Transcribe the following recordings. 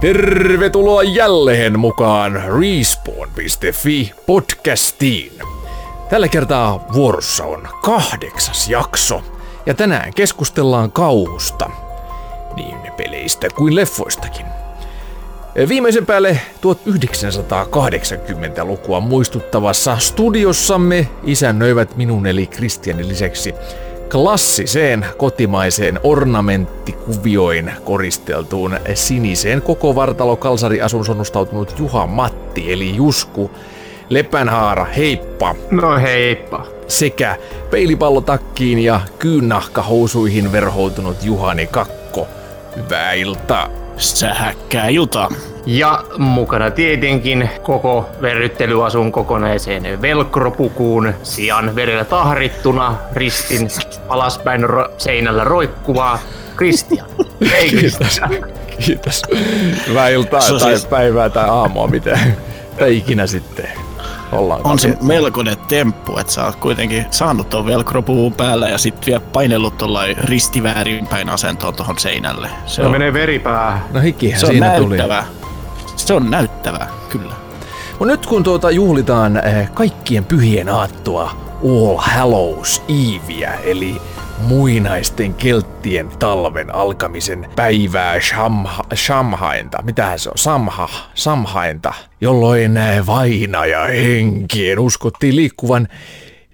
Tervetuloa jälleen mukaan Respawn.fi podcastiin. Tällä kertaa vuorossa on kahdeksas jakso, ja tänään keskustellaan kauhusta, niin peleistä kuin leffoistakin. Viimeisen päälle 1980-lukua muistuttavassa studiossamme isännöivät minun eli Kristianin lisäksi klassiseen kotimaiseen ornamenttikuvioin koristeltuun siniseen koko vartalo kalsariasun sonnustautunut Juha Matti eli Jusku Lepänhaara, heippa! No heippa! Sekä peilipallotakkiin ja kyynnahkahousuihin verhoutunut Juhani Kakko. Hyvää iltaa! Sähäkkää iltaa! Ja mukana tietenkin koko verryttelyasun kokonaiseen velcropukuun sijan verellä tahrittuna ristin alaspäin ro- seinällä roikkuvaa Kristian. Ei Kiitos. Kiitos. Hyvää iltaa tai siis... päivää tai aamua, miten tai ikinä sitten ollaan. On se melkoinen temppu, että sä oot kuitenkin saanut tuon velcropuun päällä ja sitten vielä painellut tuollain ristiväärinpäin asentoon tuohon seinälle. Se no on... menee veripää. No hikihän se siinä on näyttävää. tuli. Se on näyttävää, kyllä. No nyt kun tuota juhlitaan eh, kaikkien pyhien aattoa All Hallows Eveä, eli muinaisten kelttien talven alkamisen päivää Shamha, Shamhainta. Mitähän se on? Samha, Samhainta. Jolloin eh, vainaja henkien uskottiin liikkuvan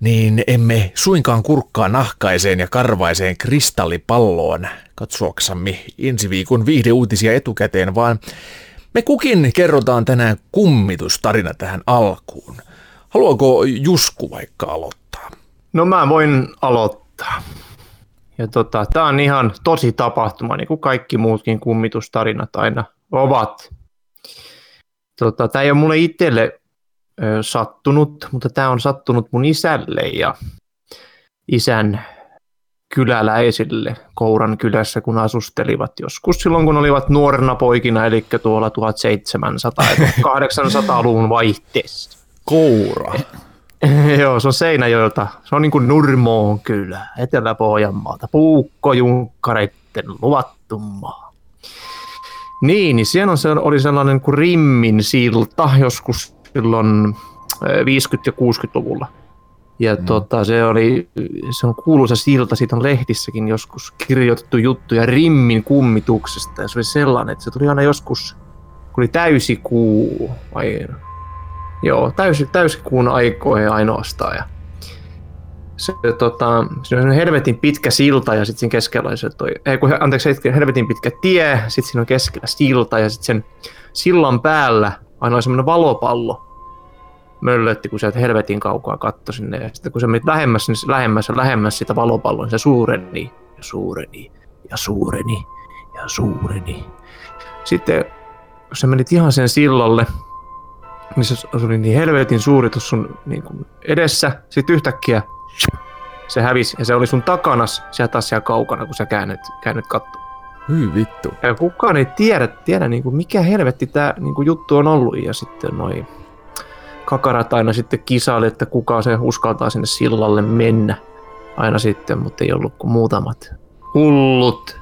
niin emme suinkaan kurkkaa nahkaiseen ja karvaiseen kristallipalloon katsoaksamme ensi viikon viihdeuutisia etukäteen, vaan me kukin kerrotaan tänään kummitustarina tähän alkuun. Haluaako Jusku vaikka aloittaa? No mä voin aloittaa. Ja tota, tää on ihan tosi tapahtuma, niin kuin kaikki muutkin kummitustarinat aina ovat. Tota, tämä ei ole mulle itselle ö, sattunut, mutta tämä on sattunut mun isälle ja isän kyläläisille Kouran kylässä, kun asustelivat joskus silloin, kun olivat nuorena poikina, eli tuolla 1700-1800-luvun vaihteessa. Koura. Joo, se on Seinäjoelta. Se on niin kuin Nurmoon kylä, Etelä-Pohjanmaalta. Puukkojunkkareitten luvattu maa. Niin, niin siellä on, se oli sellainen kuin Rimmin silta joskus silloin 50- ja 60-luvulla. Ja mm. tota, se, oli, se on kuuluisa silta, siitä on lehtissäkin joskus kirjoitettu juttuja Rimmin kummituksesta. Ja se oli sellainen, että se tuli aina joskus, kun oli täysikuu, vai joo, täysi, täysikuun aikoihin ainoastaan. Ja se, tota, se on helvetin pitkä silta ja sitten siinä keskellä on se toi, ei kun, anteeksi, helvetin pitkä tie, sitten siinä on keskellä silta ja sitten sen sillan päällä aina on semmoinen valopallo, möllötti, kun sieltä helvetin kaukaa katto sinne. Ja sitten kun se menit lähemmäs, niin lähemmäs ja lähemmäs sitä valopalloa, niin se suureni ja suureni ja suureni ja suureni. Sitten kun sä menit ihan sen sillalle, niin se oli niin helvetin suuri tuossa sun niin kuin edessä. Sitten yhtäkkiä se hävisi ja se oli sun takanas siellä taas siellä kaukana, kun sä käännyt, käännyt katto. Hyi vittu. Ja kukaan ei tiedä, tiedä niin kuin mikä helvetti tämä niin kuin juttu on ollut. Ja sitten noin kakarat aina sitten kisaili, että kuka se uskaltaa sinne sillalle mennä aina sitten, mutta ei ollut kuin muutamat hullut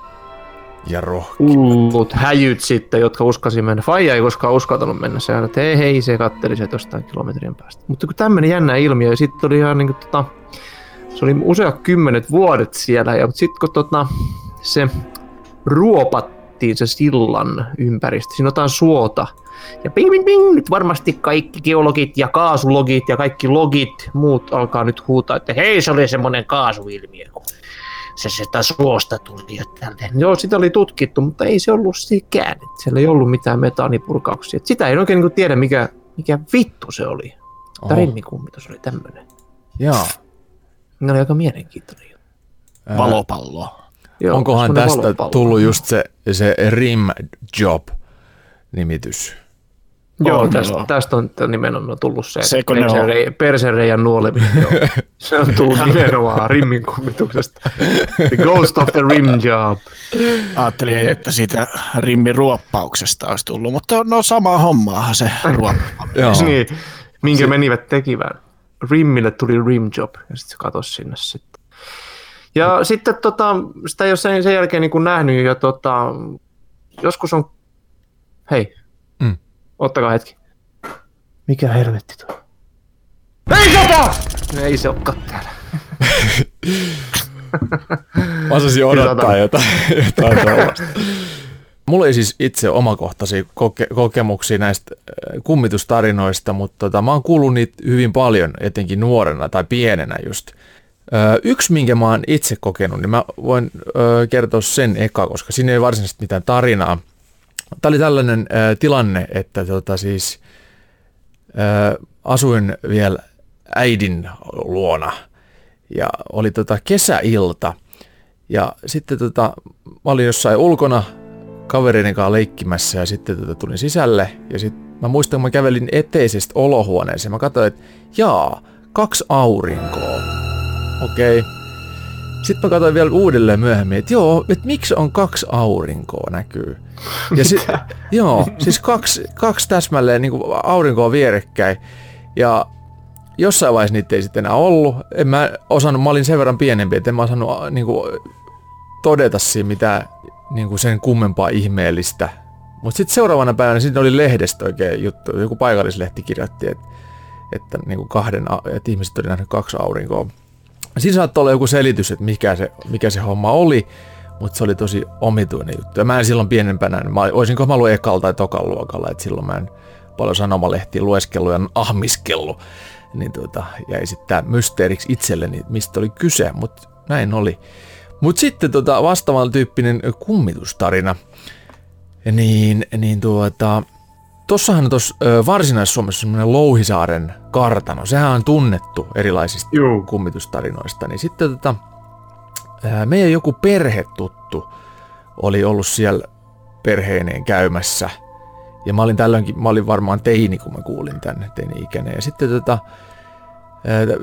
ja rohkeat. Hullut häjyt sitten, jotka uskasi mennä. Faija ei koskaan uskaltanut mennä. Se että hei, hei, se katteli se jostain kilometrien päästä. Mutta kun tämmöinen jännä ilmiö, ja sitten oli ihan niin kuin, tota, se oli usea kymmenet vuodet siellä, ja sitten kun tota, se ruopattiin se sillan ympäristö, siinä otetaan suota, ja ping, ping, ping, nyt varmasti kaikki geologit ja kaasulogit ja kaikki logit, muut alkaa nyt huutaa, että hei, se oli semmoinen kaasuilmiö, se sitä suosta tuli ja tälleen. Joo, sitä oli tutkittu, mutta ei se ollut sikään. Siellä ei ollut mitään metaanipurkauksia. Sitä ei oikein niin tiedä, mikä, mikä vittu se oli. Tämä rimmikummitus oli tämmöinen. Joo. Ne oli aika mielenkiintoinen. Valopallo. Joo, Onkohan tästä valopallo. tullut just se, se rim job nimitys? Joo, on, tästä, joo. tästä on nimenomaan tullut se, se perserei, persereijän nuoleminen. se on tullut nimenomaan rimmin kummituksesta. The ghost of the rim job. Ajattelin, että siitä rimmin ruoppauksesta olisi tullut, mutta no sama hommaahan se ruoppaus. niin, minkä se... menivät tekivään. Rimmille tuli rim job ja sitten se katosi sinne sitten. Ja mm. sitten tota, sitä ei ole sen, sen jälkeen niin kuin nähnyt ja tota, joskus on Hei, Mm. Ottakaa hetki. Mikä helvetti tuo? Ei sota! Ei se olekaan täällä. Osasin odottaa jotain, jotain tuollaista. Mulla ei siis itse omakohtaisia koke- kokemuksia näistä äh, kummitustarinoista, mutta tota, mä oon kuullut niitä hyvin paljon, etenkin nuorena tai pienenä just. Ö, yksi, minkä mä oon itse kokenut, niin mä voin ö, kertoa sen eka, koska siinä ei varsinaisesti mitään tarinaa. Tämä oli tällainen ö, tilanne, että tota, siis ö, asuin vielä äidin luona ja oli tota kesäilta ja sitten tota, mä olin jossain ulkona kavereiden kanssa leikkimässä ja sitten tota, tulin sisälle ja sitten mä muistan, kun mä kävelin eteisestä olohuoneeseen, mä katsoin, että jaa, kaksi aurinkoa. Okei. Okay. Sitten mä katsoin vielä uudelleen myöhemmin, että joo, että miksi on kaksi aurinkoa näkyy. Ja si- joo, siis kaksi, kaksi täsmälleen niin aurinkoa vierekkäin. Ja jossain vaiheessa niitä ei sitten enää ollut. En mä osannut, mä olin sen verran pienempi, että en mä osannut äh, niin kuin, todeta siinä mitään niin kuin sen kummempaa ihmeellistä. Mutta sitten seuraavana päivänä siinä oli lehdestä oikein juttu. Joku paikallislehti kirjoitti, että, että, niin kuin kahden, että ihmiset oli nähnyt kaksi aurinkoa. Siinä saattoi olla joku selitys, että mikä se, mikä se homma oli, mutta se oli tosi omituinen juttu. Ja mä en silloin pienempänä, mä olisinko mä ollut ekalla tai tokan luokalla, että silloin mä en paljon sanomalehtiä lueskellut ja ahmiskellut. Niin tuota, jäi sitten tää mysteeriksi itselleni, mistä oli kyse, mutta näin oli. Mutta sitten tota, vastaavan tyyppinen kummitustarina, niin, niin tuota, tossahan tuossa Varsinais-Suomessa semmoinen Louhisaaren kartano, sehän on tunnettu erilaisista Juu. kummitustarinoista, niin sitten tota, meidän joku perhetuttu oli ollut siellä perheineen käymässä. Ja mä olin tällöinkin, mä olin varmaan teini, kun mä kuulin tänne teini-ikäinen. Ja sitten tota,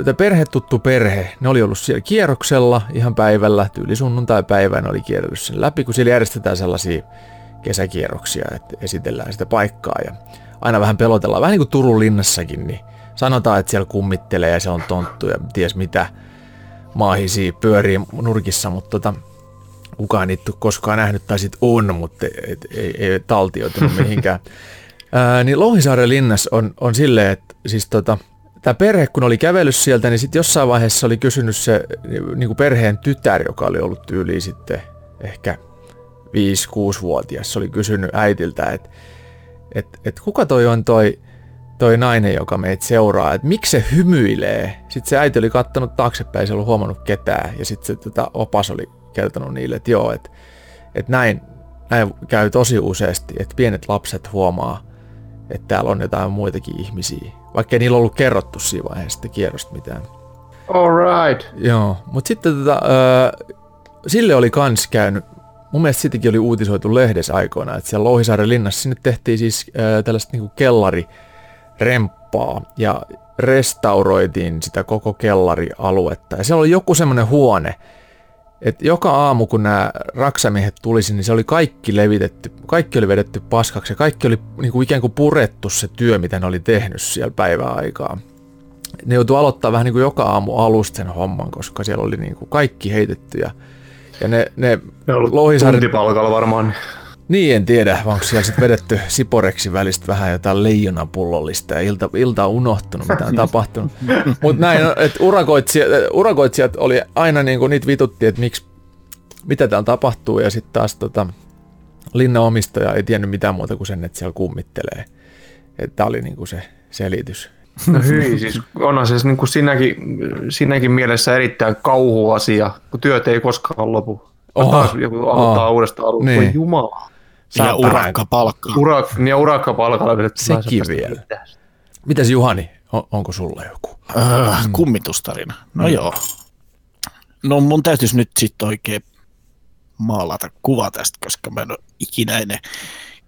tämä perhetuttu perhe, ne oli ollut siellä kierroksella ihan päivällä, tyyli sunnuntai-päivänä oli kierrellyt sen läpi, kun siellä järjestetään sellaisia kesäkierroksia, että esitellään sitä paikkaa ja aina vähän pelotellaan, vähän niin kuin Turun linnassakin, niin sanotaan, että siellä kummittelee ja se on tonttu ja ties mitä maahisia pyörii nurkissa, mutta tota, kukaan niitä ole koskaan nähnyt, tai sit on, mutta ei, ei, ei taltioitunut mihinkään. Ää, niin Louhisaaren linnas on, on silleen, että siis tota, tämä perhe kun oli kävellyt sieltä, niin sitten jossain vaiheessa oli kysynyt se niin kuin perheen tytär, joka oli ollut tyyli sitten ehkä 5-6-vuotias, se oli kysynyt äitiltä, että et, et kuka toi on toi, toi nainen, joka meitä seuraa, että miksi se hymyilee. Sitten se äiti oli kattanut taaksepäin, se ei ollut huomannut ketään, ja sitten se tota, opas oli kertonut niille, että joo, että et näin, näin käy tosi useasti, että pienet lapset huomaa, että täällä on jotain muitakin ihmisiä, vaikka ei niillä ollut kerrottu siinä vaiheessa kierrosta mitään. Alright. Joo, mutta sitten tota, öö, sille oli kans käynyt, mun mielestä sittenkin oli uutisoitu lehdessä aikoina, että siellä Louhisaaren linnassa sinne tehtiin siis öö, tällaista niinku kellariremppaa ja restauroitiin sitä koko kellarialuetta. Ja siellä oli joku semmoinen huone, että joka aamu kun nämä raksamiehet tulisi, niin se oli kaikki levitetty, kaikki oli vedetty paskaksi ja kaikki oli niinku ikään kuin purettu se työ, mitä ne oli tehnyt siellä päiväaikaa ne joutui aloittaa vähän niin kuin joka aamu alusta sen homman, koska siellä oli niin kuin kaikki heitetty ja, ja ne, ne Ne ollut tuntipalkalla varmaan. Niin en tiedä, onko siellä sitten vedetty Siporeksi välistä vähän jotain leijonapullollista ja ilta, ilta on unohtunut, mitä on tapahtunut. Mutta näin, että urakoitsijat, urakoitsijat oli aina niin kuin niitä vitutti, että miksi, mitä täällä tapahtuu ja sitten taas tota, linnaomistaja ei tiennyt mitään muuta kuin sen, että siellä kummittelee. Että tämä oli niin kuin se selitys. No hyi, siis onhan se niin kuin sinäkin, sinäkin mielessä erittäin kauhuasia, kun työt ei koskaan lopu. Oho. Taas joku aloittaa Oho. uudestaan alusta. Niin. Voi jumala. Ja urakka palkkaa. Urak, niin ja urakkapalkalla vedetty Sekin vielä. Mitäs Juhani, on, onko sulla joku? Äh, kummitustarina. No joo. No mun täytyisi nyt sitten oikein maalata kuva tästä, koska mä en ole ikinä ennen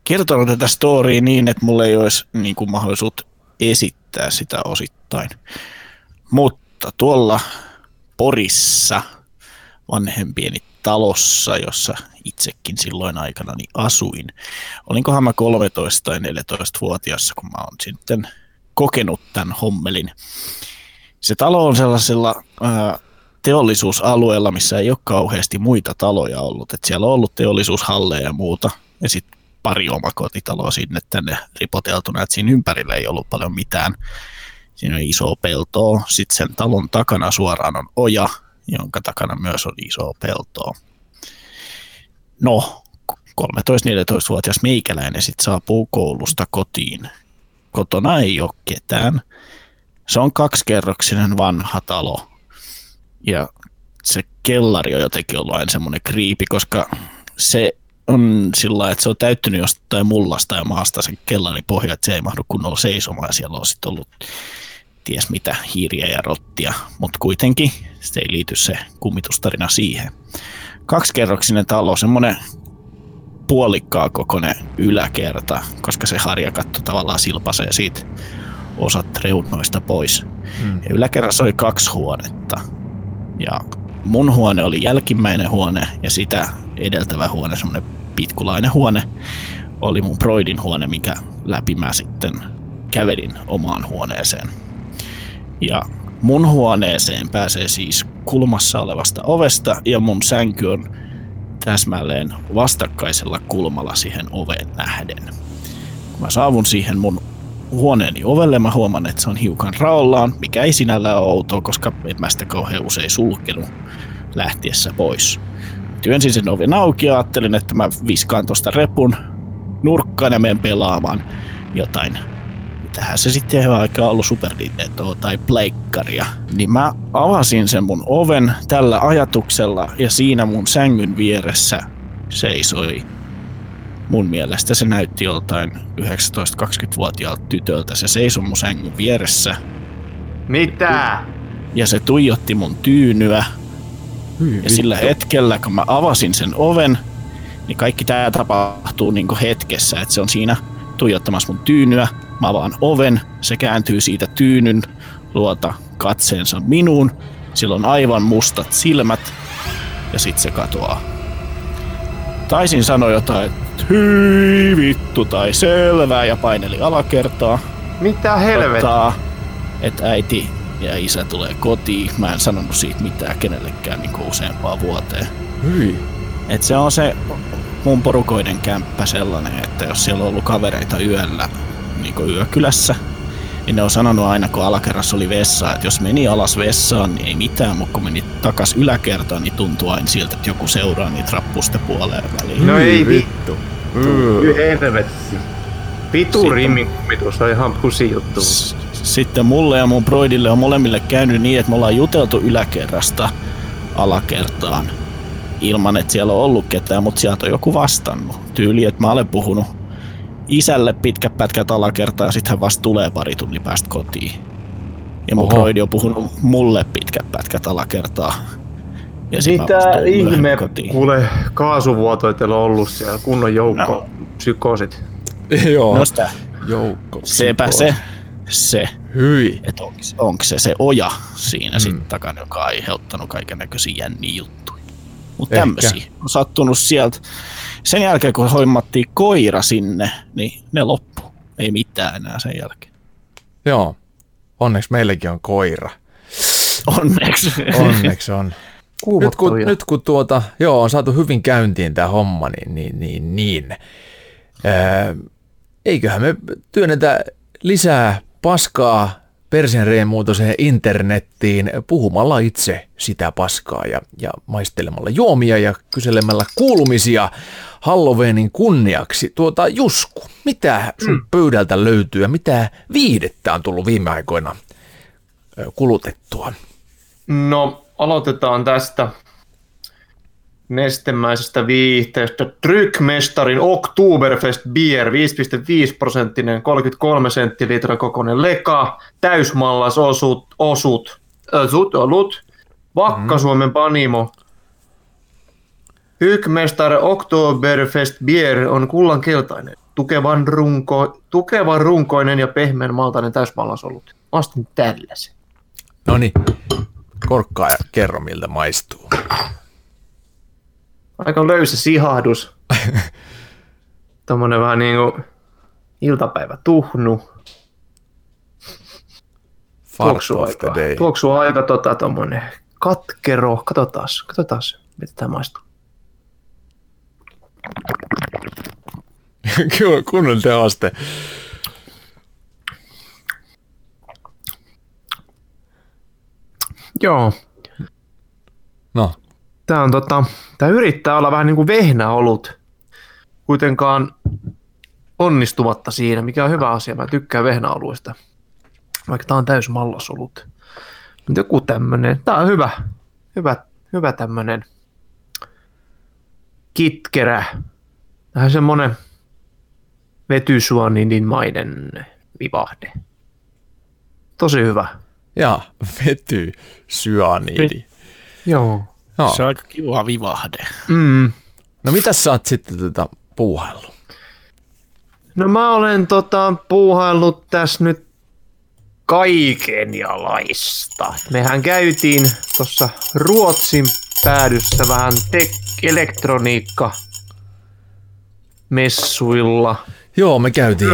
kertonut tätä storya niin, että mulla ei olisi niin kuin mahdollisuutta esittää sitä osittain. Mutta tuolla Porissa vanhempieni talossa, jossa itsekin silloin aikana asuin. Olinkohan mä 13 tai 14-vuotias, kun mä oon sitten kokenut tämän hommelin. Se talo on sellaisella ää, teollisuusalueella, missä ei ole kauheasti muita taloja ollut. Et siellä on ollut teollisuushalleja ja muuta. Ja sitten pari omakotitaloa sinne tänne ripoteltuna, että siinä ympärillä ei ollut paljon mitään. Siinä on iso peltoa, sitten sen talon takana suoraan on oja, jonka takana myös on iso peltoa. No, 13-14-vuotias meikäläinen sitten saapuu koulusta kotiin. Kotona ei ole ketään. Se on kaksikerroksinen vanha talo. Ja se kellari on jotenkin ollut aina semmoinen kriipi, koska se on sillä että se on täyttynyt jostain mullasta ja maasta sen kellarin pohja, että se ei mahdu kunnolla seisomaan siellä on sitten ollut ties mitä hiiriä ja rottia, mutta kuitenkin se ei liity se kummitustarina siihen. Kaksikerroksinen talo, semmoinen puolikkaa kokoinen yläkerta, koska se harjakatto tavallaan silpasee siitä osat reunoista pois. Hmm. Ja yläkerrassa oli kaksi huonetta. Ja mun huone oli jälkimmäinen huone ja sitä edeltävä huone, semmoinen pitkulainen huone, oli mun broidin huone, mikä läpi mä sitten kävelin omaan huoneeseen. Ja mun huoneeseen pääsee siis kulmassa olevasta ovesta ja mun sänky on täsmälleen vastakkaisella kulmalla siihen oveen nähden. Kun mä saavun siihen mun huoneeni ovelle, mä huomaan, että se on hiukan raollaan, mikä ei sinällään ole outoa, koska en mä sitä kauhean usein sulkenut lähtiessä pois. Työnsin sen oven auki ja ajattelin, että mä viskaan tuosta repun nurkkaan ja menen pelaamaan jotain tähän se sitten ihan aikaa ollut Super Nintendo tai pleikkaria, niin mä avasin sen mun oven tällä ajatuksella ja siinä mun sängyn vieressä seisoi mun mielestä se näytti joltain 19-20-vuotiaalta tytöltä. Se seisoi mun sängyn vieressä. Mitä? Ja se tuijotti mun tyynyä. ja sillä hetkellä, kun mä avasin sen oven, niin kaikki tää tapahtuu niinku hetkessä, että se on siinä tuijottamassa mun tyynyä. Mä avaan oven, se kääntyy siitä tyynyn luota katseensa minuun. Sillä on aivan mustat silmät ja sit se katoaa. Taisin sanoa jotain, että hyi vittu tai selvää ja paineli alakertaa. Mitä helvettiä? että äiti ja isä tulee kotiin. Mä en sanonut siitä mitään kenellekään niin useampaan vuoteen. Hyi. Et se on se mun porukoiden kämppä sellainen, että jos siellä on ollut kavereita yöllä niin yökylässä, niin ne on sanonut aina, kun alakerrassa oli vessa, että jos meni alas vessaan, niin ei mitään, mutta kun meni takas yläkertaan, niin tuntuu aina siltä, että joku seuraa niitä rappusten puoleen väliin. No ei vittu. Mm. Helvetti. Vitu rimmikummitus on ihan pusi juttu. Sitten mulle ja mun broidille on molemmille käynyt niin, että me ollaan juteltu yläkerrasta alakertaan ilman, että siellä on ollut ketään, mutta sieltä on joku vastannut. Tyyli, että mä olen puhunut isälle pitkä pätkät alakertaa ja sitten hän vasta tulee pari tunnin päästä kotiin. Ja mun broidi on puhunut mulle pitkät pätkät alakertaa. Ja Mitä ihme, kuule, kaasuvuotoit on ollut siellä, kunnon joukko no. psykoosit. Joo, no sitä. joukko Sepä se, se. Hyi. Että onko, onko se se oja siinä mm. sitten takana, joka on aiheuttanut kaiken näköisiä jänniä juttuja. Mutta tämmöisiä on sattunut sieltä sen jälkeen, kun hoimattiin koira sinne, niin ne loppu. Ei mitään enää sen jälkeen. Joo. Onneksi meilläkin on koira. Onneksi. Onneksi on. Nyt kun, nyt kun tuota, joo, on saatu hyvin käyntiin tämä homma, niin, niin, niin, niin. Ää, eiköhän me työnnetä lisää paskaa persianreenmuotoiseen internettiin puhumalla itse sitä paskaa ja, ja maistelemalla juomia ja kyselemällä kuulumisia Halloweenin kunniaksi. Tuota, Jusku, mitä sun mm. pöydältä löytyy ja mitä viidettä on tullut viime aikoina kulutettua? No, aloitetaan tästä nestemäisestä viihteestä. Trykmestarin Oktoberfest Beer, 5,5 prosenttinen, 33 senttilitran kokoinen leka, täysmallas osut, osut, osut, olut, Vakka-Suomen mhm. panimo. Trykmestar Oktoberfest Beer on kullan keltainen, tukevan, runko, tukevan runkoinen ja pehmeän maltainen täysmallas olut. Astin tällaisen. No niin, korkkaa ja kerro miltä maistuu. Aika löysä sihahdus. Tuommoinen vähän niin kuin iltapäivä tuhnu. Tuoksuu aika, tuoksuu aika tota, tommonen katkero. Katsotaan, katsotaan, mitä tämä maistuu. Kyllä, kunnon tehoste. Joo, No, tää on tota, tää yrittää olla vähän niin kuin vehnäolut, kuitenkaan onnistumatta siinä, mikä on hyvä asia. Mä tykkään vehnäoluista, vaikka tää on täys mallasolut. Mutta joku tämmönen, tää on hyvä, hyvä, hyvä tämmönen kitkerä, vähän semmonen vetysuonidinmainen vivahde. Tosi hyvä. ja vety syaniidi. Joo. Se on aika kiva vivahde. Mm. no mitäs sä oot sitten tätä puuhaillut? No mä olen tota, puuhaillut tässä nyt kaikenjalaista. Mehän käytiin tuossa Ruotsin päädyssä vähän tek- elektroniikka messuilla Joo, me käytiin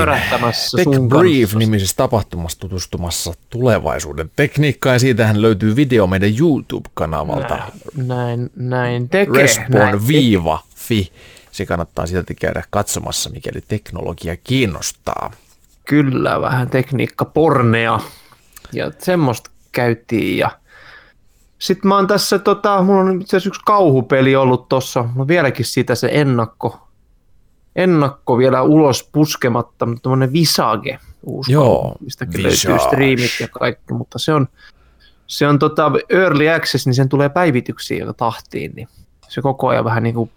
Tech sun Brief kanssa. nimisessä tapahtumassa tutustumassa tulevaisuuden tekniikkaan ja siitähän löytyy video meidän YouTube-kanavalta Näin, näin tekee. näin respawn-fi. Se kannattaa silti käydä katsomassa, mikäli teknologia kiinnostaa. Kyllä, vähän tekniikkapornea. Ja semmoista käytiin. Ja sitten mä oon tässä, tota, mulla on itse asiassa yksi kauhupeli ollut tossa. Mulla on vieläkin siitä se ennakko, ennakko vielä ulos puskematta, mutta tämmönen Visage uusi Joo, Visage. löytyy striimit ja kaikki, mutta se on, se on tota early access, niin sen tulee päivityksiä joka tahtiin, niin se koko ajan vähän niin kuin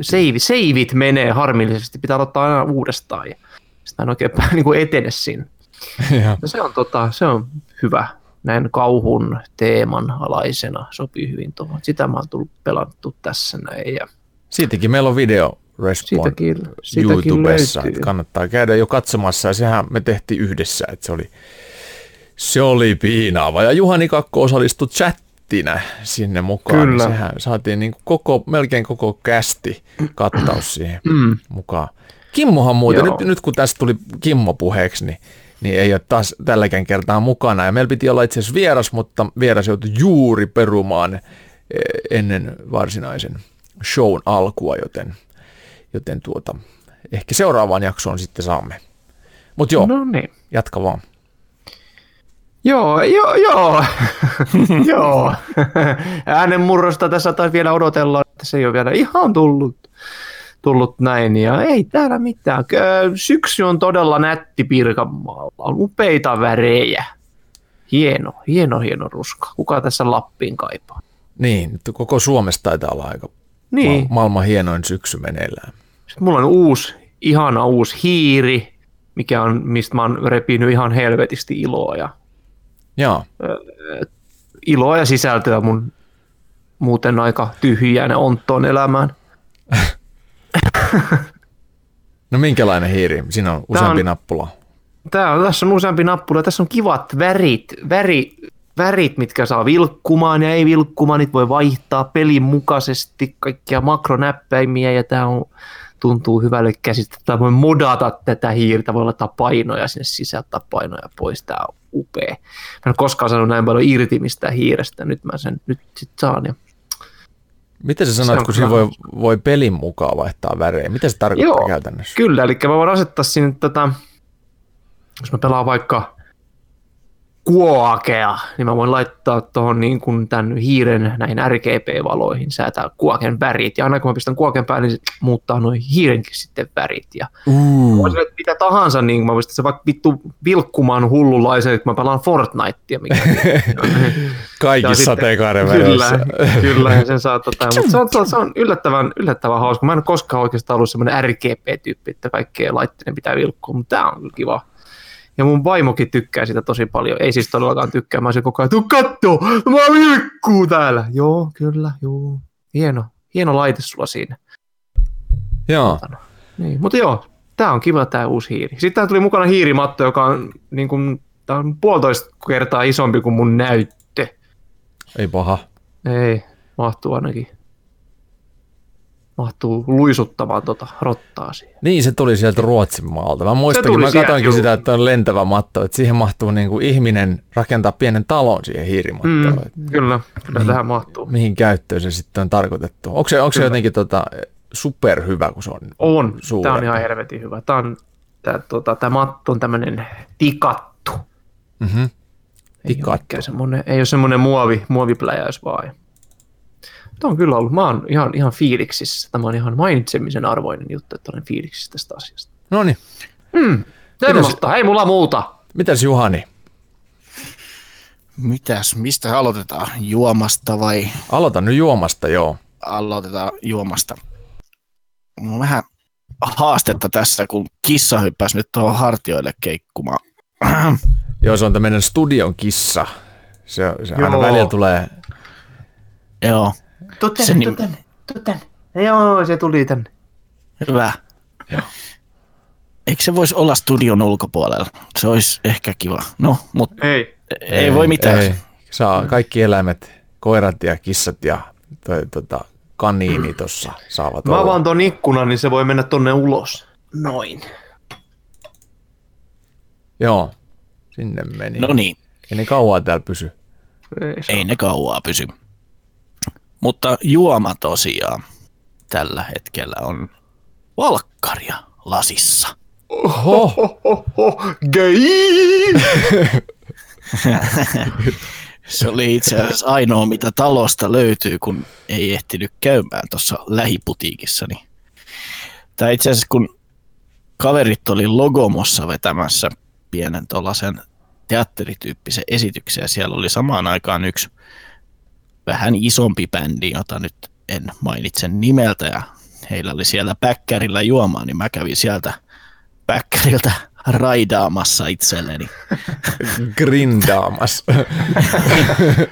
save, saveit menee harmillisesti, pitää ottaa aina uudestaan ja sitä en oikein niin kuin etene siinä. Ja Ja se on, tota, se on hyvä näin kauhun teeman alaisena, sopii hyvin tuohon. Sitä mä oon tullut pelattu tässä näin ja Siitäkin meillä on video Respawn siitäkin, siitäkin YouTubessa. löytyy. että Kannattaa käydä jo katsomassa ja sehän me tehtiin yhdessä, että se oli, se oli piinaava. Ja Juhani Kakko osallistui chattina sinne mukaan. niin Kyllä. Sehän saatiin niin koko, melkein koko kästi kattaus siihen Mm. mukaan. Kimmohan muuten, Joo. nyt, nyt kun tästä tuli Kimmo puheeksi, niin, niin ei ole taas tälläkään kertaa mukana. Ja meillä piti olla itse asiassa vieras, mutta vieras joutui juuri perumaan eh, ennen varsinaisen shown alkua, joten, joten tuota, ehkä seuraavaan jaksoon sitten saamme. Mutta joo, no. Niin. jatka vaan. Joo, joo, joo. joo. Äänenmurrosta tässä taisi vielä odotella, että se ei ole vielä ihan tullut, tullut näin. Ja ei täällä mitään. Syksy on todella nätti Pirkanmaalla. On upeita värejä. Hieno, hieno, hieno ruska. Kuka tässä Lappiin kaipaa? Niin, koko Suomessa taitaa olla aika Niin. ma- maailman hienoin syksy meneillään. Sitten mulla on uusi, ihana uusi hiiri, mikä on, mistä mä oon repinyt ihan helvetisti iloa ja, Joo, iloa ja sisältöä mun muuten aika tyhjään onttoon elämään. no minkälainen hiiri? Siinä on useampi on- nappula. Tää on, tässä on useampi nappula, tässä on kivat värit, väri, värit, mitkä saa vilkkumaan ja ei vilkkumaan, niitä voi vaihtaa pelin mukaisesti, kaikkia makronäppäimiä ja tää on, tuntuu hyvälle käsistä. Tää voi modata tätä hiirtä, voi laittaa painoja sinne sisään, ottaa painoja pois, tää on upea. Mä en ole koskaan saanut näin paljon irti mistään hiirestä, nyt mä sen nyt sit saan. Ja... Miten sä Se sanoit, kun siinä voi, voi pelin mukaan vaihtaa värejä? Mitä se tarkoittaa Joo. käytännössä? Kyllä, eli mä voin asettaa sinne tätä, jos mä pelaan vaikka kuokea, niin mä voin laittaa tuohon niin kuin tämän hiiren näihin RGB-valoihin, säätää kuoken värit, ja aina kun mä pistän kuoken päälle, niin se muuttaa noin hiirenkin sitten värit, ja Uh, voisin että mitä tahansa, niin mä pistän se vaikka vittu vilkkumaan hullunlaisen, että mä pelaan Fortnitea, mikä kaikissa Ja sitten- sateenkaaren Kyllä, väreissä. kyllä, ja sen saa tota, mutta se on, se on, yllättävän, yllättävän hauska. Mä en ole koskaan oikeastaan ollut semmoinen RGP-tyyppi, että kaikkea laitteiden pitää vilkkua, mutta tää on kyllä kiva. Ja mun vaimokin tykkää sitä tosi paljon. Ei siis todellakaan tykkää, mä olisin koko ajan, tuu kattoo, mä vilkkuu täällä. Joo, kyllä, joo. Hieno, hieno laite sulla siinä. Joo, Niin, mutta joo, tää on kiva tää uusi hiiri. Sitten tää tuli mukana hiirimatto, joka on, niin kuin, tää on puolitoista kertaa isompi kuin mun näyttö. ei paha. Ei, mahtuu ainakin. Mahtuu luisuttamaan tota rottaa siihen. Niin, se tuli sieltä Ruotsin maalta. Mä muistankin, tuli mä juu. sitä, että on lentävä matto, että siihen mahtuu niin kuin ihminen rakentaa pienen talon siihen hiirimattoon. Mm, kyllä, kyllä Niin. tähän mahtuu. Mihin käyttöön se sitten on tarkoitettu? Onko se, onko se jotenkin tota, superhyvä, kun se on On, suurempi. tämä on ihan helvetin hyvä. Tämä, on, tämä, tota, tämä matto on tämmöinen tikattu. Mm-hmm. Ei ole, Tikattu. mikään semmoinen, ei ole semmoinen muovi, muovipläjäys vaan. Tämä on kyllä ollut, mä oon ihan, ihan fiiliksissä. Tämä on ihan mainitsemisen arvoinen juttu, että olen fiiliksissä tästä asiasta. No niin, Mm, semmoista, ei mulla muuta. mitäs Juhani? Mitäs, mistä aloitetaan? Juomasta vai Aloita nyt juomasta, joo. aloitetaan juomasta? Mulla on vähän haastetta tässä, kun kissa hyppäsi nyt tuohon hartioille keikkumaan. Joo, se on tämmöinen studion kissa. Se, se aina Joo. välillä tulee, Joo, Tuu tänne, Se tuu nim- tänne, tuu tänne. Joo, se tuli tänne. hyvä. Eikö se voisi olla studion ulkopuolella? Se olisi ehkä kiva. No, mutta Ei. ei, voi mitään. Ei. Saa kaikki eläimet, koirat ja kissat ja toi, tota, kaniini tuossa saavat Mä olla. avaan ton ikkunan, niin se voi mennä tonne ulos. Noin. Joo, sinne meni. No niin, Ei ne kauan täällä pysy. Ei, ei ne kauaa pysy. Mutta juoma tosiaan tällä hetkellä on valkkaria lasissa. Oho, Oho! Se oli itse asiassa ainoa, mitä talosta löytyy, kun ei ehtinyt käymään tuossa lähiputiikissa. Niin. Tai itse asiassa, kun kaverit oli Logomossa vetämässä pienen tuollaisen teatterityyppisen esityksen, ja siellä oli samaan aikaan yksi vähän isompi bändi, jota nyt en mainitse nimeltä, ja heillä oli siellä päkkärillä juomaa, niin mä kävin sieltä päkkäriltä raidaamassa itselleni. grindaamas.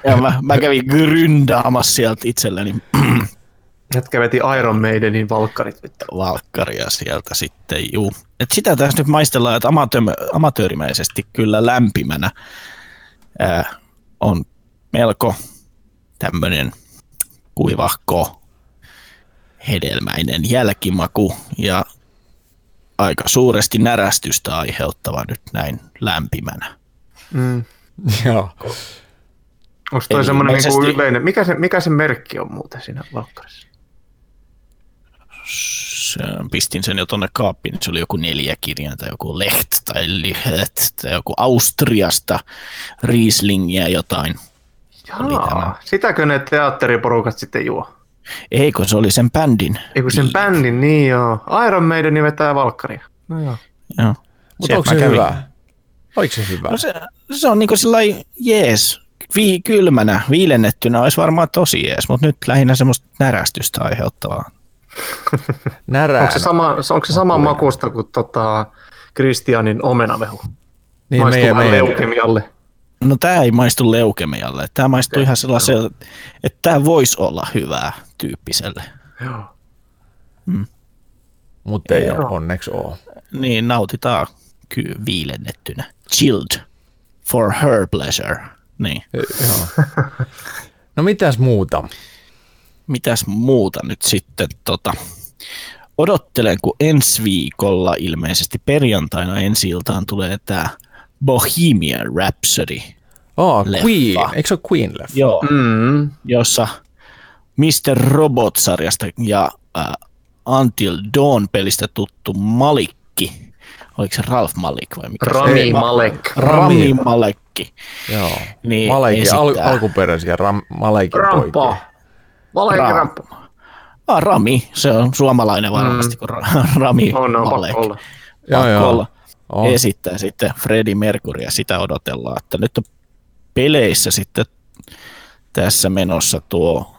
Ja mä, mä kävin gryndaamassa sieltä itselleni Jätkä veti Iron Maidenin valkkarit. vittu. valkkaria sieltä sitten, juu. Et sitä tässä nyt maistellaan, että amatöö- amatöörimäisesti kyllä lämpimänä ää, on melko tämmöinen kuivahko hedelmäinen jälkimaku ja aika suuresti närästystä aiheuttava nyt näin lämpimänä. Mm. Joo. Onko toi semmoinen niinku ilmeisesti- yleinen, mikä se, mikä se merkki on muuten siinä valkkarissa? Se- pistin sen jo tonne kaappiin, se oli joku neljä kirjainta, joku Leht tai Lihet tai joku Austriasta, Rieslingiä jotain. Tämä. Jaa, sitäkö ne teatteriporukat sitten juo? Eikö se oli sen bändin? Ei kun sen bändin, niin joo. Iron Maideni vetää valkkaria. No joo. Joo. Mutta onko se kävin. hyvä? Oliko se hyvä? No se, se on niinku sellainen jees, vi, kylmänä, viilennettynä olisi varmaan tosi jees, mutta nyt lähinnä semmoista närästystä aiheuttavaa. Närää. Onko se sama, onko se sama makusta kuin tota, Kristianin omenavehu? niin Maistuu meidän, meidän, leukemialle. No tämä ei maistu leukemialle. Tämä maistuu Okei. ihan sellaiselle, että tämä voisi olla hyvää tyyppiselle. Joo. mutta ei ole, onneksi ole. Niin nautitaan ky- viilennettynä. Chilled for her pleasure. Niin. Joo. No mitäs muuta? Mitäs muuta nyt sitten tota, odottelen, kun ensi viikolla ilmeisesti perjantaina ensi iltaan tulee tämä Bohemian Rhapsody, Oh, Leffa. Queen. Eikö se ole Queen leffa? Joo. Mm. jossa Mr. Robot-sarjasta ja äh, Until Dawn-pelistä tuttu Malikki, oliko se Ralph Malik vai mikä se Rami oli? Malek. Rami Rami. Malekki. Joo. Niin, Malekin, al- esittää. alkuperäisiä Ram- Malekin Rampa. poikia. Malek Ra- Rampa. Ah, Rami, se on suomalainen varmasti, mm. kun Ra- Rami On, on Malek. pakko olla. Joo, Pakko joo. olla. On. esittää sitten Freddie Mercury ja sitä odotellaan, että nyt on peleissä sitten tässä menossa tuo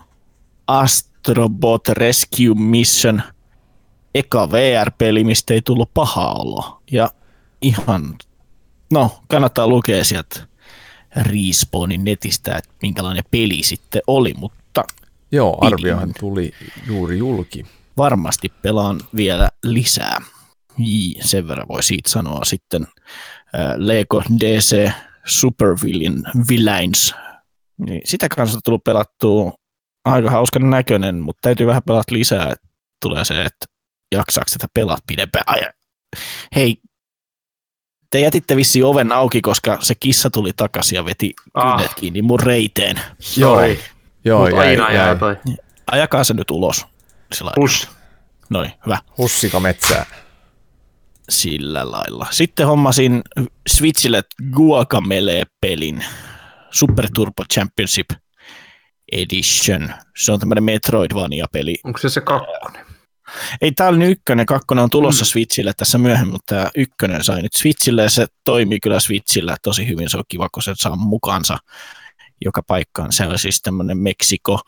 Astrobot Rescue Mission eka VR-peli, mistä ei tullut paha olo. Ja ihan, no kannattaa lukea sieltä Respawnin netistä, että minkälainen peli sitten oli, mutta Joo, Pidin. arviohan tuli juuri julki. varmasti pelaan vielä lisää. Sen verran voi siitä sanoa sitten äh, Lego DC Super Villain, Villains. Niin sitä kanssa on tullut pelattua aika hauskan näköinen, mutta täytyy vähän pelata lisää, että tulee se, että jaksaako sitä pelata pidempään. Ai, hei, te jätitte vissi oven auki, koska se kissa tuli takaisin ja veti Ah. kynnet kiinni mun reiteen. Joo, Sori. joo Mut jäi, aina jäi. toi. Ajakaa se nyt ulos. Sillä. Push. Noin, hyvä. Hussika metsää. Sillä lailla. Sitten hommasin Switchille Guacamele-pelin. Super Turbo Championship Edition. Se on tämmöinen Metroidvania-peli. Onko se se kakkonen? Ei, tää oli ykkönen, kakkonen on tulossa mm. Switchille tässä myöhemmin, mutta tämä ykkönen sai nyt Switchille ja se toimii kyllä Switchillä tosi hyvin. Se on kiva, kun se saa mukaansa joka paikkaan. Se on siis tämmöinen Meksiko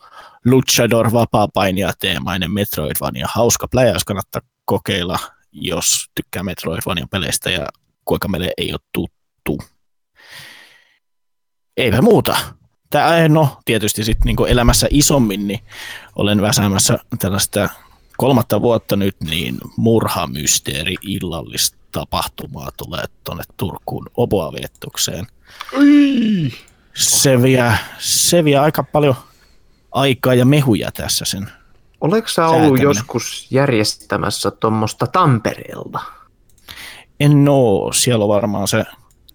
Luchador vapaa-painija teemainen Metroidvania. Hauska pläjäys kannattaa kokeilla, jos tykkää Metroidvania peleistä ja kuinka meille ei ole tuttu. Eipä muuta. Tää, no, tietysti sitten niin elämässä isommin, niin olen väsäämässä tällaista kolmatta vuotta nyt, niin murhamysteeri illallista tapahtumaa tulee tuonne Turkuun Oboavietukseen. Se vie, se vie aika paljon aikaa ja mehuja tässä sen. Oletko sä ollut säätäminen. joskus järjestämässä tuommoista Tampereelta? En oo, siellä on varmaan se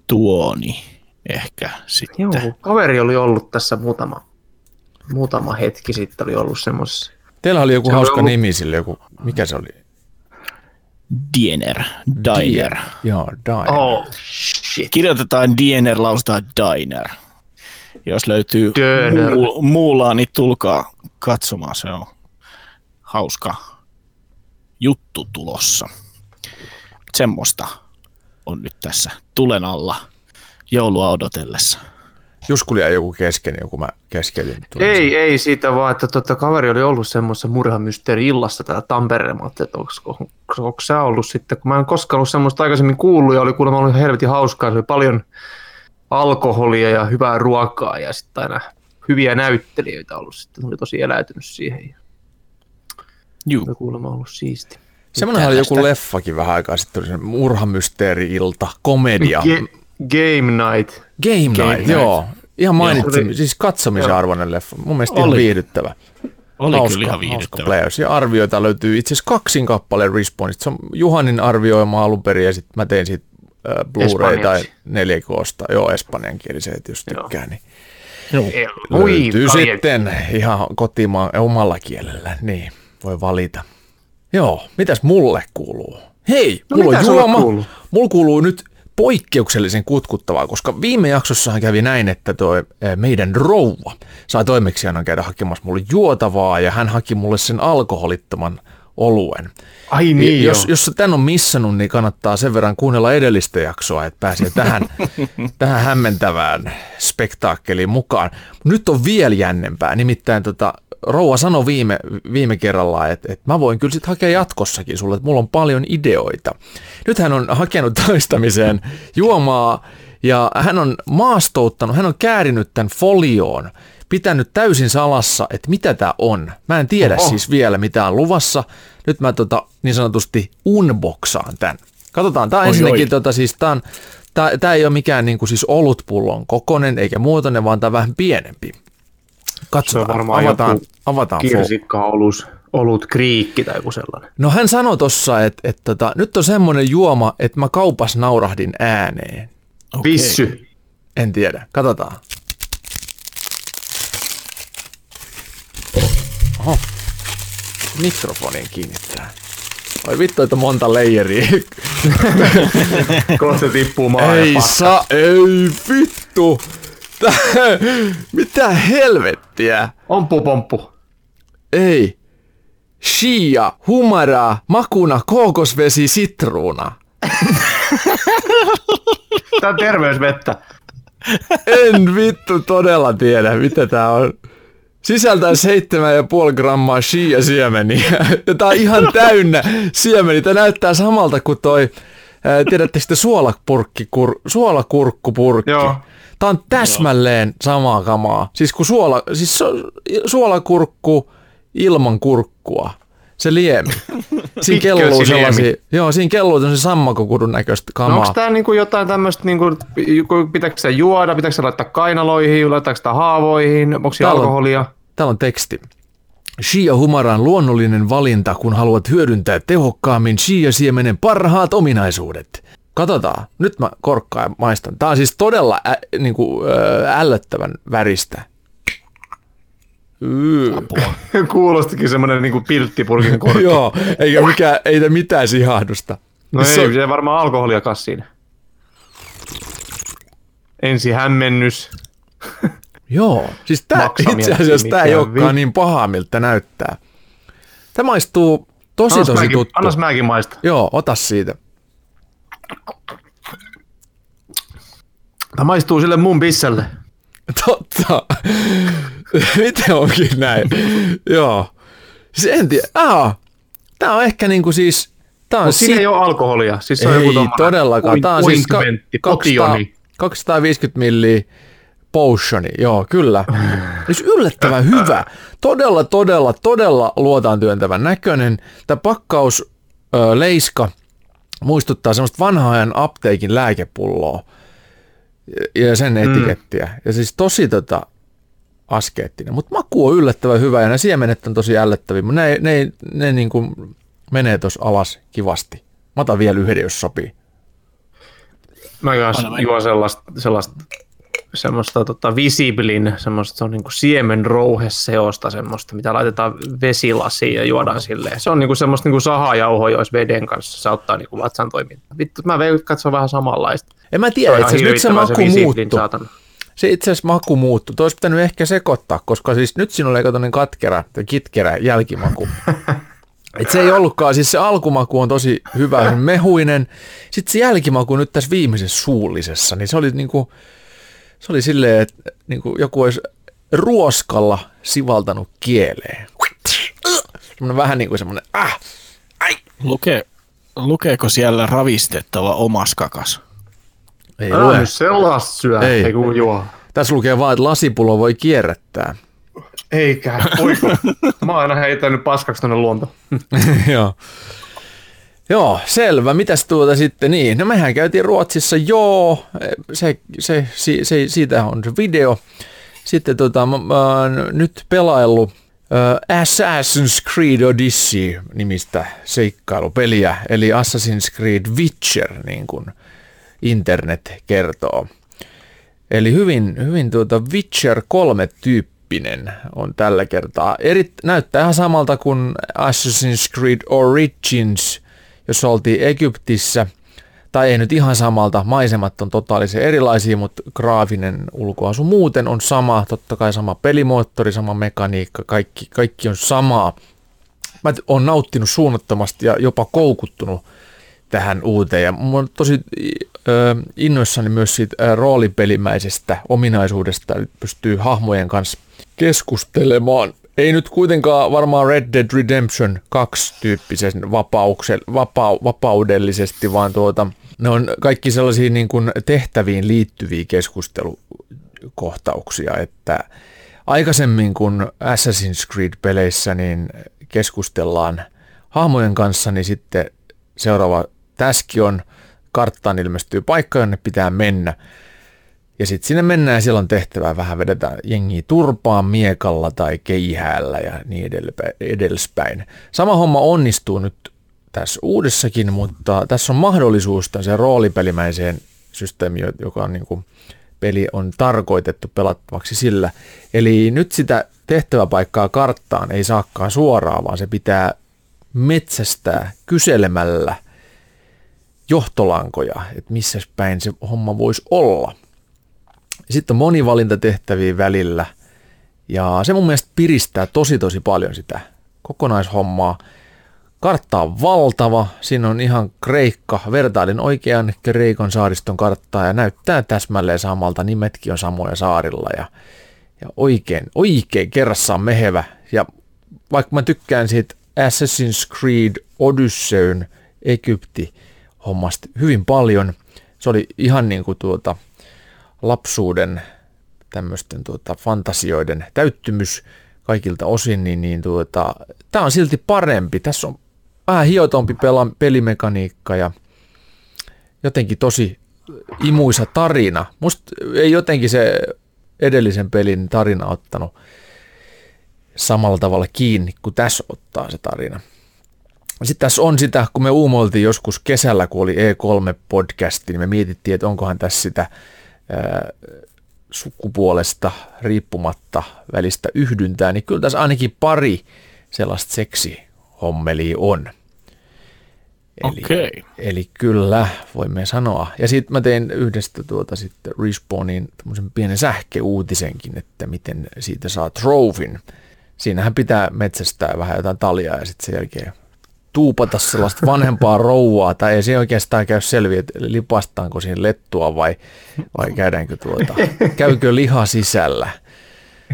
tuoni ehkä sitten. Joo, kaveri oli ollut tässä muutama, muutama hetki sitten, oli ollut semmoisessa Teillä oli joku se hauska ollut... nimi sille, joku, mikä se oli? Diener, Diner. Joo, Diner. Oh, shit. Kirjoitetaan Diener, lausutaan Diner. Jos löytyy muu, muulaa, niin tulkaa katsomaan, se on hauska juttu tulossa. Semmoista on nyt tässä tulen alla joulua odotellessa. Juskulia joku kesken, joku mä keskelin. Ei, ei siitä vaan, että tota, kaveri oli ollut semmoisessa murhamysteeri-illassa täällä Tampereella. Että onko, onko, onko sä ollut sitten, kun mä en koskaan ollut semmoista aikaisemmin kuullut ja oli kuulemma ollut helvetin hauskaa. Se oli paljon alkoholia ja hyvää ruokaa ja sitten aina hyviä näyttelijöitä ollut. Sitten oli tosi eläytynyt siihen. Juu. Oli kuulemma ollut siisti. Semmoinen oli joku leffakin vähän aikaa sitten, oli murhamysteeri-ilta, komedia. Ge- Game Night. Game, Game Night, Night, joo. Ihan mainitsin, joo. siis katsomisen joo. arvoinen leffa. Mun mielestä oli. ihan viihdyttävä. Oli hauska, kyllä ihan viihdyttävä. Ja arvioita löytyy itse asiassa kaksin kappaleen Respawnista. Se on Juhanin arvioima alun perin ja sitten mä tein siitä äh, Blu-ray tai 4Ksta. Joo, espanjankieliset, jos tykkää. Niin Joo. Löytyy Ui, sitten ihan kotimaan omalla kielellä. Niin, voi valita. Joo, mitäs mulle kuuluu? Hei, no mulla on juoma. Mulla kuuluu nyt poikkeuksellisen kutkuttavaa, koska viime jaksossahan kävi näin, että toi meidän rouva sai toimeksiannon käydä hakemassa mulle juotavaa ja hän haki mulle sen alkoholittoman oluen. Ai niin jos, jos tän on missannut, niin kannattaa sen verran kuunnella edellistä jaksoa, että pääsee tähän, tähän hämmentävään spektaakkeliin mukaan. Nyt on vielä jännempää, nimittäin tota, Rouva sanoi viime, viime kerralla, että, että mä voin kyllä sitten hakea jatkossakin sulle, että mulla on paljon ideoita. Nyt hän on hakenut toistamiseen juomaa ja hän on maastouttanut, hän on käärinyt tämän folioon, pitänyt täysin salassa, että mitä tämä on. Mä en tiedä Oho. siis vielä, mitä on luvassa. Nyt mä tota, niin sanotusti unboxaan tämän. Katsotaan, tämä on ensinnäkin, tota, siis tämä on, ei ole mikään niin kuin siis olutpullon kokonen eikä muotoinen, vaan tämä vähän pienempi. Katsotaan, se on varmaan avataan, avataan kirsikka, olus, olut, kriikki tai joku sellainen. No hän sanoi tossa, että, että, tota, nyt on semmoinen juoma, että mä kaupas naurahdin ääneen. Okay. Vissy. En tiedä, katsotaan. Oho, mikrofonin kiinnittää. Oi vittu, että monta leijeriä. Kohta tippuu maa Ei saa, ei vittu. Mitä helvettiä? Ompu pomppu. Ei. Shia, humara, makuna, kookosvesi, sitruuna. Tää on terveysvettä. En vittu todella tiedä, mitä tää on. Sisältää 7,5 grammaa shia-siemeniä. Ja tää on ihan täynnä siemeniä. Tää näyttää samalta kuin toi, ää, tiedätte sitten suolapurkki, kur, suolakurkkupurkki. Joo. Tämä on täsmälleen Joo. samaa kamaa. Siis kun suola, siis suolakurkku ilman kurkkua. Se liemi. Siinä kelluu sellaisia, joo, siinä kelluu se sammakokudun näköistä kamaa. No onko tämä niinku jotain tämmöistä, niinku, pitääkö se juoda, pitääkö se laittaa kainaloihin, laitaako sitä haavoihin, onko se alkoholia? täällä on teksti. Shia humaran luonnollinen valinta, kun haluat hyödyntää tehokkaammin shia-siemenen parhaat ominaisuudet. Katsotaan. Nyt mä korkkaan ja maistan. Tää on siis todella ä, niin kuin, ä, ällöttävän väristä. Kuulostikin semmoinen niinku pilttipurkin korkki. Joo, eikä mikään, ei mitään sihahdusta. No Se ei, on- se varmaan alkoholia kassiin. Ensi hämmennys. Joo, siis Maksamia itse asiassa tämä ei olekaan vi- niin paha, miltä näyttää. Tämä maistuu tosi Annas tosi mäkin, tuttu. annas mäkin maista. Joo, ota siitä. Tämä maistuu sille mun pisselle. Totta. Miten onkin näin? Joo. Siis en tiedä. Ah, tää on ehkä niinku siis... Tää on siinä sit- ei ole alkoholia. Siis se on ei joku tommonen todellakaan. Tämä on siis ka- ointmentti, 200, potioni. 250 milliä potioni, joo, kyllä. Siis yllättävän hyvä. Todella, todella, todella luotaan työntävän näköinen. Tämä pakkaus, ö, leiska, muistuttaa semmoista vanhaa ajan apteekin lääkepulloa ja- sen etikettiä. Mm. Ja siis tosi tota, askeettinen. Mutta maku on yllättävän hyvä ja nämä siemenet on tosi ällöttäviä, mutta ne, ne, ne niin kuin menee tuossa alas kivasti. Mä otan vielä yhden, jos sopii. Mä kanssa Anna mä- juon sellaista, sellaista semmoista tota, visiblin, semmoista se on niinku siemenrouheseosta, semmoista, mitä laitetaan vesilasiin ja juodaan silleen. Se on niinku semmoista niinku sahajauhoa, jos veden kanssa se auttaa niinku vatsan toimintaa. Vittu, mä veikkaan, että se on vähän samanlaista. En mä tiedä, itse nyt se maku saatana. Se itse asiassa maku muuttui. Tuo olisi pitänyt ehkä sekoittaa, koska siis nyt siinä oli toinen katkera tai kitkerä jälkimaku. Et se ei ollutkaan, siis se alkumaku on tosi hyvä, mehuinen. Sitten se jälkimaku nyt tässä viimeisessä suullisessa, niin se oli niinku, se oli silleen, että niinku joku olisi ruoskalla sivaltanut kieleen. Semmoinen vähän niin kuin semmoinen, ah, ai. Luke, lukeeko siellä ravistettava omas kakas? Ei Älä lue. sellaista syö, Ei. ei, ei kun juo. Tässä lukee vaan, että lasipullo voi kierrättää. Eikä, voiko? Mä oon aina heitänyt paskaksi tonne luontoon. Joo. Joo, selvä. Mitäs tuota sitten niin? No mehän käytiin Ruotsissa, joo, se, se, se, se siitä on se video. Sitten tota, mä, mä nyt pelaillut Assassin's Creed Odyssey nimistä seikkailupeliä, eli Assassin's Creed Witcher, niin kuin internet kertoo. Eli hyvin, hyvin tuota Witcher 3 tyyppinen on tällä kertaa. Eri, näyttää ihan samalta kuin Assassin's Creed Origins, jos oltiin Egyptissä. Tai ei nyt ihan samalta, maisemat on totaalisen erilaisia, mutta graafinen ulkoasu muuten on sama, totta kai sama pelimoottori, sama mekaniikka, kaikki, kaikki on samaa. Mä oon nauttinut suunnattomasti ja jopa koukuttunut tähän uuteen. Ja mä oon tosi ö, innoissani myös siitä roolipelimäisestä ominaisuudesta, että pystyy hahmojen kanssa keskustelemaan. Ei nyt kuitenkaan varmaan Red Dead Redemption 2 tyyppisen vapauksel- vapau- vapaudellisesti, vaan tuota, ne on kaikki sellaisia niin kuin tehtäviin liittyviä keskustelukohtauksia, että aikaisemmin kun Assassin's Creed-peleissä niin keskustellaan hahmojen kanssa, niin sitten seuraava täski on, karttaan ilmestyy paikka, jonne pitää mennä. Ja sitten sinne mennään ja siellä on tehtävää vähän vedetään jengiä turpaan miekalla tai keihäällä ja niin edespäin. Sama homma onnistuu nyt tässä uudessakin, mutta tässä on mahdollisuus tämmöiseen roolipelimäiseen systeemiin, joka on niin kuin peli on tarkoitettu pelattavaksi sillä. Eli nyt sitä tehtäväpaikkaa karttaan ei saakaan suoraan, vaan se pitää metsästää kyselemällä johtolankoja, että missä päin se homma voisi olla. Sitten on monivalintatehtäviä välillä ja se mun mielestä piristää tosi tosi paljon sitä kokonaishommaa. Kartta on valtava, siinä on ihan Kreikka, vertailin oikean Kreikon saariston karttaa ja näyttää täsmälleen samalta, nimetkin on samoja saarilla ja, ja oikein, oikein kerrassaan mehevä. Ja vaikka mä tykkään siitä Assassin's Creed Odysseyn Egypti hommasta hyvin paljon, se oli ihan niin kuin tuota lapsuuden tämmöisten tuota, fantasioiden täyttymys kaikilta osin, niin, niin tuota, tämä on silti parempi. Tässä on vähän hiotompi pela, pelimekaniikka ja jotenkin tosi imuisa tarina. Musta ei jotenkin se edellisen pelin tarina ottanut samalla tavalla kiinni kuin tässä ottaa se tarina. Sitten tässä on sitä, kun me uumoiltiin joskus kesällä, kun oli E3-podcasti, niin me mietittiin, että onkohan tässä sitä sukupuolesta riippumatta välistä yhdyntää, niin kyllä tässä ainakin pari sellaista seksihommelia on. Eli, Okei. eli kyllä, voimme sanoa. Ja sitten mä tein yhdestä tuota sitten Respawnin tämmöisen pienen sähkeuutisenkin, että miten siitä saa trofin. Siinähän pitää metsästää vähän jotain taljaa ja sitten sen jälkeen tuupata sellaista vanhempaa rouvaa, tai ei se oikeastaan käy selviä, että lipastaanko siinä lettua vai, vai käydäänkö tuota, käykö liha sisällä.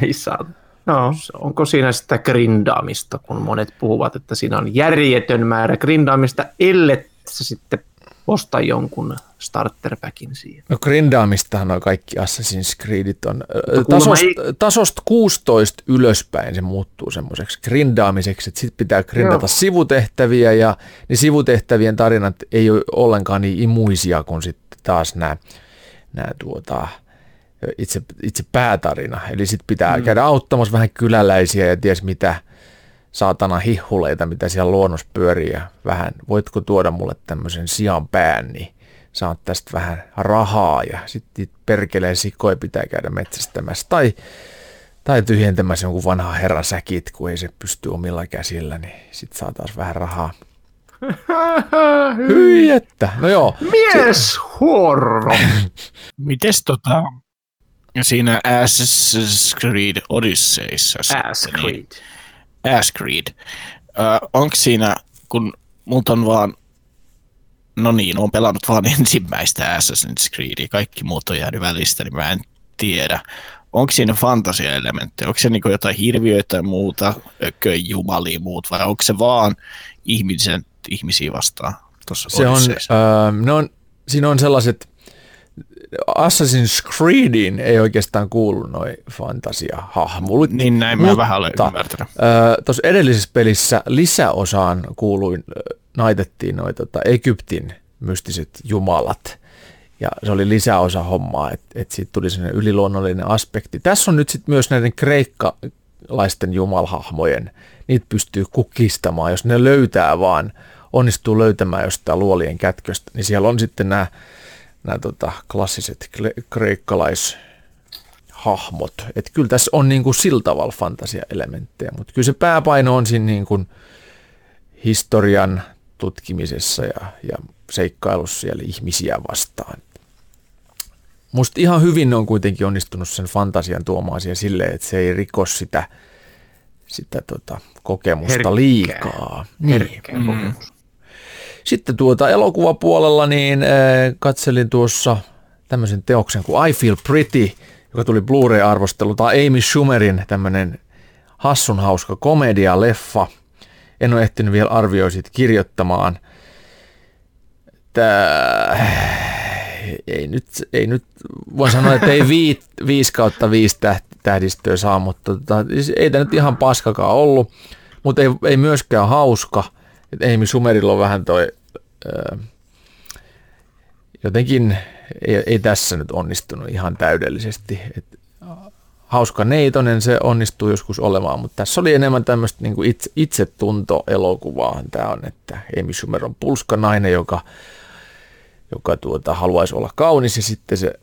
Ei saa. No, onko siinä sitä grindaamista, kun monet puhuvat, että siinä on järjetön määrä grindaamista, ellei sitten osta jonkun starterpackin siihen. No grindaamistahan on kaikki Assassin's Creedit on. Tasosta, ei- tasosta 16 ylöspäin se muuttuu semmoiseksi grindaamiseksi, että sitten pitää grindata Joo. sivutehtäviä ja niin sivutehtävien tarinat ei ole ollenkaan niin imuisia kuin sitten taas nämä, nämä tuota, itse, itse päätarina. Eli sitten pitää mm. käydä auttamassa vähän kyläläisiä ja ties mitä saatana hihuleita, mitä siellä luonnossa pyörii ja vähän, voitko tuoda mulle tämmöisen sian pään, niin saat tästä vähän rahaa ja sitten perkeleen sikoja pitää käydä metsästämässä tai, tai tyhjentämässä jonkun vanha herran säkit, kun ei se pysty omilla käsillä, niin sitten saa taas vähän rahaa. Hyi että, no joo, Mies horro! Mites tota, siinä Assassin's Creed Odysseyssa Ass sitten, Creed. Niin, Ass Creed. Onko siinä, kun multa on vaan, no niin, on pelannut vaan ensimmäistä Assassin's Creedia, kaikki muut on jäänyt välistä, niin mä en tiedä. Onko siinä fantasia-elementtejä? Onko se niinku jotain hirviöitä ja muuta, ököi, jumalia muut, vai onko se vaan ihmisen, ihmisiä vastaan tuossa se on, öö, ne on, siinä on sellaiset, Assassin's Creediin ei oikeastaan kuulu noin fantasia-hahmolut. Niin näin mä vähän olen ymmärtänyt. Tuossa edellisessä pelissä lisäosaan kuului, ö, naitettiin noin tota, Egyptin mystiset jumalat. Ja se oli lisäosa hommaa, että et siitä tuli sellainen yliluonnollinen aspekti. Tässä on nyt sitten myös näiden kreikkalaisten jumalhahmojen, niitä pystyy kukistamaan, jos ne löytää vaan, onnistuu löytämään jostain luolien kätköstä, niin siellä on sitten nämä nämä tota, klassiset kle- kreikkalaishahmot. Että kyllä tässä on niin kuin sillä tavalla fantasiaelementtejä, mutta kyllä se pääpaino on siinä niin kuin historian tutkimisessa ja, ja seikkailussa siellä ihmisiä vastaan. Musta ihan hyvin ne on kuitenkin onnistunut sen fantasian tuomaan siihen silleen, että se ei riko sitä, sitä tota, kokemusta Herkkää. liikaa. Niin. Kokemus. Sitten tuota elokuvapuolella niin äh, katselin tuossa tämmöisen teoksen kuin I Feel Pretty, joka tuli Blu-ray-arvostelu, tai Amy Schumerin tämmöinen hassun hauska komedia-leffa. En ole ehtinyt vielä arvioida siitä kirjoittamaan. Tää, ei nyt, ei nyt, voin sanoa, että ei viit, 5 kautta 5 tähdistöä saa, mutta tota, siis ei tämä nyt ihan paskakaan ollut, mutta ei, ei myöskään hauska. Et Amy Sumerilla on vähän toi, ö, jotenkin ei, ei tässä nyt onnistunut ihan täydellisesti. Et, hauska neitonen se onnistuu joskus olemaan, mutta tässä oli enemmän tämmöistä niin itse, itsetunto-elokuvaa tämä on, että Amy Schumer on pulskanainen, joka, joka tuota, haluaisi olla kaunis ja sitten se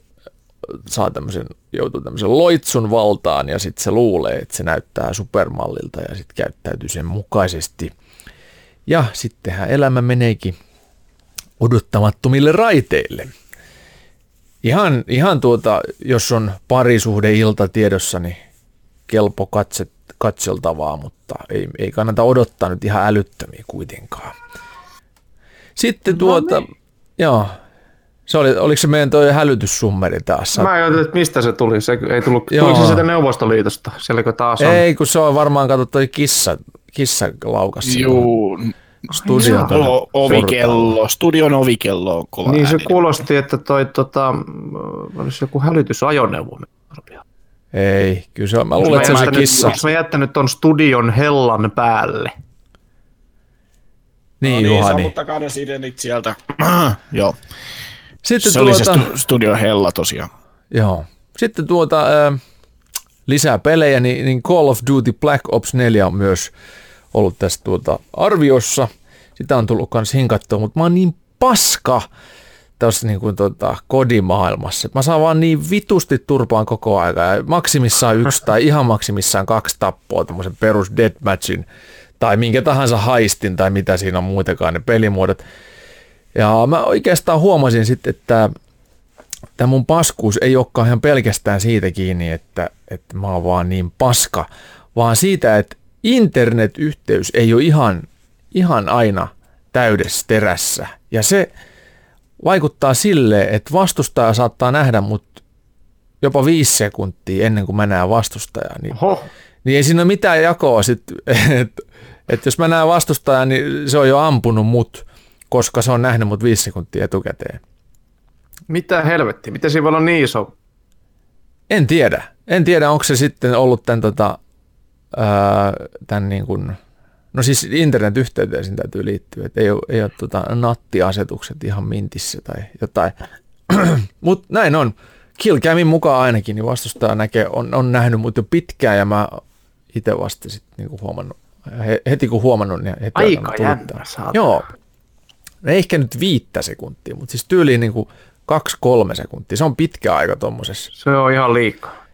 saa tämmöisen, joutuu tämmöisen loitsun valtaan ja sitten se luulee, että se näyttää supermallilta ja sitten käyttäytyy sen mukaisesti. Ja sittenhän elämä meneekin odottamattomille raiteille. Ihan, ihan tuota, jos on parisuhdeilta tiedossa, niin kelpo katse, katseltavaa, mutta ei, ei kannata odottaa nyt ihan älyttömiä kuitenkaan. Sitten tuota, no niin. joo, se oli, oliko se meidän toi hälytyssummeri taas? Mä ajattelin, että mistä se tuli. Se ei tullut, Joo. tuliko se sieltä Neuvostoliitosta? Sielläkö taas on? Ei, kun se on varmaan katsottu toi kissa, kissa laukas siinä Juu, studion tuonne o- ovikello, studion ovikello on kova Niin se ääni. kuulosti, että toi tota, olisi joku hälytysajoneuvo. Ei, kyllä se on, mä luulen, että se on se jättänyt, kissa. Onko mä jättänyt ton studion hellan päälle? Niin, no niin, Juhani. sammuttakaa ne sirenit sieltä. Joo, Sitten se oli se tuota, stu- studio Hella tosiaan. joo. Sitten tuota, äh, lisää pelejä, niin, niin Call of Duty Black Ops 4 on myös ollut tässä tuota arviossa. Sitä on tullut kans hinkattua, mutta mä oon niin paska tuossa niin kuin tota, kodimaailmassa. Mä saan vaan niin vitusti turpaan koko aika ja maksimissaan yksi tai ihan maksimissaan kaksi tappoa tämmöisen perus deathmatchin tai minkä tahansa haistin tai mitä siinä on muitakaan ne pelimuodot. Ja mä oikeastaan huomasin sitten, että tämä mun paskuus ei olekaan ihan pelkästään siitä kiinni, että, että mä oon vaan niin paska, vaan siitä, että internetyhteys ei ole ihan, ihan aina täydessä terässä. Ja se vaikuttaa sille, että vastustaja saattaa nähdä mut jopa viisi sekuntia ennen kuin mä näen vastustajaa. Niin, Oho. niin ei siinä ole mitään jakoa sitten, että et jos mä näen vastustajan, niin se on jo ampunut mut, koska se on nähnyt mut viisi sekuntia etukäteen. Mitä helvetti? Miten siinä voi olla niin iso? En tiedä. En tiedä, onko se sitten ollut tämän, tota, tämän niin kuin, no siis internetyhteyteen siinä täytyy liittyä, että ei ole, ei ole tota, nattiasetukset ihan mintissä tai jotain. Mutta näin on. Killcamin mukaan ainakin, niin vastustaja näkee, on, on nähnyt mut jo pitkään ja mä itse vasta sitten niin huomannut, he, heti kun huomannut, niin heti Aika jännä. Joo. No ehkä nyt viittä sekuntia, mutta siis tyyliin niin kuin kaksi-kolme sekuntia. Se on pitkä aika tuommoisessa. Se on ihan liikaa.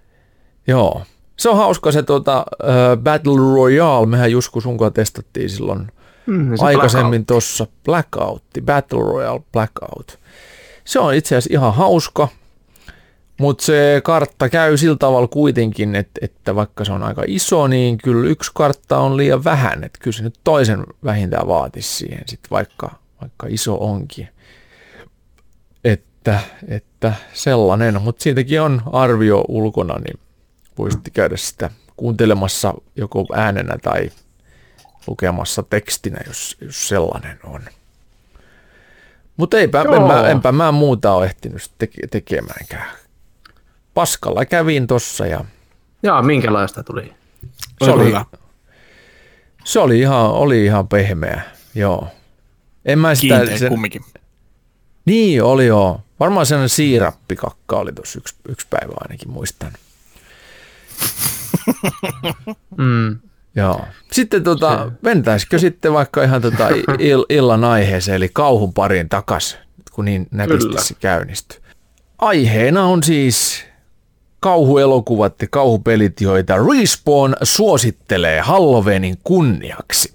Joo. Se on hauska se tuota, uh, Battle Royale. Mehän Jusku sun kanssa testattiin silloin Mm, se aikaisemmin tuossa Blackout, Battle Royale Blackout. Se on itse asiassa ihan hauska, mutta se kartta käy sillä tavalla kuitenkin, että, että vaikka se on aika iso, niin kyllä yksi kartta on liian vähän. Että kyllä se nyt toisen vähintään vaatisi siihen, sit vaikka, vaikka iso onkin. Että, että sellainen, mutta siitäkin on arvio ulkona, niin voisitte käydä sitä kuuntelemassa joko äänenä tai lukemassa tekstinä, jos, jos sellainen on. Mutta eipä, Joo. enpä, enpä mä muuta ole ehtinyt teke, tekemäänkään. Paskalla kävin tossa ja Jaa, minkälaista tuli? se oli, hyvä. se oli ihan, oli ihan pehmeä, joo. En mä sitä, Kiinteä sen, kumminkin. niin oli joo. Varmaan sellainen siirappikakka oli tuossa yksi, yksi päivä ainakin muistan. Mm. Joo. Sitten tota, mentäisikö sitten vaikka ihan tota il, illan aiheeseen, eli kauhun pariin takas, kun niin nätisti Kyllä. se käynnistyy. Aiheena on siis kauhuelokuvat ja kauhupelit, joita Respawn suosittelee Halloweenin kunniaksi.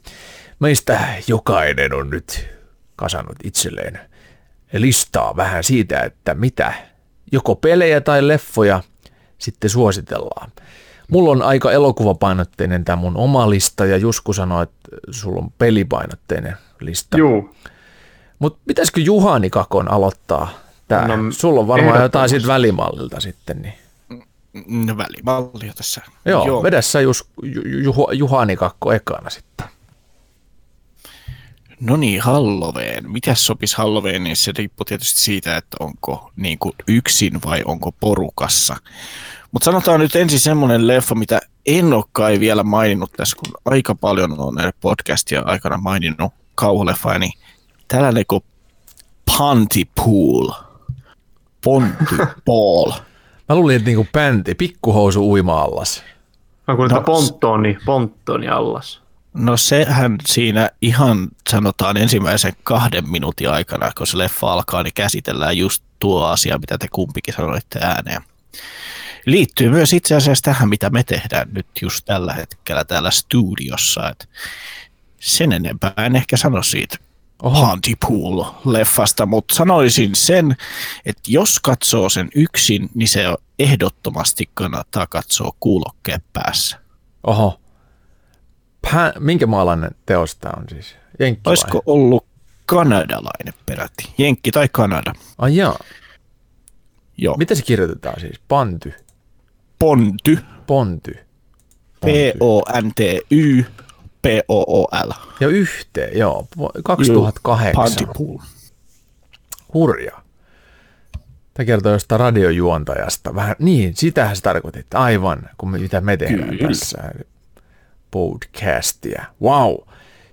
Meistä jokainen on nyt kasannut itselleen listaa vähän siitä, että mitä joko pelejä tai leffoja sitten suositellaan. Mulla on aika elokuvapainotteinen tämä mun oma lista ja Jusku sanoi, että sulla on pelipainotteinen lista. Juu. Mutta pitäisikö Juhani Kakon aloittaa tää? No, Sulla on varmaan jotain siitä välimallilta sitten. Niin. No, välimallia tässä. Joo, Joo. vedä sä Jus, Ju, Ju, Juhani Kakko ekana sitten. No niin, Halloween. Mitäs sopisi Halloween, niin se riippuu tietysti siitä, että onko niin kuin yksin vai onko porukassa. Mutta sanotaan nyt ensin semmoinen leffa, mitä en ole kai vielä maininnut tässä, kun aika paljon on näiden podcastia aikana maininnut kauhuleffa, niin tällainen kuin Pontypool. Pontypool. Mä luulin, että niinku bändi, pikkuhousu uima-allas. Mä kuulin, No, että ponttoni, ponttoni allas. No sehän siinä ihan sanotaan ensimmäisen kahden minuutin aikana, kun se leffa alkaa, niin käsitellään just tuo asia, mitä te kumpikin sanoitte ääneen. Liittyy myös itse asiassa tähän, mitä me tehdään nyt just tällä hetkellä täällä studiossa. Et sen enempää en ehkä sano siitä Oho. Pontypool-leffasta, mutta sanoisin sen, että jos katsoo sen yksin, niin se on ehdottomasti kannattaa katsoa kuulokkeen päässä. Oho. Pä, minkä maalainen teos tää on siis? Jenkki vai? Olisiko ollut kanadalainen peräti? Jenkki tai Kanada? Ai jaa. Joo. Mitä se kirjoitetaan siis? Panty. Ponty. Ponty. P-O-N-T-Y. P-O-O-L. Ja yhteen, joo. 2008. Pontypool. Hurja. Tämä kertoo jostain radiojuontajasta. Vähän, niin, sitähän se tarkoitit. Aivan, kun me, mitä me tehdään Kyllä. tässä podcastia. Wow.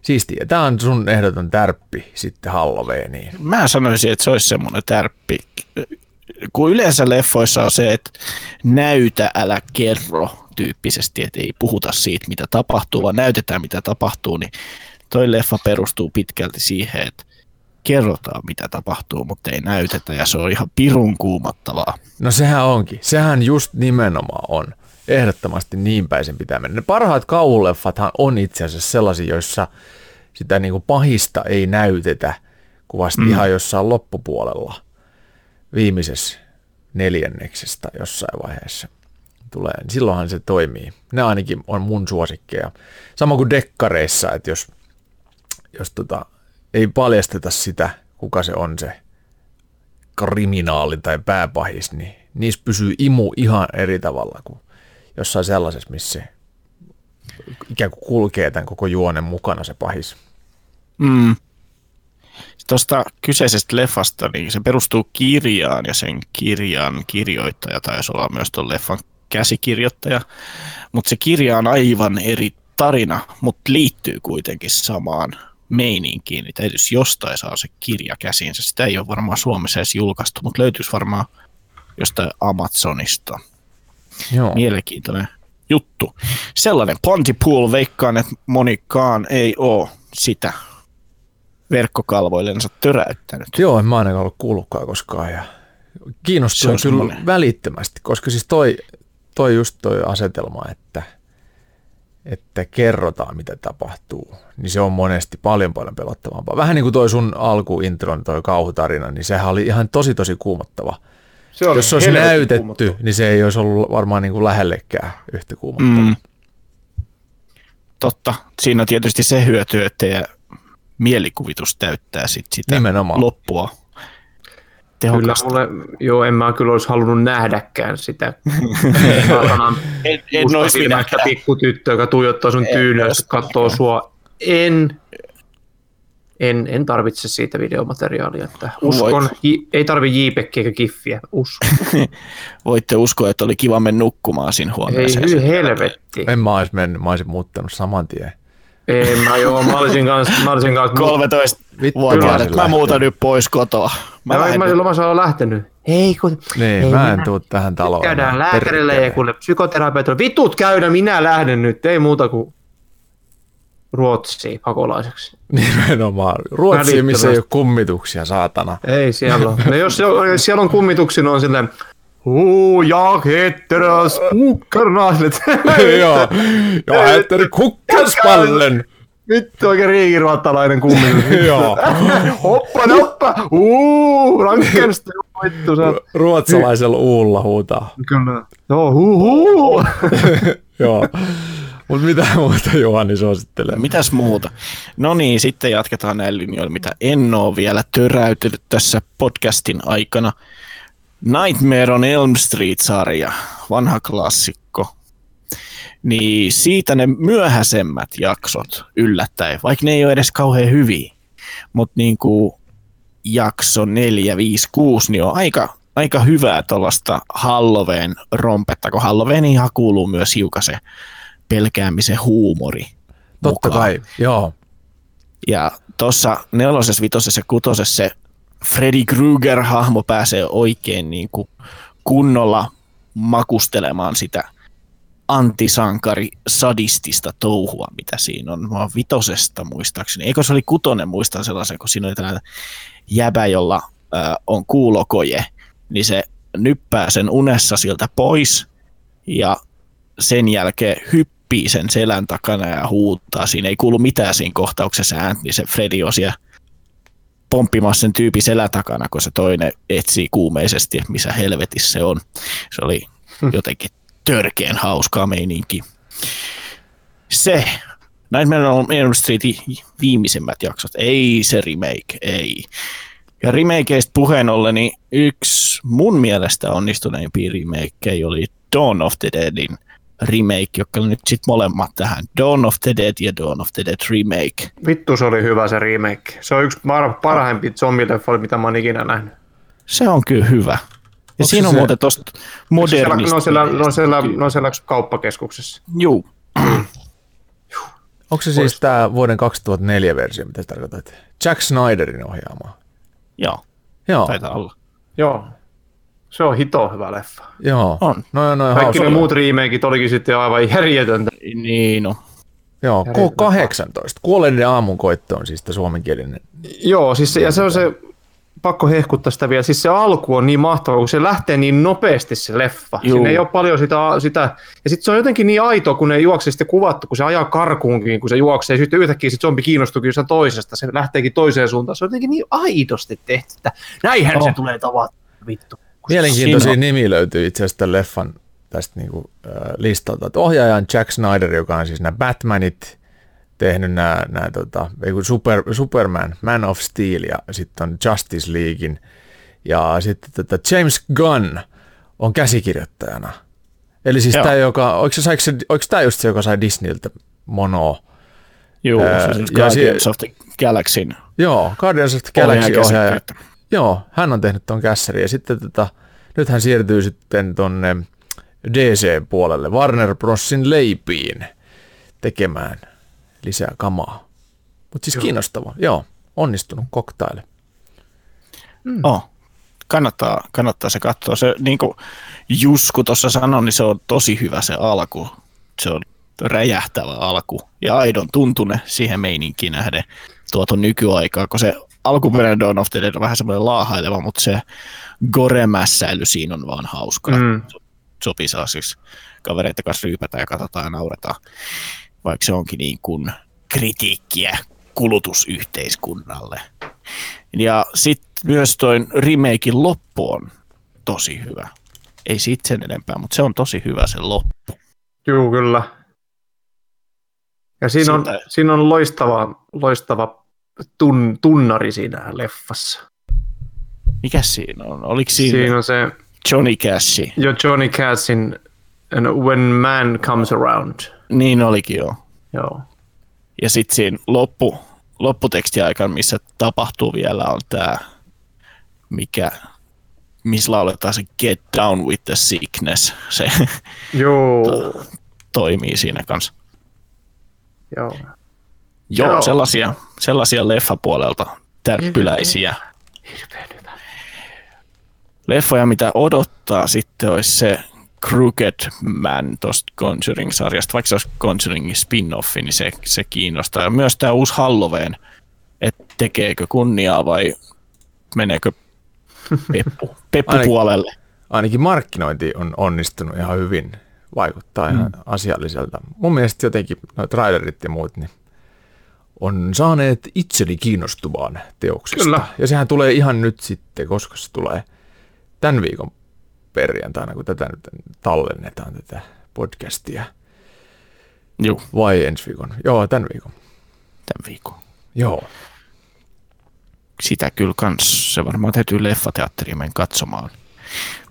Siistiä. Tämä on sun ehdoton tärppi sitten Halloweeniin. Mä sanoisin, että se olisi semmoinen tärppi. Kun yleensä leffoissa on se, että näytä, älä kerro tyyppisesti, että ei puhuta siitä, mitä tapahtuu, vaan näytetään, mitä tapahtuu, niin toi leffa perustuu pitkälti siihen, että kerrotaan, mitä tapahtuu, mutta ei näytetä, ja se on ihan pirun kuumattavaa. No sehän onkin. Sehän just nimenomaan on. Ehdottomasti niin päin sen pitää mennä. Ne parhaat kauhuleffathan on itse asiassa sellaisia, joissa sitä niin kuin pahista ei näytetä, kuin vasta mm. ihan jossain loppupuolella viimeisessä neljänneksessä tai jossain vaiheessa tulee. Silloinhan se toimii. Ne ainakin on mun suosikkeja. Sama kuin dekkareissa, että jos, jos tota, ei paljasteta sitä, kuka se on se kriminaali tai pääpahis, niin niissä pysyy imu ihan eri tavalla kuin jossain sellaisessa, missä se ikään kuin kulkee tämän koko juonen mukana se pahis. Mm. Tuosta kyseisestä leffasta, niin se perustuu kirjaan ja sen kirjan kirjoittaja taisi olla myös tuon leffan käsikirjoittaja, mutta se kirja on aivan eri tarina, mutta liittyy kuitenkin samaan meininkiin, että edes jostain saa se kirja käsiinsä. Sitä ei ole varmaan Suomessa edes julkaistu, mutta löytyisi varmaan jostain Amazonista. Joo. Mielenkiintoinen juttu. Sellainen Pontypool, veikkaan, että monikaan ei ole sitä verkkokalvoillensa töräyttänyt. Joo, en mä ainakaan ollut kuullutkaan koskaan ja on kyllä semmoinen. välittömästi, koska siis toi, toi just toi asetelma, että, että kerrotaan mitä tapahtuu, niin se on monesti paljon paljon pelottavampaa. Vähän niin kuin toi sun alkuintron, toi kauhutarina, niin sehän oli ihan tosi tosi kuumottava. Se Jos se olisi näytetty, kuumottava. niin se ei olisi ollut varmaan niin kuin lähellekään yhtä kuumottava. Mm. Totta. Siinä on tietysti se hyöty, että mielikuvitus täyttää sit sitä Nimenomaan. loppua. Kyllä mulle, joo, en mä kyllä olisi halunnut nähdäkään sitä saatanan En, en olisi minäkään. pikkutyttö, joka tuijottaa sun olisi katsoo sua. En, en, en tarvitse siitä videomateriaalia. Että uskon, Voit. j, ei tarvi JPEG eikä Giffiä. Uskon. Voitte uskoa, että oli kiva mennä nukkumaan siinä Ei huoneeseen. hy, helvetti. En mä olisi mennyt, mä olisin muuttanut saman tien. En mä joo, mä olisin kanssa, mä olisin kanssa 13 Vittu, vuotiaana, mä että mä olisin muutan nyt pois kotoa. Mä Mä, mä, mä olen lähtenyt. Ei kun, Niin, ei, mä en minä- tuu tähän taloon. Käydään lääkärille ja kuule psykoterapeutille. Vitut käydä, minä lähden nyt. Ei muuta kuin Ruotsiin pakolaiseksi. Nimenomaan. Ruotsiin, missä ei ole kummituksia, saatana. Ei siellä ole. No jos, siellä on kummituksia, on silleen Huu, jag heter Spookarnaslet. Joo, jag äter kukkaspallen. Vittu oikein riikiruottalainen kummitus. Joo, hoppa, hoppa. Huu, rankensta. Vittu, ruotsalaisella uulla huutaa. Kyllä. Joo, huu, huu. Joo. Mutta mitä muuta Juhani suosittelee? Mitäs muuta? No niin, sitten jatketaan näillä linjoilla, mitä en ole vielä töräytellyt tässä podcastin aikana. Nightmare on Elm Street-sarja, vanha klassikko. Niin siitä ne myöhäisemmät jaksot yllättäen, vaikka ne ei ole edes kauhean hyviä. Mutta niin kuin jakso 4, 5, 6, niin on aika, aika hyvää tuollaista Halloween rompetta, kun Halloweeniinhan kuuluu myös hiukan se pelkäämisen huumori. Totta mukaan. kai, joo. Ja tuossa nelosessa, vitosessa ja kutosessa se Freddy Krueger-hahmo pääsee oikein niin kuin kunnolla makustelemaan sitä antisankari sadistista touhua, mitä siinä on. Mä oon vitosesta muistaakseni. Eikö se oli kutonen, muistan sellaisen, kun siinä oli tällainen jäbä, jolla äh, on kuulokoje, niin se nyppää sen unessa siltä pois ja sen jälkeen hyppii sen selän takana ja huuttaa. Siinä ei kuulu mitään siinä kohtauksessa ääntä, niin se Freddy on siellä pomppimassa sen tyypin selän takana, kun se toinen etsii kuumeisesti, että missä helvetissä se on. Se oli jotenkin törkeän hauskaa meininki. Se. Nightmare on Elm Streetin viimeisimmät jaksot. Ei se remake, ei. Ja remakeista puheen ollen, niin yksi mun mielestä onnistuneimpia remakeja oli Dawn of the Deadin remake, joka on nyt sitten molemmat tähän. Dawn of the Dead ja Dawn of the Dead remake. Vittu se oli hyvä se remake. Se on yksi par- parhaimpia zombileffoja, mitä mä oon ikinä nähnyt. Se on kyllä hyvä. Ja Onko siinä se on se- muuten tuosta modernista. on siellä, ne, on siellä, ne on siellä kauppakeskuksessa. Juu, Onko se siis tämä vuoden 2004 versio, mitä tarkoitat? Jack Snyderin ohjaama. joo, Joo, taitaa olla. Joo. Se on hito hyvä leffa. joo. On. No, no, Kaikki hauska. ne muut remakeit olikin sitten aivan järjetöntä. Niin no. Joo, Ja K18. Kuolleiden aamunkoitto on siis suomenkielinen. Joo, siis se, ja se on se, pakko hehkuttaa sitä vielä, siis se alku on niin mahtava, kun se lähtee niin nopeasti se leffa. Juu. Siinä ei ole paljon sitä, sitä ja sitten se on jotenkin niin aito, kun ne juoksee sitten kuvattu, kun se ajaa karkuunkin, kun se juoksee, ja sitten yhtäkkiä sit zombi kiinnostuukin jostain toisesta, se lähteekin toiseen suuntaan. Se on jotenkin niin aidosti tehty, että näinhän Oh. se tulee tavata, vittu. Mielenkiintoisia nimi löytyy itse asiassa tämän leffan tästä niinku, äh, listalta. Et ohjaaja on Jack Snyder, joka on siis nämä Batmanit tehnyt nämä, nämä tota, Super, Superman, Man of Steel ja sitten on Justice Leaguein. Ja sitten tota James Gunn on käsikirjoittajana. Eli siis Joo. tämä, joka, oliko, se, saiko se, oliko tämä just se, joka sai Disneyltä monoa? Joo, se siis Guardians si- of the Galaxyn Joo, Guardians of the Galaxy ohjaaja. ohjaajakäsikirjoittaja. Joo, hän on tehnyt ton kässärin ja sitten tota, nyt hän siirtyy sitten tonne DC-puolelle Warner Brosin leipiin tekemään lisää kamaa. Mutta siis kiinnostava, joo, onnistunut cocktail. Oh. Kannattaa, kannattaa se katsoa. Se, niin kuin Jusku tuossa sanoi, niin se on tosi hyvä se alku. Se on räjähtävä alku ja aidon tuntune siihen meininkiin nähden tuotu nykyaikaa, kun se alkuperäinen Dawn of the Dead on vähän semmoinen laahaileva, mutta se gore-mässäily siinä on vaan hauska. Mm. Sopii saa siis kavereita kanssa ryypätä ja katsotaan ja nauretaan, vaikka se onkin niin kuin kritiikkiä kulutusyhteiskunnalle. Ja sitten myös toi remakein loppu on tosi hyvä. Ei siitä sen enempää, mutta se on tosi hyvä se loppu. Joo, kyllä. Ja siinä on, Sitä- siinä on loistava, loistava tun, tunnari siinä leffassa. Mikä siinä on? Oliko siinä, Siinä on se Johnny Cash? jo Johnny Cashin and When Man Comes Around. Niin olikin joo. Joo. Ja sitten siinä loppu, lopputekstiaikaan, missä tapahtuu vielä, on tämä, mikä, missä lauletaan se Get Down with the Sickness. Se Joo. toimii siinä kanssa. Joo. Joo, Joo. sellaisia, sellaisia leffapuolelta tärppyläisiä. Hirveän hyvä. Leffoja, mitä odottaa sitten, olisi se Crooked Man tuosta Conjuring-sarjasta. Vaikka se olisi Conjuringin spin-offi, niin se, se kiinnostaa. Ja myös tämä uusi Halloween, että tekeekö kunniaa vai meneekö peppu, peppupuolelle. Ainakin markkinointi on onnistunut ihan hyvin, vaikuttaa ihan Mm. asialliselta. Mun mielestä jotenkin noin trailerit ja muut, niin on saaneet itseni kiinnostuvaan teoksesta. Kyllä. Ja sehän tulee ihan nyt sitten, koska se tulee tämän viikon perjantaina, kun tätä nyt tallennetaan, tätä podcastia. Joo, Vai ensi viikon? Joo, tämän viikon. tämän viikon. Joo. Sitä kyllä kans, se varmaan täytyy leffateatteriin mennä katsomaan.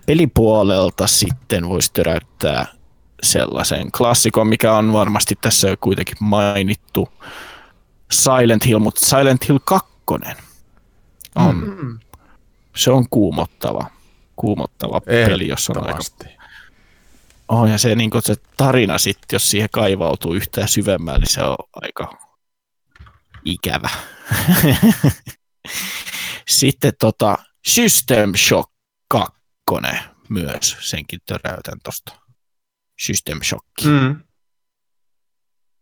Pelipuolelta sitten voisi töräyttää sellaisen klassikon, mikä on varmasti tässä jo kuitenkin mainittu. Silent Hill, mutta Silent Hill 2 on. Mm. Se on kuumottava, kuumottava peli, jos on aika. Oh, ja se, niin se tarina sitten, jos siihen kaivautuu yhtään syvemmälle, niin se on aika ikävä. sitten tota, System Shock 2 myös, senkin töräytän tosta. System Shock. Mm.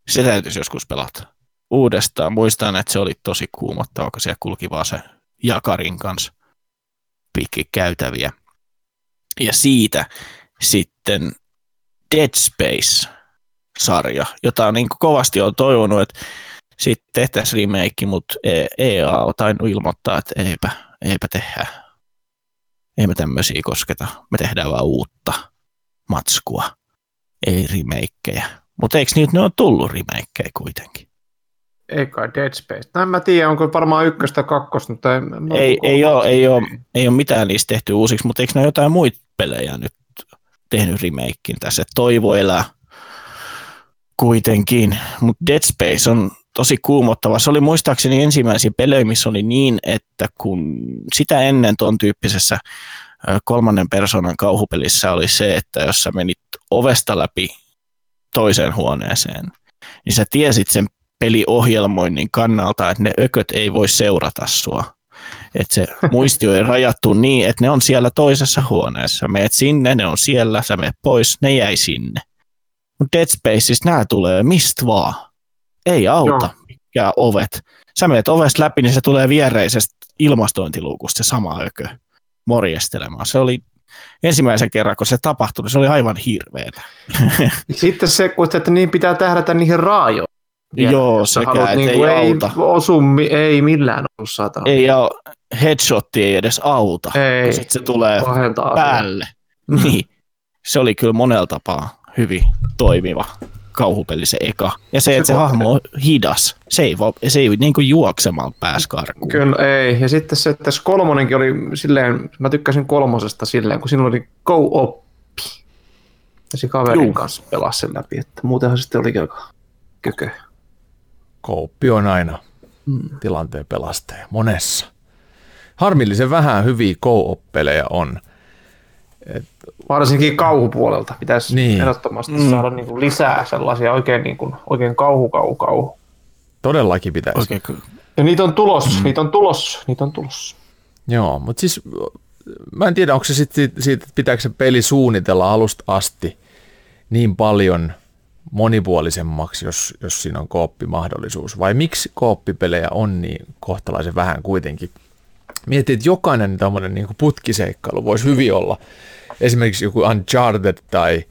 Se täytyisi joskus pelata uudestaan. Muistan, että se oli tosi kuumottava, kun siellä kulki vaan se jakarin kanssa pitkin käytäviä. Ja siitä sitten Dead Space-sarja, jota niin kovasti on toivonut, että sitten tehtäisiin remake, mutta EA on tainnut ilmoittaa, että eipä, eipä tehdä. Ei me tämmöisiä kosketa. Me tehdään vaan uutta matskua, ei remakeja. Mutta eikö niitä ne on tullut remakeja kuitenkin? Ei kai Dead Space. No en mä tiedä, onko varmaan ykköstä kakkosta, mutta en, en Ei, ei, ole, ei, ole, ei ole mitään niistä tehty uusiksi, mutta eikö ne ole jotain muita pelejä nyt tehnyt remakein tässä? Toivo elää kuitenkin, mutta Dead Space on tosi kuumottava. Se oli muistaakseni ensimmäisiä pelejä, missä oli niin, että kun sitä ennen tuon tyyppisessä kolmannen persoonan kauhupelissä oli se, että jos sä menit ovesta läpi toiseen huoneeseen, niin sä tiesit sen peliohjelmoinnin kannalta, että ne ököt ei voi seurata sua. Että se muistio ei rajattu niin, että ne on siellä toisessa huoneessa. Meet sinne, ne on siellä, sä meet pois, ne jäi sinne. Mutta Dead Spaceissa nämä tulee mistä vaan. ei auta mikään ovet. Sä menet ovesta läpi, niin se tulee viereisestä ilmastointiluukusta se sama ökö morjestelemaan. Se oli ensimmäisen kerran, kun se tapahtui, niin se oli aivan hirveetä. Sitten se, että niin pitää tähdätä niihin raajoihin. Joo, sekä, haluat et niinku, ei ei auta. osu, mi- ei millään osu saatana. Ei ole, headshotti ei edes auta, Ei. kun sit se tulee Pahentaa asiaa. päälle. Niin. Se oli kyllä monella tapaa hyvin toimiva kauhupeli se eka. Ja se, että se Se- hahmo on hidas. Se ei, va- se ei niin kuin juoksemalla pääs karkuun. Kyllä ei. Ja sitten se, että tässä kolmonenkin oli silleen, mä tykkäsin kolmosesta silleen, kun siinä oli go-oppi. Ja se kaverin Juu. kanssa pelasi sen läpi, että muutenhan se sitten oli aika kökö. Kouppi on aina tilanteen pelastaja monessa. Harmillisen vähän hyviä co-op-pelejä on. Varsinkin kauhupuolelta pitäisi Niin. ehdottomasti mm. saada niin kuin lisää sellaisia oikein, niin kuin, oikein kauhu, kauhu, kauhu. Todellakin pitäisi. Oikein. Ja niitä on tulos, mm. niitä on tulos, niitä on tulos. Joo, mutta siis mä en tiedä, onko se sitten siitä, siitä, että pitääkö se peli suunnitella alusta asti niin paljon monipuolisemmaksi, jos, jos siinä on kooppimahdollisuus, vai miksi kooppipelejä on niin kohtalaisen vähän kuitenkin? Mietin, että jokainen tämmöinen niin putkiseikkailu voisi hyvin olla, esimerkiksi joku Uncharted tai,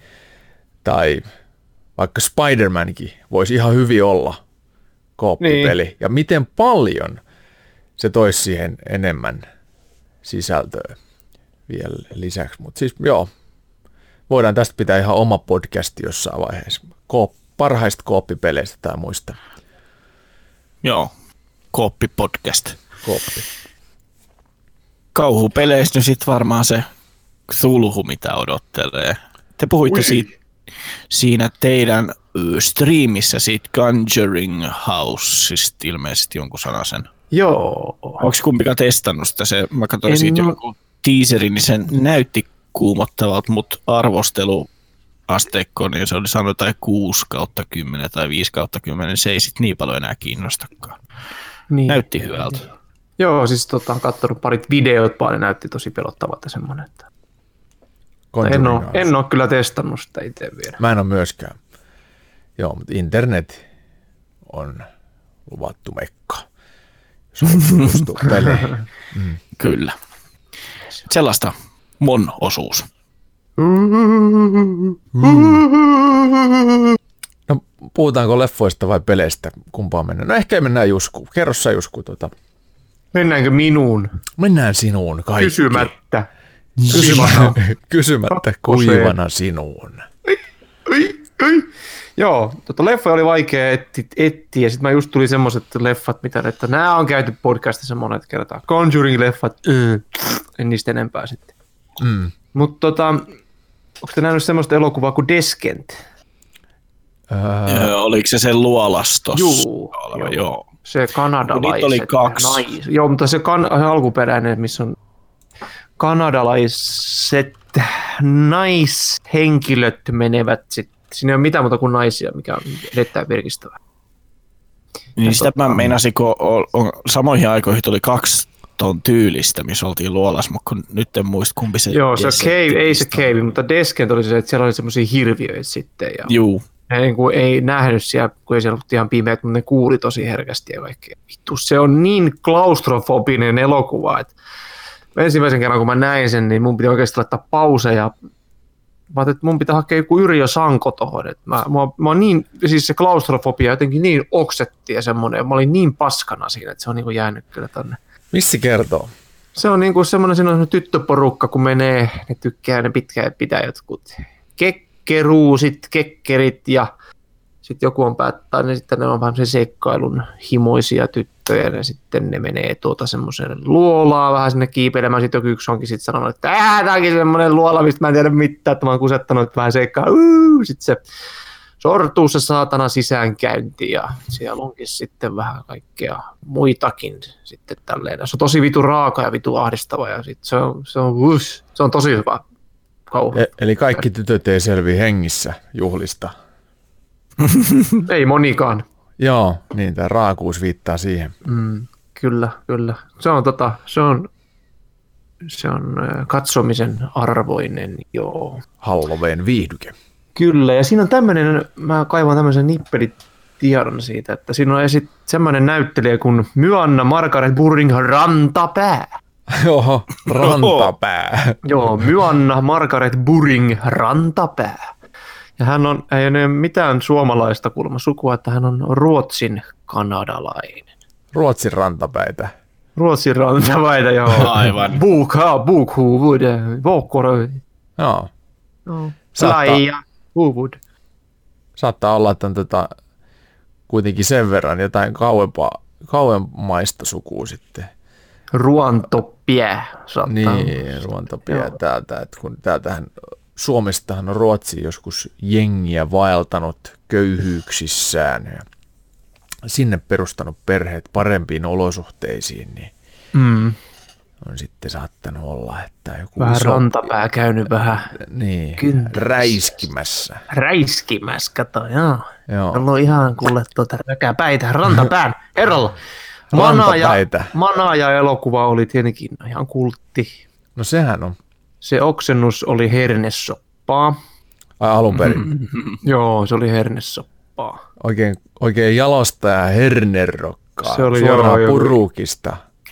tai vaikka Spider-Mankin voisi ihan hyvin olla kooppipeli, niin. ja miten paljon se toisi siihen enemmän sisältöä vielä lisäksi. Mutta siis joo, voidaan tästä pitää ihan oma podcasti jossain vaiheessa. Koop, parhaista kooppipeleistä tai muista. Joo. Kooppi podcast. Kooppi. Kauhupeleistä sitten varmaan se sulhu, mitä odottelee. Te puhuitte siitä, siinä teidän ö, striimissä siitä Conjuring Houseista ilmeisesti jonkun sanasen. Joo. Onko kumpikaan testannut sitä? Se, mä katsoin En siitä joku teaserin, niin sen näytti kuumottavalta, mutta arvosteluasteikko, niin se oli sanonut jotain 6 kautta 10 tai 5 kautta 10, se ei sit niin paljon enää kiinnostakaan. Niin. Näytti hyvältä. Joo, siis tota, on kattonut parit videot vaan, ne näytti tosi pelottavalta semmoinen. Että... En ole, en ole kyllä testannut sitä itse vielä. Mä en ole myöskään. Joo, mutta internet on luvattu mekka. Jos on peleihin. Kyllä. Sellaista mon osuus. No, puhutaanko leffoista vai peleistä? Kumpaan mennään? No ehkä mennään Jusku. Kerro sä Jusku. Tuota. Mennäänkö minuun? Mennään sinuun kaikki. Kysymättä. Kysymättä, kysymättä kuivana sinuun. Ai, ai. Joo, tota leffa oli vaikea etsiä, etsiä ja sitten mä just tuli semmoiset leffat, mitä että nämä on käyty podcastissa monet kertaa. Conjuring-leffat, mm, en niistä enempää sitten. Mm. Mutta tota, onko te nähnyt semmoista elokuvaa kuin Descent? Öö, Öö, oliko se se luolastos? Juu, oleva? joo. joo. Se kanadalaiset. Niitä oli kaksi. Nais, joo, mutta se, kan, se alkuperäinen, missä on kanadalaiset naishenkilöt menevät sitten. Siinä ei ole mitään muuta kuin naisia, mikä on erittäin virkistävää. Niin sitä mä meinasin, kun on, on, samoihin aikoihin tuli kaksi ton tyylistä, missä oltiin luolas, mutta kun nyt en muista kumpi se Joo, se Descent cave, ei se on. cave, mutta Descent oli se, että siellä oli semmoisia hirviöitä sitten. Ja Juu, ne niin kuin ei nähnyt siellä, kun ei siellä ollut ihan pimeät, mutta ne kuuli tosi herkästi ja kaikkea. Vittu, se on niin klaustrofobinen elokuva, että ensimmäisen kerran kun mä näin sen, niin mun piti oikeasti laittaa pause ja mä että mun pitää hakea joku Yrjö Sanko tohon. Että mä, mä, niin, siis se klaustrofobia jotenkin niin oksetti ja semmoinen, mä olin niin paskana siinä, että se on niin kuin jäänyt kyllä tonne. Missä kertoo? Se on niin kuin semmoinen, siinä on tyttöporukka, kun menee, ne tykkää, ne pitkään pitää jotkut kekkeruusit, kekkerit ja sitten joku on päättää, niin sitten ne on vähän se seikkailun himoisia tyttöjä ja sitten ne menee tuota semmoiseen luolaan vähän sinne kiipeilemään. Sitten joku yksi onkin sitten sanonut, että äh, tämä onkin semmoinen luola, mistä mä en tiedä mitään, että mä oon kusettanut vähän seikkaa. Sitten se sortuu se saatana sisäänkäynti ja siellä onkin sitten vähän kaikkea muitakin sitten tälleen. Se on tosi vitu raaka ja vitu ahdistava ja sitten se on, se on, uus, se on tosi hyvä kauhu. E- eli kaikki tytöt ei selviä hengissä juhlista. Ei monikaan. Joo, niin tämä raakuus viittaa siihen. Mm, kyllä, kyllä. Se on, tota, se on, se on katsomisen arvoinen, joo. Halloween viihdyke. Kyllä, ja siinä on tämmöinen, mä kaivan tämmöisen nippelit tiedon siitä, että siinä on esit semmoinen näyttelijä kuin Myanna Margaret Burring Rantapää. Joo, rantapää. Joo, Myanna Margaret Buring Rantapää. Ja hän on, ei ole mitään suomalaista kulma sukua, että hän on Ruotsin kanadalainen. Ruotsin rantapäitä. Ruotsin rantapäitä, joo. Aivan. Buka, vuokkorö. Joo. Joo. Saattaa- Laija, huvud. Saattaa olla, että on tota, kuitenkin sen verran jotain kauempaa, kauemmaista sukua sitten. Ruantoppie. Saattaa Niin, ruontopia Joo. täältä, että kun täältähän Suomestahan on Ruotsi joskus jengiä vaeltanut köyhyyksissään ja sinne perustanut perheet parempiin olosuhteisiin, niin Mm. On sitten saattanut olla, että joku Vähän iso, rantapää käynyt vähän niin, kyntämässä. räiskimässä. räiskimässä, kato, joo. Joo. On ihan kuule tuota räkäpäitä rantapään. Manaaja, Rantapäitä. Manaaja elokuva oli tietenkin ihan kultti. No sehän on Se oksennus oli hernesoppaa. ai, alun perin Mm-hmm. Joo, se oli hernesoppaa. oikein, oikein jalosta ja hernerokkaa, Se oli suoraan joo, joo.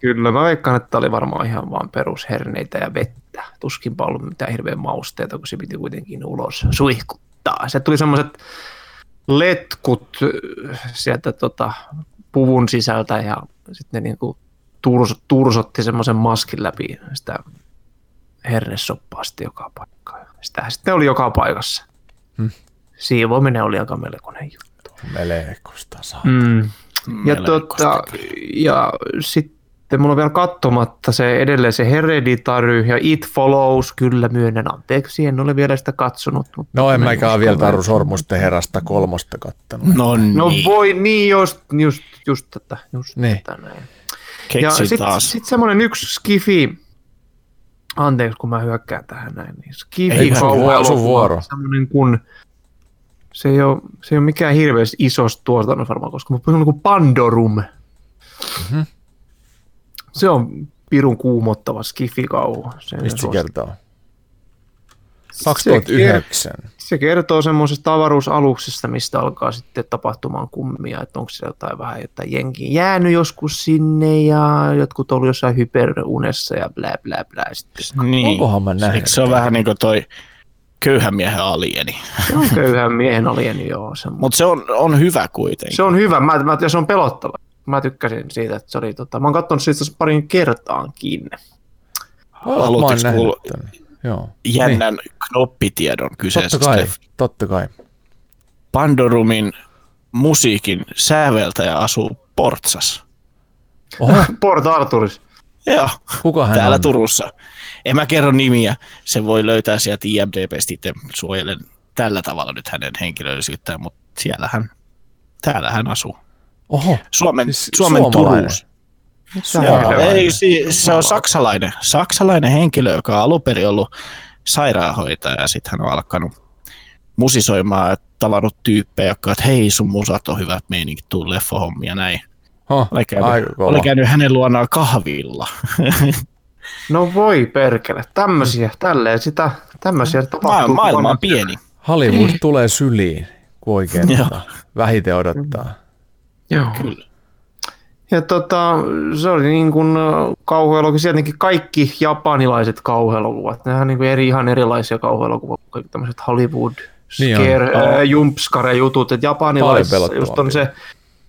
Kyllä, mä veikkaan, että oli varmaan ihan vaan perusherneitä ja vettä. Tuskinpa ollut mitään hirveän mausteita, kun se piti kuitenkin ulos suihkuttaa. Se tuli semmoiset letkut äh, sieltä tota, puvun sisältä ja sitten ne niinku turs, tursotti semmoisen maskin läpi sitä hernesoppaa sitten joka paikkaan. Sitä sitten oli joka paikassa. Hmm. Siivoaminen oli aika melkoinen juttu. Melehkosta saa. Mm. Ja, tota, ja sitten mulla on vielä katsomatta se edelleen se Hereditary ja It Follows, kyllä myönnän anteeksi, en ole vielä sitä katsonut. Mutta No en mä mäkään vielä Taru Sormusten herrasta kolmosta kattanut. No niin, No voi, niin just, just, just tätä, just Niin. tätä näin. Ja sitten sit semmoinen yksi skifi, anteeksi kun mä hyökkään tähän näin, niin skifi vuoro. semmoinen kun, se ei ole, se ei ole mikään hirveästi isosta tuotannosta varmaan, koska mä puhun kuin Pandorum. Mhm. Se on pirun kuumottava skifikauhu. Sen Mistä se kertoo? Se, 2009. se kertoo semmoisesta avaruusaluksesta, mistä alkaa sitten tapahtumaan kummia, että onko siellä jotain vähän jotain jengiä jäänyt joskus sinne ja jotkut ollut jossain hyperunessa ja blä blä blä. Sitten Niin. Onkohan mä nähnyt Eikö se ole vähän niin kuin toi köyhän miehen alieni? se on köyhän miehen alieni, joo. Se, Mutta se on, on hyvä kuitenkin. se on hyvä, mä, mä, ja se on pelottava. Mä tykkäsin siitä, että se oli, tota, mä oon katsonut siitä parin kertaankin. Nähnyt kuulla. Joo. jännän knoppitiedon Niin. kyseisestä Totta kai, totta kai. Pandorumin musiikin säveltäjä asuu Portsas. Oho, Port Arturis. Joo, kuka hän täällä on? Turussa. En mä kerro nimiä, se voi löytää sieltä IMDBstä itse suojelen tällä tavalla nyt hänen henkilöllisyyttään, mutta siellä hän, täällä hän asuu. Oho, Suomen, Siis Suomen Joo, on? ei, si- se on saksalainen, saksalainen henkilö, joka on alun perin ollut sairaanhoitaja ja sitten hän on alkanut musisoimaan ja tavannut tyyppejä, jotka että hei sun musat on hyvät meiningit, tuu leffohommia näin. Huh, Oli käynyt, oli käynyt hänen luonaan kahvilla. No voi perkele, tämmöisiä, tälleen sitä, tämmöisiä tapahtuu. maailma on pieni. Hollywood tulee syliin, kun oikein vähiten odottaa. Joo. Kyllä. Ja tota, se oli niin kuin kauhuelokuva, sieltäkin kaikki japanilaiset kauhuelokuvat, nehän on niin kuin eri, ihan erilaisia kauhuelokuvia, kaikki tämmöiset Hollywood, Niin scare, ää, jumpscare jutut, että japanilaiset, Paljon just on se,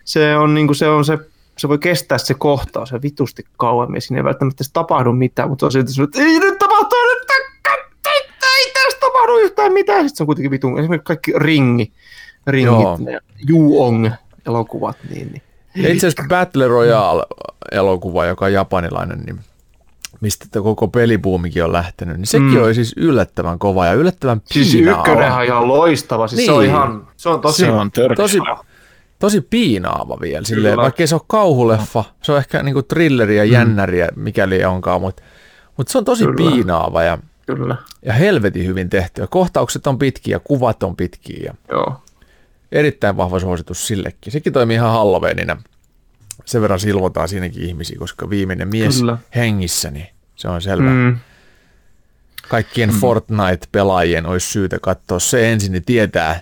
se on niin kuin se on se, se voi kestää se kohtaus se vitusti kauemmin, ja siinä ei välttämättä tapahdu mitään, mutta se on silti se, että ei nyt tapahtuu nyt, ei, ei tässä tapahdu yhtään mitään, sitten se on kuitenkin vitun, esimerkiksi kaikki ringi, ringit, Joo. ne Juong elokuvat, niin, niin. Ja itse asiassa Battle Royale-elokuva, joka on japanilainen, niin mistä tämä koko pelibuumikin on lähtenyt, niin sekin Mm. oli siis yllättävän kova ja yllättävän Siis ykkönen on ihan loistava, siis se on Niin. ihan, se on tosi, Se on tosi, tosi piinaava vielä, silleen, Kyllä. vaikka se ole kauhuleffa, se on ehkä niinku thrilleri ja jännäriä, mikäli onkaan, mutta, mutta se on tosi Kyllä. piinaava ja, kyllä, ja helvetin hyvin tehty. Ja kohtaukset on pitkiä ja kuvat on pitkiä ja joo. Erittäin vahva suositus sillekin. Sekin toimii ihan Halloweenina. Sen verran silvotaan siinäkin ihmisiä, koska viimeinen mies Kyllä. hengissä, niin se on selvä. Mm. Kaikkien mm. Fortnite-pelaajien olisi syytä katsoa se ensin, niin tietää,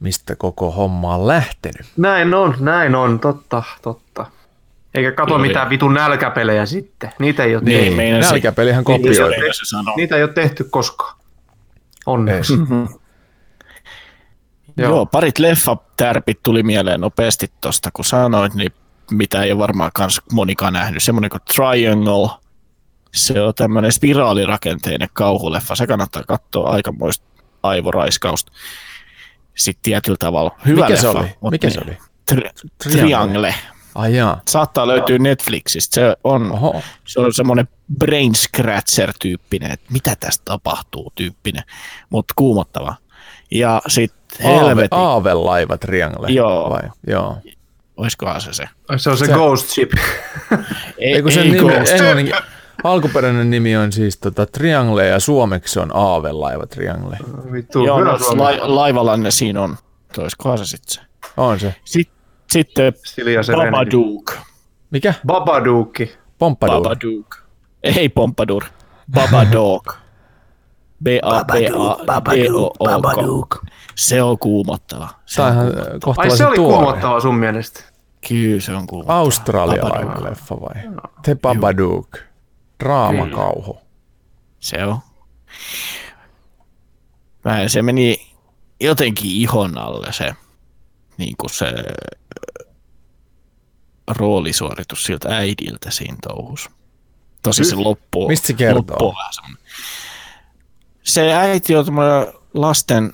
mistä koko homma on lähtenyt. Näin on, näin on, totta, totta. Eikä kato Joo, mitään joo. vitun nälkäpelejä sitten. Niitä ei ole Niin, tehty. meinasin- Nälkäpelihän Niin, kopioi. Niitä ei ole tehty koskaan. Onneksi. Joo. Joo, parit leffatärpit tuli mieleen nopeasti tosta, kun sanoit, niin mitä ei ole varmaan kans monikaan nähnyt. Semmoinen kuin Triangle. Se on tämmöinen spiraalirakenteinen kauhuleffa. Se kannattaa katsoa aikamoista aivoraiskausta. Sitten tietyllä tavalla. Hyvä Mikä leffa. se oli? Mikä niin. se oli? Tri- Triangle. Triangle. Ai jaa. Saattaa löytyä Netflixistä. Se on, Oho. se on semmoinen brain scratcher-tyyppinen, että mitä tästä tapahtuu tyyppinen, mutta kuumottava. Ja sitten Aave, helvetin, aavelaiva triangle. Joo. Vai? Joo. olisikohan se se? Se on se, Se- Ghost Ship. Ei, Ei, kun sen ei nimi, Ghost. englannin, alkuperäinen nimi on siis tota, Triangle ja suomeksi on aavelaiva Triangle. Vittu, Joo, no, la, laivalla ne siinä on. Olisikohan se sitten se? On se. Sitten, sitten. Babadook. Mikä? Babadookki. Pompadour. Babadook. Ei Pompadour. Babadook. B-A-B-A-D-O-O-K. Se on kuumottava. Se on ihan kuumottava. Ai se oli tuore. kuumottava sun mielestä. Kyllä se on kuumottava. Australialainen Babadook. leffa vai? The Babadook. Draamakauhu. Se on. Vähän se meni jotenkin ihon alle se, niin kuin se roolisuoritus siltä äidiltä siinä touhus. Tosi se loppu, Mistä se kertoo? loppu on vähän semmoinen. Se äiti on lasten,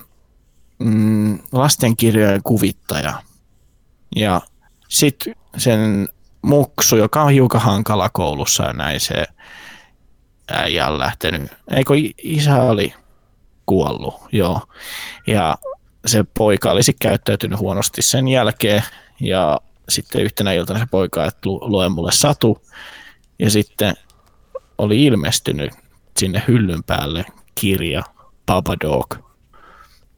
mm, lastenkirjojen kuvittaja. Ja sitten sen muksu, joka on hiukan hankala koulussa ja näin se äijä on lähtenyt. Eikö isä oli kuollut, joo. Ja se poika olisi käyttäytynyt huonosti sen jälkeen ja sitten yhtenä iltana se poika, että lu- lue mulle satu. Ja sitten oli ilmestynyt sinne hyllyn päälle kirja Babadook.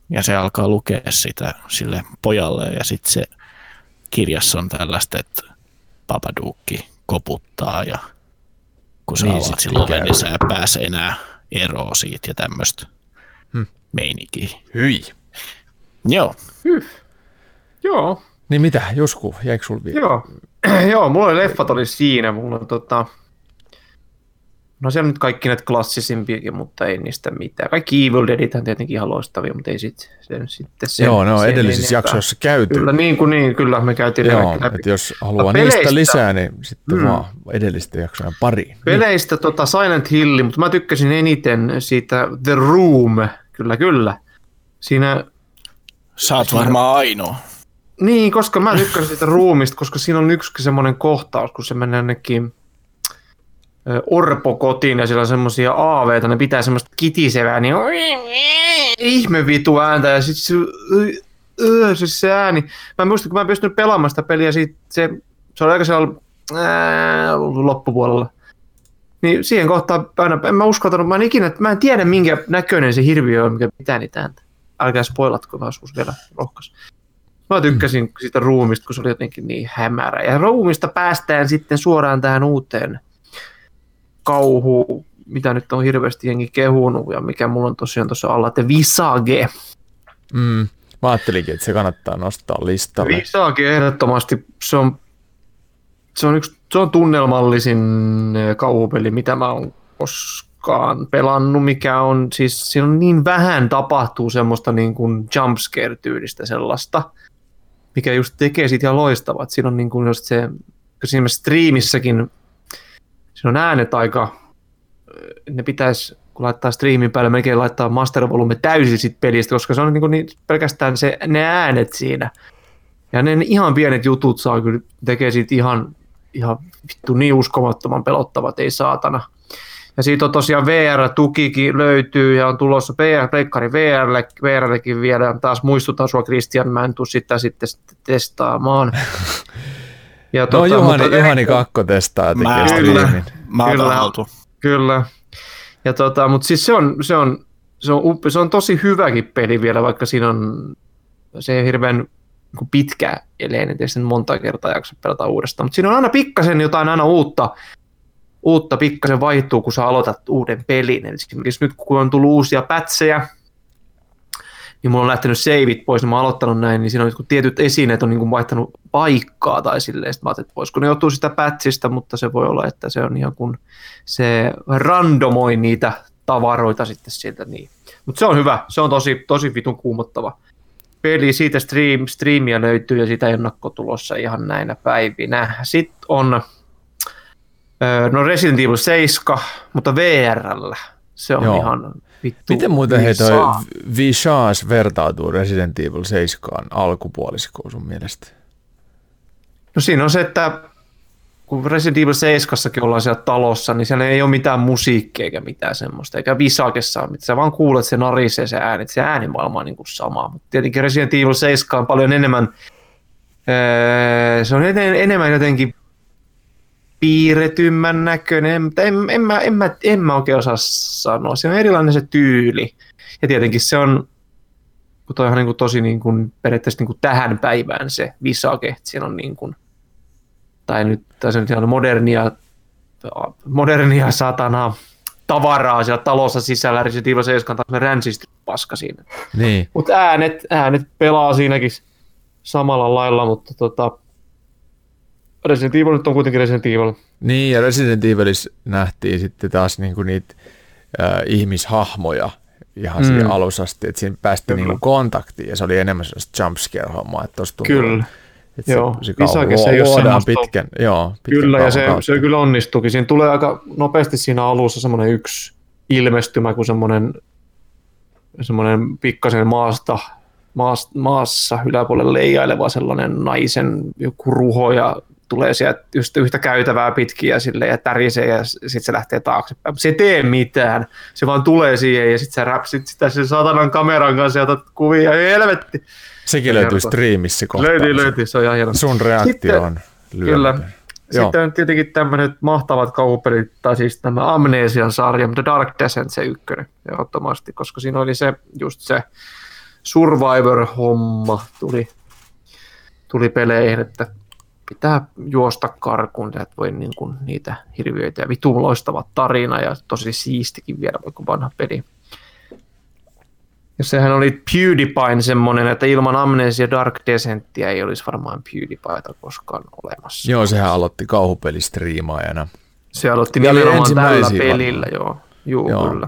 Ja se alkaa lukea sitä sille pojalle ja sitten se kirjassa on tällaista, että Babadookki koputtaa ja kun sä Niin, sit avaat silloin niin sä et pääse enää eroon siitä ja tämmöistä Hmm. meininkiä. Hyi. Joo, Joo, Niin mitä, Jusku, jäikö sul vielä? joo. joo, mulla oli leffat oli siinä. Mulla on tota... No siellä on nyt kaikki näitä klassisimpiakin, mutta ei niistä mitään. Kaikki Evil Deadit on tietenkin ihan loistavia, mutta ei sit, se, sitten se. Joo, ne on sen edellisissä jaksoissa käyty. Kyllä, niin kuin niin, kyllä me käytiin Joo, läpi. että jos haluaa No, niistä peleistä- lisää, niin sitten Mm. vaan edellisten jaksojen pariin. Niin. Peleistä tota Silent Hill, mutta mä tykkäsin eniten siitä The Room, kyllä kyllä. Siinä, sä oot varmaan ainoa. niin, koska mä tykkäsin siitä Roomista, koska siinä on yksi semmoinen kohtaus, kun se menee jonnekin orpokotiin ja siellä on semmoisia aaveita, ne pitää semmoista kitisevää, niin ihme vitu ääntä ja sitten se, ö, se, se ääni. Mä muistan, kun mä en pystynyt pelaamaan sitä peliä, siitä se, se oli aika siellä ää, loppupuolella. Niin siihen kohtaan aina, en mä uskaltanut, mä en ikinä, mä en tiedä minkä näköinen se hirviö on, mikä pitää niitä ääntä. Älkää spoilatko, mä osuus vielä rohkas. Mä tykkäsin siitä ruumista, kun se oli jotenkin niin hämärä. Ja ruumista päästään sitten suoraan tähän uuteen kauhu, mitä nyt on hirveästi jengi kehunut ja mikä mulla on tosiaan tuossa alla, että Visage. Mm. Mä ajattelinkin, että se kannattaa nostaa listalle. Visage ehdottomasti, se on, se on, yksi, se on tunnelmallisin eh, kauhupeli, mitä mä oon koskaan pelannut, mikä on, siis siinä on niin vähän tapahtuu semmoista niin kuin jumpscare-tyylistä sellaista, mikä just tekee siitä ihan loistavat. Siinä on niin kuin just se, kun siinä striimissäkin, siinä on äänet aika, ne pitäisi, kun laittaa striimin päälle, melkein laittaa master volume täysin sit pelistä, koska se on niin kuin niin, pelkästään se, ne äänet siinä. Ja ne ihan pienet jutut saa kyllä, tekee siitä ihan, ihan vittu niin uskomattoman pelottavat, ei saatana. Ja siitä on tosiaan VR-tukikin löytyy ja on tulossa PR, Pleikkari VRlle, VRllekin vielä. Taas muistutan sua Christian, mä en tuu sitä sitten testaamaan. Ja No Juhani, mutta- Juhani Kakko testaa Mä tekee oon- striimin. Mä Kyllä. Kyllä. Ja tota, mutta siis se on, se, on, se, on, up- se on tosi hyväkin peli vielä, vaikka siinä on se ei hirveän niin pitkä eleinen, tietysti monta kertaa jaksa pelata uudestaan, mutta siinä on aina pikkasen jotain aina uutta, uutta pikkasen vaihtuu, kun sä aloitat uuden pelin. Eli esimerkiksi nyt kun on tullut uusia pätsejä, niin mulla on lähtenyt saveit pois, niin mä oon aloittanut näin, niin siinä on jotkut tietyt esineet on niin kuin vaihtanut paikkaa tai silleen, sitten mä ajattelin, että voisiko ne joutuu sitä pätsistä, mutta se voi olla, että se on ihan kun se randomoi niitä tavaroita sitten sieltä niin. Mutta se on hyvä, se on tosi, tosi vitun kuumottava peli, siitä stream, streamia löytyy ja sitä ennakkotulossa ihan näinä päivinä. Sitten on no Resident Evil 7, mutta VRllä. Se on Joo. ihan vittu. Miten muuten hei toi Visage vertautuu Resident Evil 7 alkupuoliskoon sun mielestä? No siinä on se, että kun Resident Evil 7 ollaan siellä talossa, niin siellä ei ole mitään musiikkia eikä mitään semmoista, eikä Visagessa ole mitään. Sä vaan kuulet se narisee se ääni, se äänimaailma on niin kuin sama. Mutta tietenkin Resident Evil 7 on paljon enemmän, se on enemmän jotenkin piirretymmän näköinen, mutta en, en, mä, en, mä, en mä oikein osaa sanoa. Se on erilainen se tyyli. Ja tietenkin se on, kun toi on niin kuin tosi niin kuin, periaatteessa niin kuin tähän päivään se visage, siinä on niin kuin, tai nyt tässä on ihan modernia, modernia satana tavaraa siellä talossa sisällä, Resident Evil 7 taas ränsistä paska siinä. Niin. Mutta äänet, äänet pelaa siinäkin samalla lailla, mutta tota, Resident Evil nyt on kuitenkin Resident Evil. Niin, ja Resident Evilissä nähtiin sitten taas niinku niitä äh, ihmishahmoja ihan mm. siinä alussa asti, että siinä päästiin niinku kontaktiin, ja se oli enemmän sellaista jumpscare-hommaa, että tuossa Kyllä. Että joo, se, se, se ei ole pitkän, joo, pitkän Kyllä, ja se, se kyllä onnistuukin. Siinä tulee aika nopeasti siinä alussa semmoinen yksi ilmestymä, kun semmoinen, semmoinen pikkasen maasta, maassa, maassa yläpuolelle leijaileva sellainen naisen joku ruho ja tulee sieltä just yhtä käytävää pitkin ja, sille, ja tärisee ja sitten se lähtee taaksepäin. Se ei tee mitään, se vaan tulee siihen ja sitten sä räpsit sitä sen satanan kameran kanssa ja otat kuvia, ja helvetti. Sekin löytyy striimissä kohta. Löytyy, löytyy, se on ihan hieno. Sun reaktio on lyöty. Kyllä. Joo. Sitten on tietenkin tämmöiset mahtavat kauhupelit, tai siis tämä Amnesian sarja, mutta Dark Descent se ykkönen, ehdottomasti, koska siinä oli se, just se Survivor-homma tuli, tuli peleihin, että pitää juosta karkuun, että voi niin kuin niitä hirviöitä ja vitun loistava tarina ja tosi siistikin vielä, vaikka vanha peli. Ja sehän oli PewDiePie semmoinen, että ilman Amnesia Dark Descentia ei olisi varmaan PewDiePieta koskaan olemassa. Joo, sehän aloitti kauhupelistriimaajana. Se aloitti ja nimenomaan tällä pelillä, joo. Juu, joo. kyllä.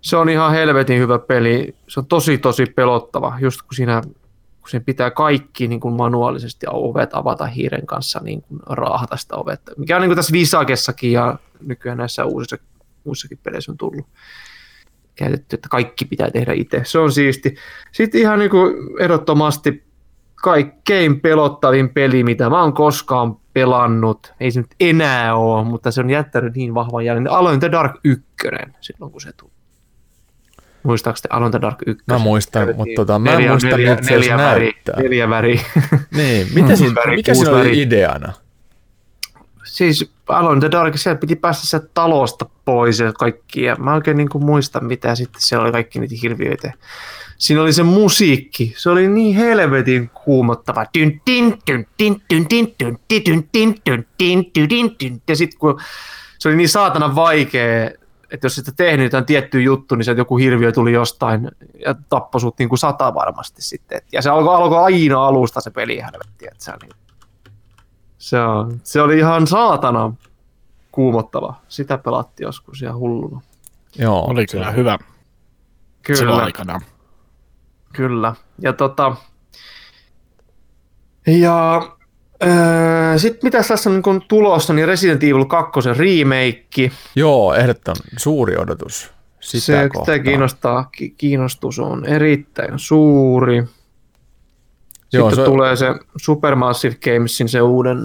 Se on ihan helvetin hyvä peli. Se on tosi, tosi pelottava, just kun siinä kun sen pitää kaikki niin kuin manuaalisesti ovet avata hiiren kanssa niin kuin raahata sitä ovetta, mikä on niin kuin tässä Visakessakin ja nykyään näissä uusissa, uusissakin peleissä on tullut käytetty, että kaikki pitää tehdä itse. Se on siisti. Sitten ihan niin kuin ehdottomasti kaikkein pelottavin peli, mitä mä oon koskaan pelannut. Ei se nyt enää ole, mutta se on jättänyt niin vahvan jäljen. Aloin The Dark 1 silloin, kun se tuli. Muistaako te Alone the Dark 1? Mä muistan, mutta tota, mä en muista, neljä, miltä se neljä väri, näyttää. Neljä väri. niin, mitä siinä, väri, mikä siinä oli väri. ideana? Siis Alone the Dark, siellä piti päästä sieltä talosta pois ja kaikki. Ja mä oikein niin kuin muistan, mitä sitten siellä oli kaikki niitä hirviöitä. Siinä oli se musiikki, se oli niin helvetin kuumottava. Ja sitten kun se oli niin saatana vaikea että jos sitä tehnyt jotain tiettyä juttu, niin se joku hirviö tuli jostain ja tappoi sut niin kuin sata varmasti sitten. Ja se alkoi, alkoi aina alusta se peli helvetti. Että se, oli, se, on, se oli ihan saatana kuumottava. Sitä pelattiin joskus ihan hulluna. Joo, oli kyllä se, hyvä kyllä. silloin aikana. Kyllä. Ja tota, ja Öö, Sitten mitä tässä on niin tulossa, niin Resident Evil 2 remake. Joo, ehdottoman suuri odotus. Sitä se, sitä kiinnostaa, kiinnostus on erittäin suuri. Joo, Sitten se... tulee se Supermassive Gamesin se uuden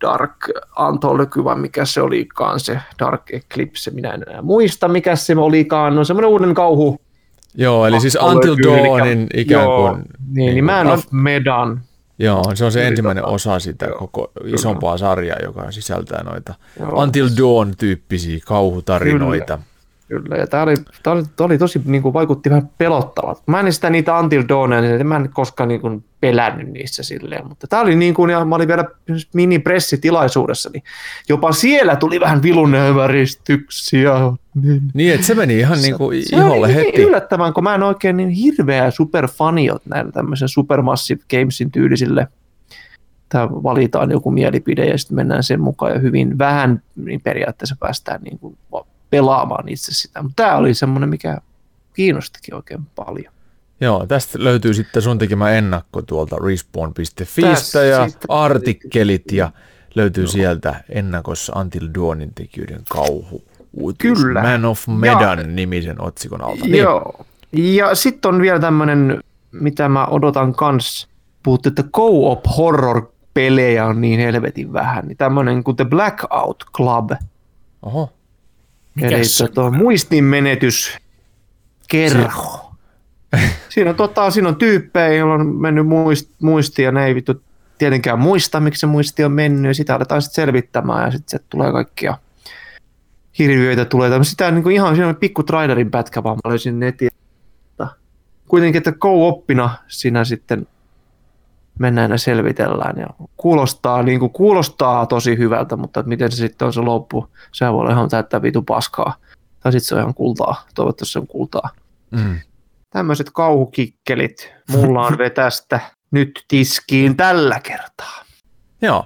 Dark Anthology, vai mikä se olikaan se Dark Eclipse, minä en enää muista mikä se olikaan, no semmoinen uuden kauhu. Joo, eli siis Until Dawnin ikään kuin... Joo, niin, niin Man of Medan Joo, se on se ensimmäinen osa sitä joo, koko isompaa kyllä. sarjaa, joka sisältää noita Joo. Until Dawn-tyyppisiä kauhutarinoita. Kyllä. Kyllä, ja tämä oli, tää oli, tää oli tosi, niin kuin, vaikutti vähän pelottavalta. Mä en sitä niitä Until Dawnia, niin mä en koskaan niin kuin, pelännyt niissä silleen, mutta tämä oli niin kuin, ja mä olin vielä mini-pressitilaisuudessa, niin jopa siellä tuli vähän vilunneväristyksiä. Niin, niin että se meni ihan niin kuin se iholle oli heti. Yllättävän, kun mä en oikein niin hirveä superfaniot näillä tämmöisen Supermassive Gamesin tyylisille tämä valitaan joku mielipide ja sitten mennään sen mukaan ja hyvin vähän niin periaatteessa päästään niin kuin pelaamaan itse sitä. Mutta tämä oli semmoinen, mikä kiinnostikin oikein paljon. Joo, tästä löytyy sitten sun tekemä ennakko tuolta respawn.fistä Tässä ja artikkelit ja löytyy sieltä ennakossa Until Dawnin tekijöiden kauhu. Uutuus Kyllä. Man of Medan nimisen otsikon alta. Niin. Joo. Ja sitten on vielä tämmöinen, mitä mä odotan kans, puhuttu, että co-op horror pelejä on niin helvetin vähän, niin tämmöinen kuin The Blackout Club, Oho. Eli Mikäs se tota, muistin menetys kerho. Siinä on, tota, siinä on tyyppejä, joilla on mennyt muist, muisti ja ne ei vittu tietenkään muista, miksi se muisti on mennyt ja sitä aletaan sitten selvittämään ja sitten se tulee kaikkia hirviöitä tulee. Tämmöistä Sitä niin kuin ihan siinä on pikku trailerin pätkä vaan mä löysin netin. Kuitenkin, että co-oppina siinä sitten mennään ja selvitellään ja kuulostaa, niin kuin, kuulostaa tosi hyvältä, mutta että miten se sitten on se loppu, sehän voi olla ihan täyttää vitu paskaa. Tai sitten se on ihan kultaa, toivottavasti se on kultaa Mm. tämmöiset kauhukikkelit mulla on vetästä nyt tiskiin tällä kertaa. Joo.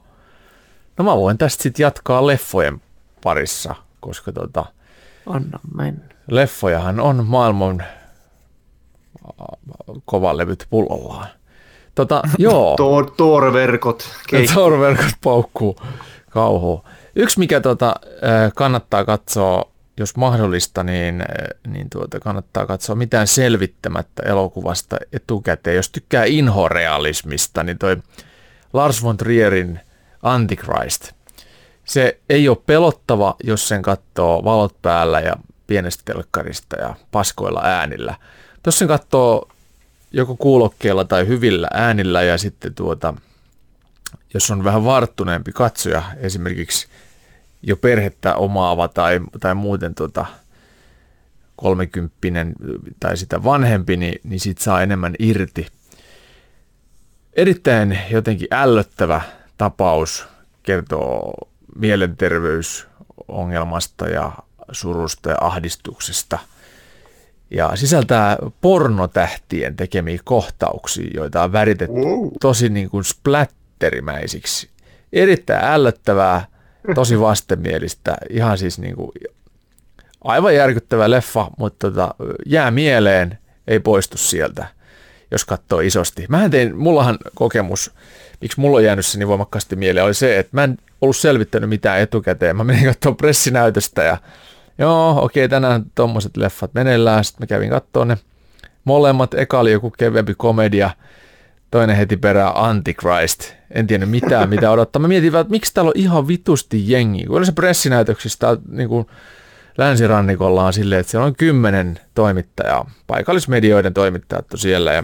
No mä voin tästä sitten jatkaa leffojen parissa, koska tota, Anna mennä. leffojahan on maailman kovalevyt pullollaan. Tota, joo. Tor- Tor-verkot. Torverkot paukkuu kauhu. Yksi, mikä tota, kannattaa katsoa, jos mahdollista, niin, niin tuota, kannattaa katsoa mitään selvittämättä elokuvasta etukäteen. Jos tykkää inhorealismista, niin toi Lars von Trierin Antichrist. Se ei ole pelottava, jos sen katsoo valot päällä ja pienestä telkkarista ja paskoilla äänillä. Jos sen katsoo joko kuulokkeella tai hyvillä äänillä ja sitten tuota, jos on vähän varttuneempi katsoja, esimerkiksi jo perhettä omaava tai, tai muuten tuota, kolmekymppinen tai sitä vanhempi, niin, niin siitä saa enemmän irti. Erittäin jotenkin ällöttävä tapaus kertoo mielenterveysongelmasta ja surusta ja ahdistuksesta. Ja sisältää pornotähtien tekemiä kohtauksia, joita on väritetty tosi niin kuin splatterimäisiksi. Erittäin ällöttävää, tosi vastenmielistä, ihan siis niin kuin aivan järkyttävä leffa, mutta tota, jää mieleen, ei poistu sieltä, jos katsoo isosti. Mähän tein, mullahan kokemus, miksi mulla on jäänyt se niin voimakkaasti mieleen, oli se, että mä en ollut selvittänyt mitään etukäteen. Mä menin katsomaan pressinäytöstä ja joo, okei, tänään tommoset leffat meneillään. Sitten mä kävin katsomaan ne molemmat. Eka oli joku kevyempi komedia, toinen heti perään Antichrist. En tiennyt mitään, mitä odottaa. Mä mietin että miksi täällä on ihan vitusti jengi. Kun se pressinäytöksistä niin kuin länsirannikolla on silleen, että siellä on kymmenen toimittajaa. Paikallismedioiden toimittajat on siellä ja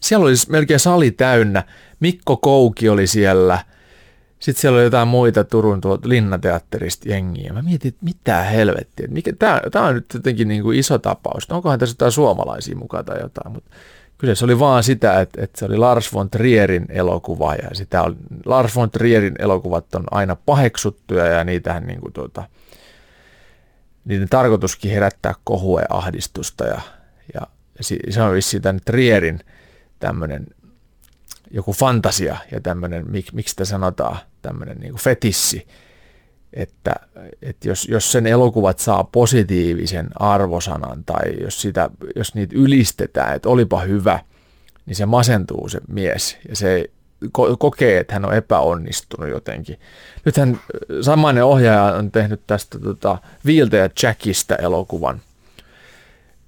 siellä oli melkein sali täynnä. Mikko Kouki oli siellä. Sitten siellä oli jotain muita Turun tuolta Linnateatterista jengiä. Mä mietin, että mitä helvettiä. Mikä, tää on nyt jotenkin niin kuin iso tapaus. No, onkohan tässä jotain suomalaisia mukaan tai jotain, mutta kyllä se oli vaan sitä, että, että se oli Lars von Trierin elokuva ja sitä oli, Lars von Trierin elokuvat on aina paheksuttuja ja niitähän niin kuin tuota, niiden tarkoituskin herättää kohua ja ahdistusta ja, ja se on vissiin tämän Trierin tämmöinen joku fantasia ja tämmöinen, mik, miksi sitä sanotaan, tämmöinen niin fetissi, että, että jos, jos sen elokuvat saa positiivisen arvosanan tai jos, sitä, jos niitä ylistetään, että olipa hyvä, niin se masentuu se mies ja se ko- kokee, että hän on epäonnistunut jotenkin. Nythän samainen ohjaaja on tehnyt tästä tota, Viiltä ja Jackista elokuvan,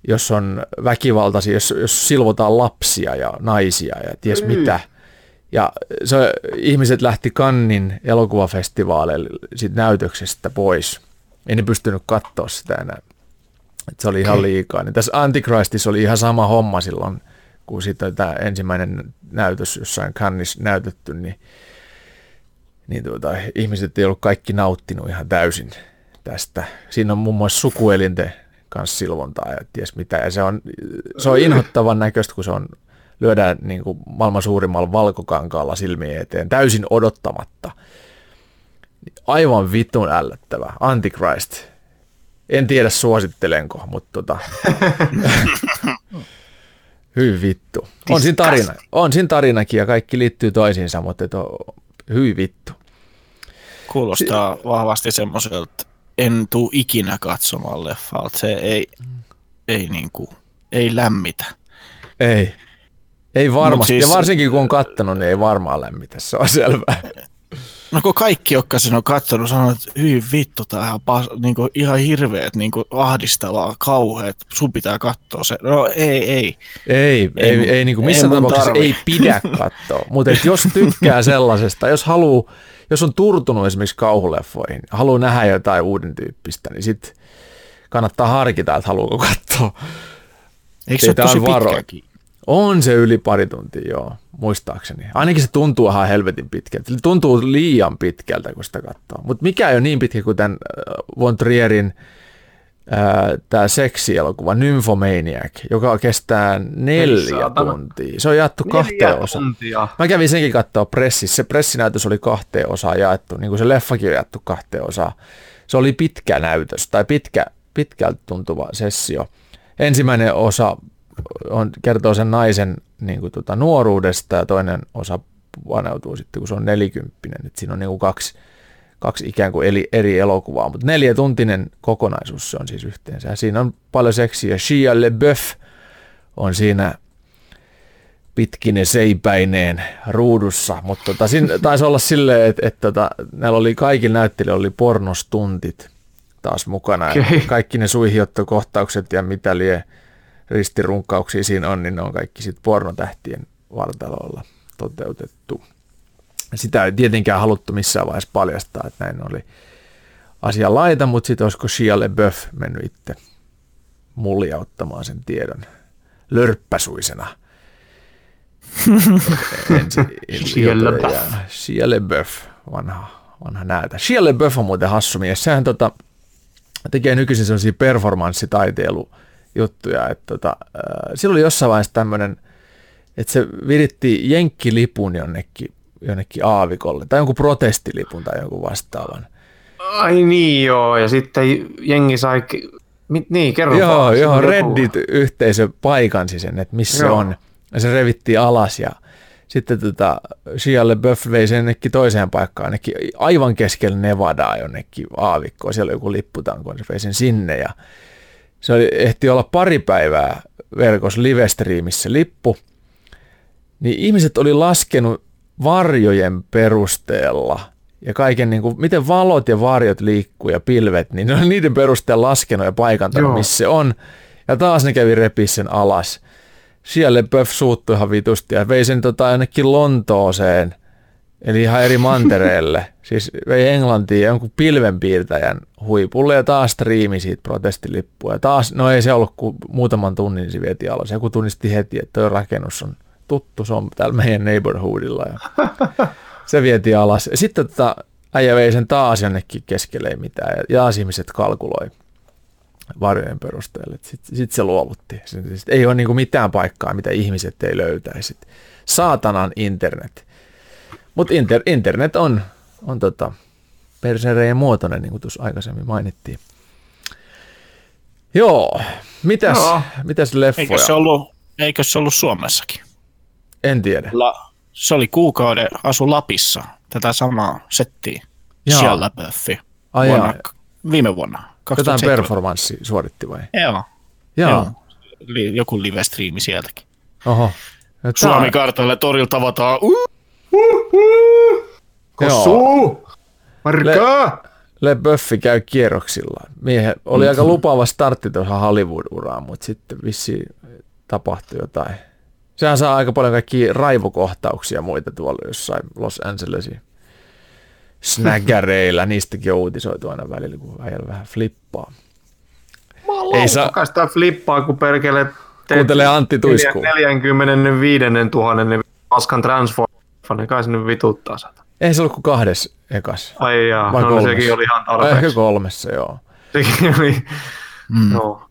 jos on väkivaltaisia, jos, jos silvotaan lapsia ja naisia ja ties mm. mitä. Ja se, ihmiset lähti Kannin elokuvafestivaaleille siitä näytöksestä pois. Ei ne pystynyt katsoa sitä enää. Et se oli ihan liikaa. Niin tässä Antichristissa oli ihan sama homma silloin, kun siitä tämä ensimmäinen näytös jossain Kannissa näytetty, niin, niin tuota, ihmiset ei ollut kaikki nauttinut ihan täysin, tästä. Siinä on muun muassa sukuelinten kanssa silvontaa ja ties mitä. Ja se on, se on inhottavan näköistä, kun se on lyödään niin kuin maailman suurimmalla valkokankaalla silmien eteen täysin odottamatta. Aivan vitun ällöttävä. Antichrist. En tiedä suosittelenko, mutta tota... Hyvin vittu. On siinä, tarina, on siinä tarinakin ja kaikki liittyy toisiinsa, mutta et on, hyvin vittu. Kuulostaa si- vahvasti semmoiselta, en tuu ikinä katsomaan leffaa. Se ei, ei, niinku, ei lämmitä. Ei. Ei varmasti, siis, ja varsinkin kun on kattonut, niin ei varmaan lämmitä, se on selvää. No kun kaikki, jotka sen on katsonut, sanoo, että hyvin vittu, tämä on ihan, pas, niin kuin, ihan hirveet, niin kuin, ahdistavaa, kauheat, sun pitää katsoa se. No ei, ei. Ei, ei, ei, ei niin kuin missään ei tapauksessa tarvi. ei pidä katsoa, mutta jos tykkää sellaisesta, jos haluaa, jos on turtunut esimerkiksi kauhuleffoihin, haluaa nähdä jotain uuden tyyppistä, niin sitten kannattaa harkita, että haluuko katsoa. Eikö se ole tosi pitkäkin? On se yli pari tuntia, joo, muistaakseni. Ainakin se tuntuu ihan helvetin pitkältä. Se tuntuu liian pitkältä, kun sitä katsoo. Mutta mikä ei ole niin pitkä kuin tämän äh, Von Trierin äh, tämä seksielokuva Nymphomaniac, joka kestää neljä tuntia. Se on jaettu kahteen osaan. Mä kävin senkin katsoa pressissä. Se pressinäytös oli kahteen osaan jaettu, niin kuin se leffakin on jaettu kahteen osaan. Se oli pitkä näytös, tai pitkä, pitkältä tuntuva sessio. Ensimmäinen osa on, kertoo sen naisen niin kuin, tota, nuoruudesta ja toinen osa vaneutuu sitten, kun se on nelikymppinen. Et siinä on niin kuin kaksi, kaksi ikään kuin eri, eri elokuvaa, mutta neljätuntinen kokonaisuus se on siis yhteensä. Ja siinä on paljon seksiä. Shia LeBeouf on siinä pitkine seipäineen ruudussa, mutta tota, siinä taisi olla silleen, että, että tota, näillä oli kaikilla näyttelijöillä oli pornostuntit taas mukana. Okay. Kaikki ne suihiottokohtaukset ja mitä lie ristirunkauksia siinä on, niin ne on kaikki sitten pornotähtien vartalolla toteutettu. Sitä ei tietenkään haluttu missään vaiheessa paljastaa, että näin oli asia laita, mutta sitten olisiko Shia LeBeouf mennyt itse muljauttamaan sen tiedon lörppäsuisena. LeBeouf, vanha, vanha näytä. Shia LeBeouf on muuten hassu mies. Sehän tota, tekee nykyisin sellaisia performanssitaiteilu juttuja. Että tota, äh, silloin oli jossain vaiheessa tämmöinen, että se viritti jenkkilipun jonnekin, jonnekin aavikolle, tai jonkun protestilipun tai jonkun vastaavan. Ai niin joo, ja sitten jengi sai, niin kerro Joo, vaan, joo Reddit-yhteisö paikansi sen, että missä joo. on. Ja se revittiin alas ja sitten tota, Shia LeBeouf vei sen jonnekin toiseen paikkaan, jonnekin aivan keskellä Nevadaa jonnekin aavikkoon. Siellä oli joku lipputanko, se vei sen sinne ja se oli, ehti olla pari päivää verkossa livestriimissä lippu, niin ihmiset oli laskenut varjojen perusteella ja kaiken, niin kuin, miten valot ja varjot liikkuu ja pilvet, niin ne on niiden perusteella laskenut ja paikantanut, Joo. missä se on. Ja taas ne kävi repi sen alas. Siellä Böff suuttui ihan vitusti ja vei sen tota, ainakin Lontooseen – Eli ihan eri mantereelle. Siis vei Englantiin jonkun pilvenpiirtäjän huipulle ja taas striimi siitä protestilippua. Ja taas, no ei se ollut kuin muutaman tunnin se vietiin alas. Joku tunnisti heti, että tuo rakennus on tuttu, se on täällä meidän neighborhoodilla. Ja se vietiin alas. Sitten tota, äijä vei sen taas jonnekin keskelle ei mitään. Ja taas ihmiset kalkuloi varjojen perusteella. Sitten sit se luovutti. Sit ei ole niinku mitään paikkaa, mitä ihmiset ei löytäisi. Saatanan internet mutta inter, internet on, on tota, perserejen muotoinen, niin kuin tuossa aikaisemmin mainittiin. Joo, mitäs, Joo. mitäs leffoja? Eikö se, ollut, eikö se ollut Suomessakin? En tiedä. La, se oli kuukauden asu Lapissa, tätä samaa settiä. Jaa. Siellä Buffi. Ai vuonna, viime vuonna. 2007. Jotain performanssi suoritti vai? Joo. Joo. Joo. Joku live-striimi sieltäkin. Oho. Suomi-kartalle torilla tavataan. Uh! Markaa! Le, Le Buffi käy kierroksillaan. Miehen oli mm-hmm. aika lupaava startti tuohon Hollywood-uraan, mutta sitten vissi tapahtui jotain. Sehän saa aika paljon kaikki raivokohtauksia muita tuolla jossain Los Angelesin snaggereilla. Niistäkin on uutisoitu aina välillä, kun äijällä vähän flippaa. Ei saa... sitä flippaa, kun perkele... Kuuntelee Antti Tuisku. 45 000 paskan transform niin kai sinne vituttaa sata. Ei se ollut kuin kahdes ekas. Ai jaa, Vai no, kolmessa? sekin oli ihan Ai, Ehkä tarpeeksi. kolmessa, joo. Sekin oli, Mm. no.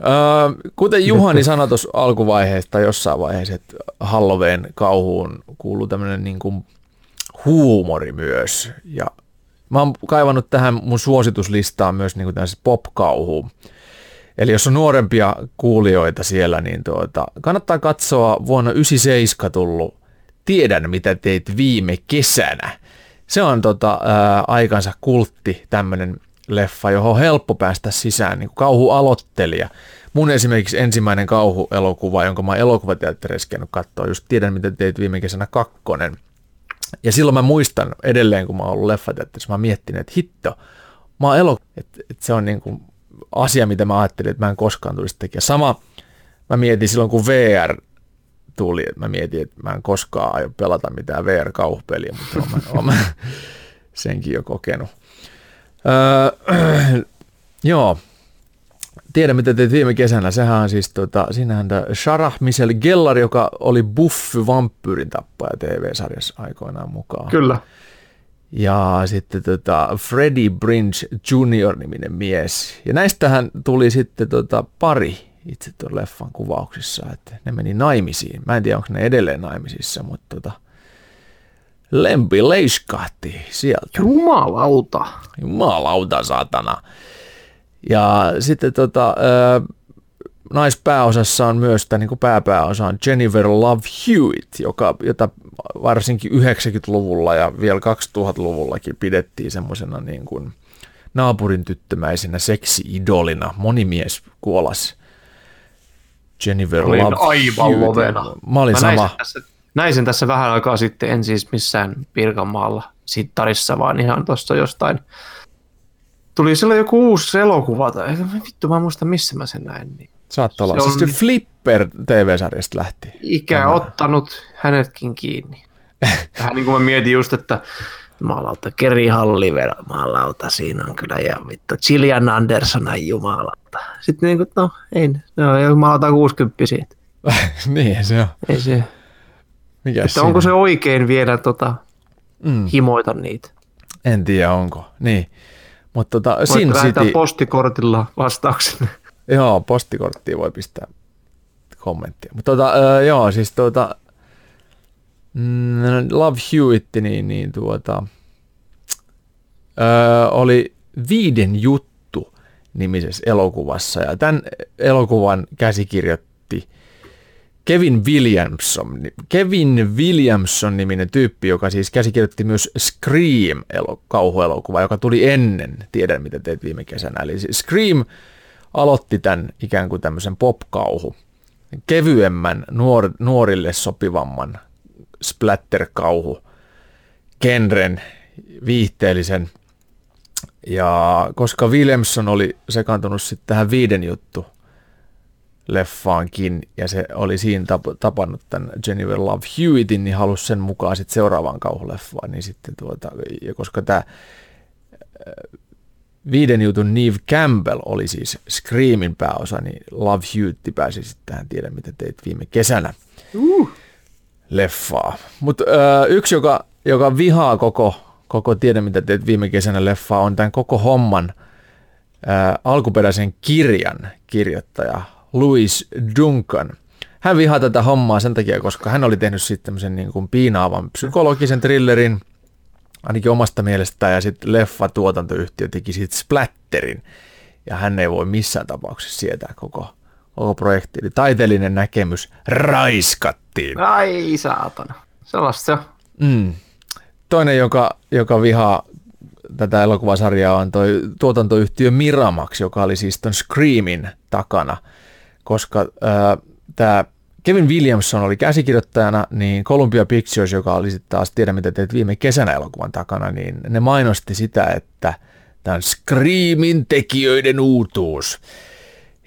Öö, kuten Juhani sanoi tuossa alkuvaiheessa tai jossain vaiheessa, että Halloween kauhuun kuuluu tämmöinen niin kuin huumori myös. Ja mä oon kaivannut tähän mun suosituslistaan myös niin kuin pop-kauhuun. Eli jos on nuorempia kuulijoita siellä, niin tuota, kannattaa katsoa vuonna 97 tullut Tiedän, mitä teit viime kesänä. Se on tota, ää, aikansa kultti, tämmöinen leffa, johon on helppo päästä sisään, niin kuin kauhualoittelija. Mun esimerkiksi ensimmäinen kauhuelokuva, jonka mä oon elokuvateatterissa käynyt katsoa, just Tiedän, mitä teit viime kesänä kakkonen. Ja silloin mä muistan edelleen, kun mä oon ollut leffateatterissa, mä oon miettinyt, että hitto, mä oon elo, että, että se on niin kuin asia, mitä mä ajattelin, että mä en koskaan tulisi tekemään. Sama mä mietin silloin, kun VR tuli, että mä mietin, että mä en koskaan aio pelata mitään VR-kauhupeliä, mutta mä, oon mä senkin jo kokenut. Öö, joo, tiedä mitä teit viime kesänä. Sehän on siis, tota, siinähän tämä Sharah Michel Gellar, joka oli Buffy vampyyrin tappaja TV-sarjassa aikoinaan mukaan. Kyllä. Ja sitten tota Freddie Bringe Jr. niminen mies. Ja näistähän tuli sitten tota pari itse tuon leffan kuvauksissa, että ne meni naimisiin. Mä en tiedä, onko ne edelleen naimisissa, mutta tota, lempi leiskahti sieltä. Jumalauta. Jumalauta saatana. Ja sitten tota, naispääosassa on myös, tämä niin pääpääosa on Jennifer Love Hewitt, joka, jota varsinkin 90-luvulla ja vielä 2000-luvullakin pidettiin semmoisena niin kuin naapurin tyttömäisenä seksi-idolina. Moni mies kuolas Jennifer Olin Love aivan lovena. Mä olin Mä näin sama. sen, tässä, näin sen tässä vähän aikaa sitten, en siis missään Pirkanmaalla sittarissa, vaan ihan tuossa jostain. Tuli silloin joku uusi elokuva, tai vittu mä en muista missä mä sen näin. Niin. Saattaa olla. Se on- Siis se Flipper TV-sarjasta lähti. Ikä Tämä. ottanut hänetkin kiinni. Vähän niin kuin mä mietin just, että jumalauta, Keri Halliver, jumalauta, siinä on kyllä ja vittu, Gillian Anderson, ai jumalauta. Sitten niin kuin, no ei, ne on jumalauta 60 siitä. niin se on. Ei se, Mikä että onko se oikein vielä tota, Mm, himoita niitä? en tiedä onko. Niin. Mutta tota, Voit Sin City, postikortilla vastauksen. joo, postikorttiin voi pistää kommenttia. Mutta tota, joo, siis tuota, mm, Love Hewitt, niin, niin tuota, oli viiden juttu nimisessä elokuvassa. Ja tämän elokuvan käsikirjoitti Kevin Williamson, Kevin Williamson niminen tyyppi, joka siis käsikirjoitti myös Scream kauhuelokuva, joka tuli ennen Tiedän, mitä teit viime kesänä. Eli siis Scream aloitti tämän ikään kuin tämmöisen popkauhu, kevyemmän, nuor, nuorille sopivamman splatterkauhu, genren, viihteellisen. Ja koska Williamson oli sekaantunut sitten tähän viiden juttu leffaankin, ja se oli siinä tap- tapannut tämän Jennifer Love Hewittin, niin halusi sen mukaan sitten seuraavaan kauhuleffaan, niin sitten tuota, ja koska tämä viiden jutun Neve Campbell oli siis Screamin pääosa, niin Love Hewitt pääsi sitten tähän tiedä, mitä teit viime kesänä Uh. leffaa. Mutta yksi, joka, joka vihaa koko, koko tiedä, mitä teet viime kesänä leffaa, on tämän koko homman ää, alkuperäisen kirjan kirjoittaja Louis Duncan. Hän vihaa tätä hommaa sen takia, koska hän oli tehnyt sitten tämmöisen niin kuin piinaavan psykologisen thrillerin, ainakin omasta mielestään, ja sitten leffa-tuotantoyhtiö teki siitä splatterin, ja hän ei voi missään tapauksessa sietää koko, koko projekti. Eli taiteellinen näkemys raiskattiin. Ai saatana. Sellaista se on. Mm. Toinen, joka, joka vihaa tätä elokuvasarjaa, on toi tuotantoyhtiö Miramax, joka oli siis ton Screamin takana, koska tämä Kevin Williamson oli käsikirjoittajana, niin Columbia Pictures, joka oli sitten taas, tiedä mitä teet viime kesänä elokuvan takana, niin ne mainosti sitä, että tämän Screamin tekijöiden uutuus.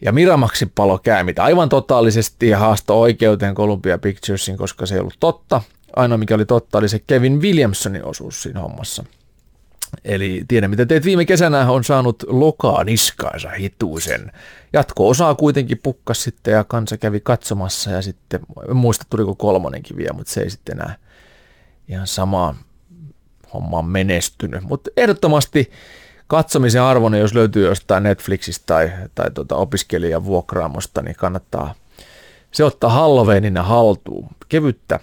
Ja Miramaxin palo käymit aivan totaalisesti ja haastoi oikeuteen Columbia Picturesin, koska se ei ollut totta. Ainoa mikä oli totta oli se Kevin Williamsonin osuus siinä hommassa. Eli tiedä mitä teet viime kesänä on saanut lokaa niskaansa hituisen. Jatko-osaa kuitenkin pukkas sitten ja kansa kävi katsomassa ja sitten, en muista tuliko kolmonenkin vielä, mutta se ei sitten enää ihan samaa homma on menestynyt. Mutta ehdottomasti katsomisen arvoinen, jos löytyy jostain Netflixistä tai, tai tuota opiskelijan vuokraamosta, niin kannattaa se ottaa Halloweenina haltuun. Kevyttä,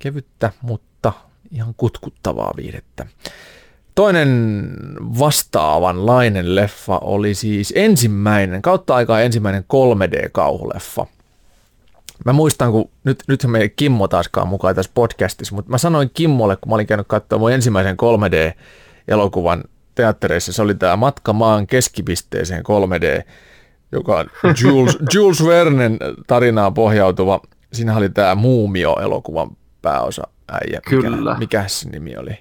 kevyttä, mutta ihan kutkuttavaa viihdettä. Toinen vastaavanlainen leffa oli siis ensimmäinen, kautta aikaa ensimmäinen 3D-kauhuleffa. Mä muistan, kun nyt, nythän me ei Kimmo taaskaan mukaan tässä podcastissa, mutta mä sanoin Kimmolle, kun mä olin käynyt katsomaan mun ensimmäisen 3D-elokuvan teattereissa, se oli tämä Matka maan keskipisteeseen 3D, joka on Jules, Jules Vernen tarinaan pohjautuva. Siinä oli tämä Muumio-elokuvan pääosa äijä. Kyllä. Mikä, mikä se nimi oli?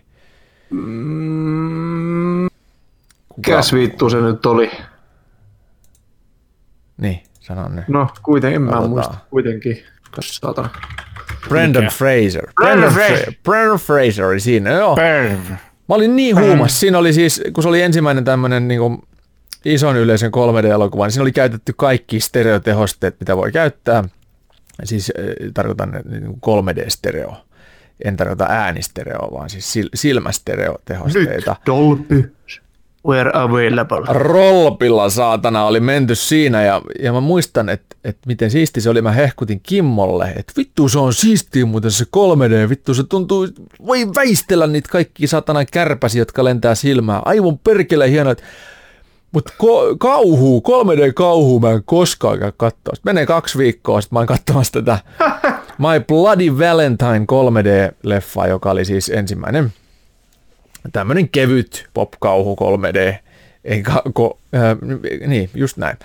Mm, Käs vittu se nyt oli. Niin, sanon nyt. No, kuitenkin, en mä muista kuitenkin. Katsotaan. Brendan Mikä? Fraser. Brendan Fra- Fraser. Brendan Fraser oli siinä, joo. Perv. Mä olin niin huumas. Siinä oli siis, kun se oli ensimmäinen tämmöinen niin kuin ison yleisön 3D-elokuva, niin siinä oli käytetty kaikki stereotehosteet, mitä voi käyttää. Siis äh, tarkoitan niin kuin 3D-stereo. En tarkoita äänistereo, vaan siis sil- silmästereotehosteita. Nyt Dolby were available. Rollpilla saatana oli menty siinä ja, ja mä muistan, että, että miten siisti se oli. Mä hehkutin Kimmolle, että vittu se on siistiä muuten se 3D, vittu se tuntuu, voi väistellä niitä kaikki satana kärpäsi, jotka lentää silmään. Aivan perkele hienoa, mutta ko- kauhu, 3D-kauhu mä en koskaan käy katsoa. Sitten menee kaksi viikkoa, sitten mä oon katsomassa tätä My Bloody Valentine 3D-leffaa, joka oli siis ensimmäinen tämmöinen kevyt popkauhu 3D, eikä ko, äh, niin, just näin.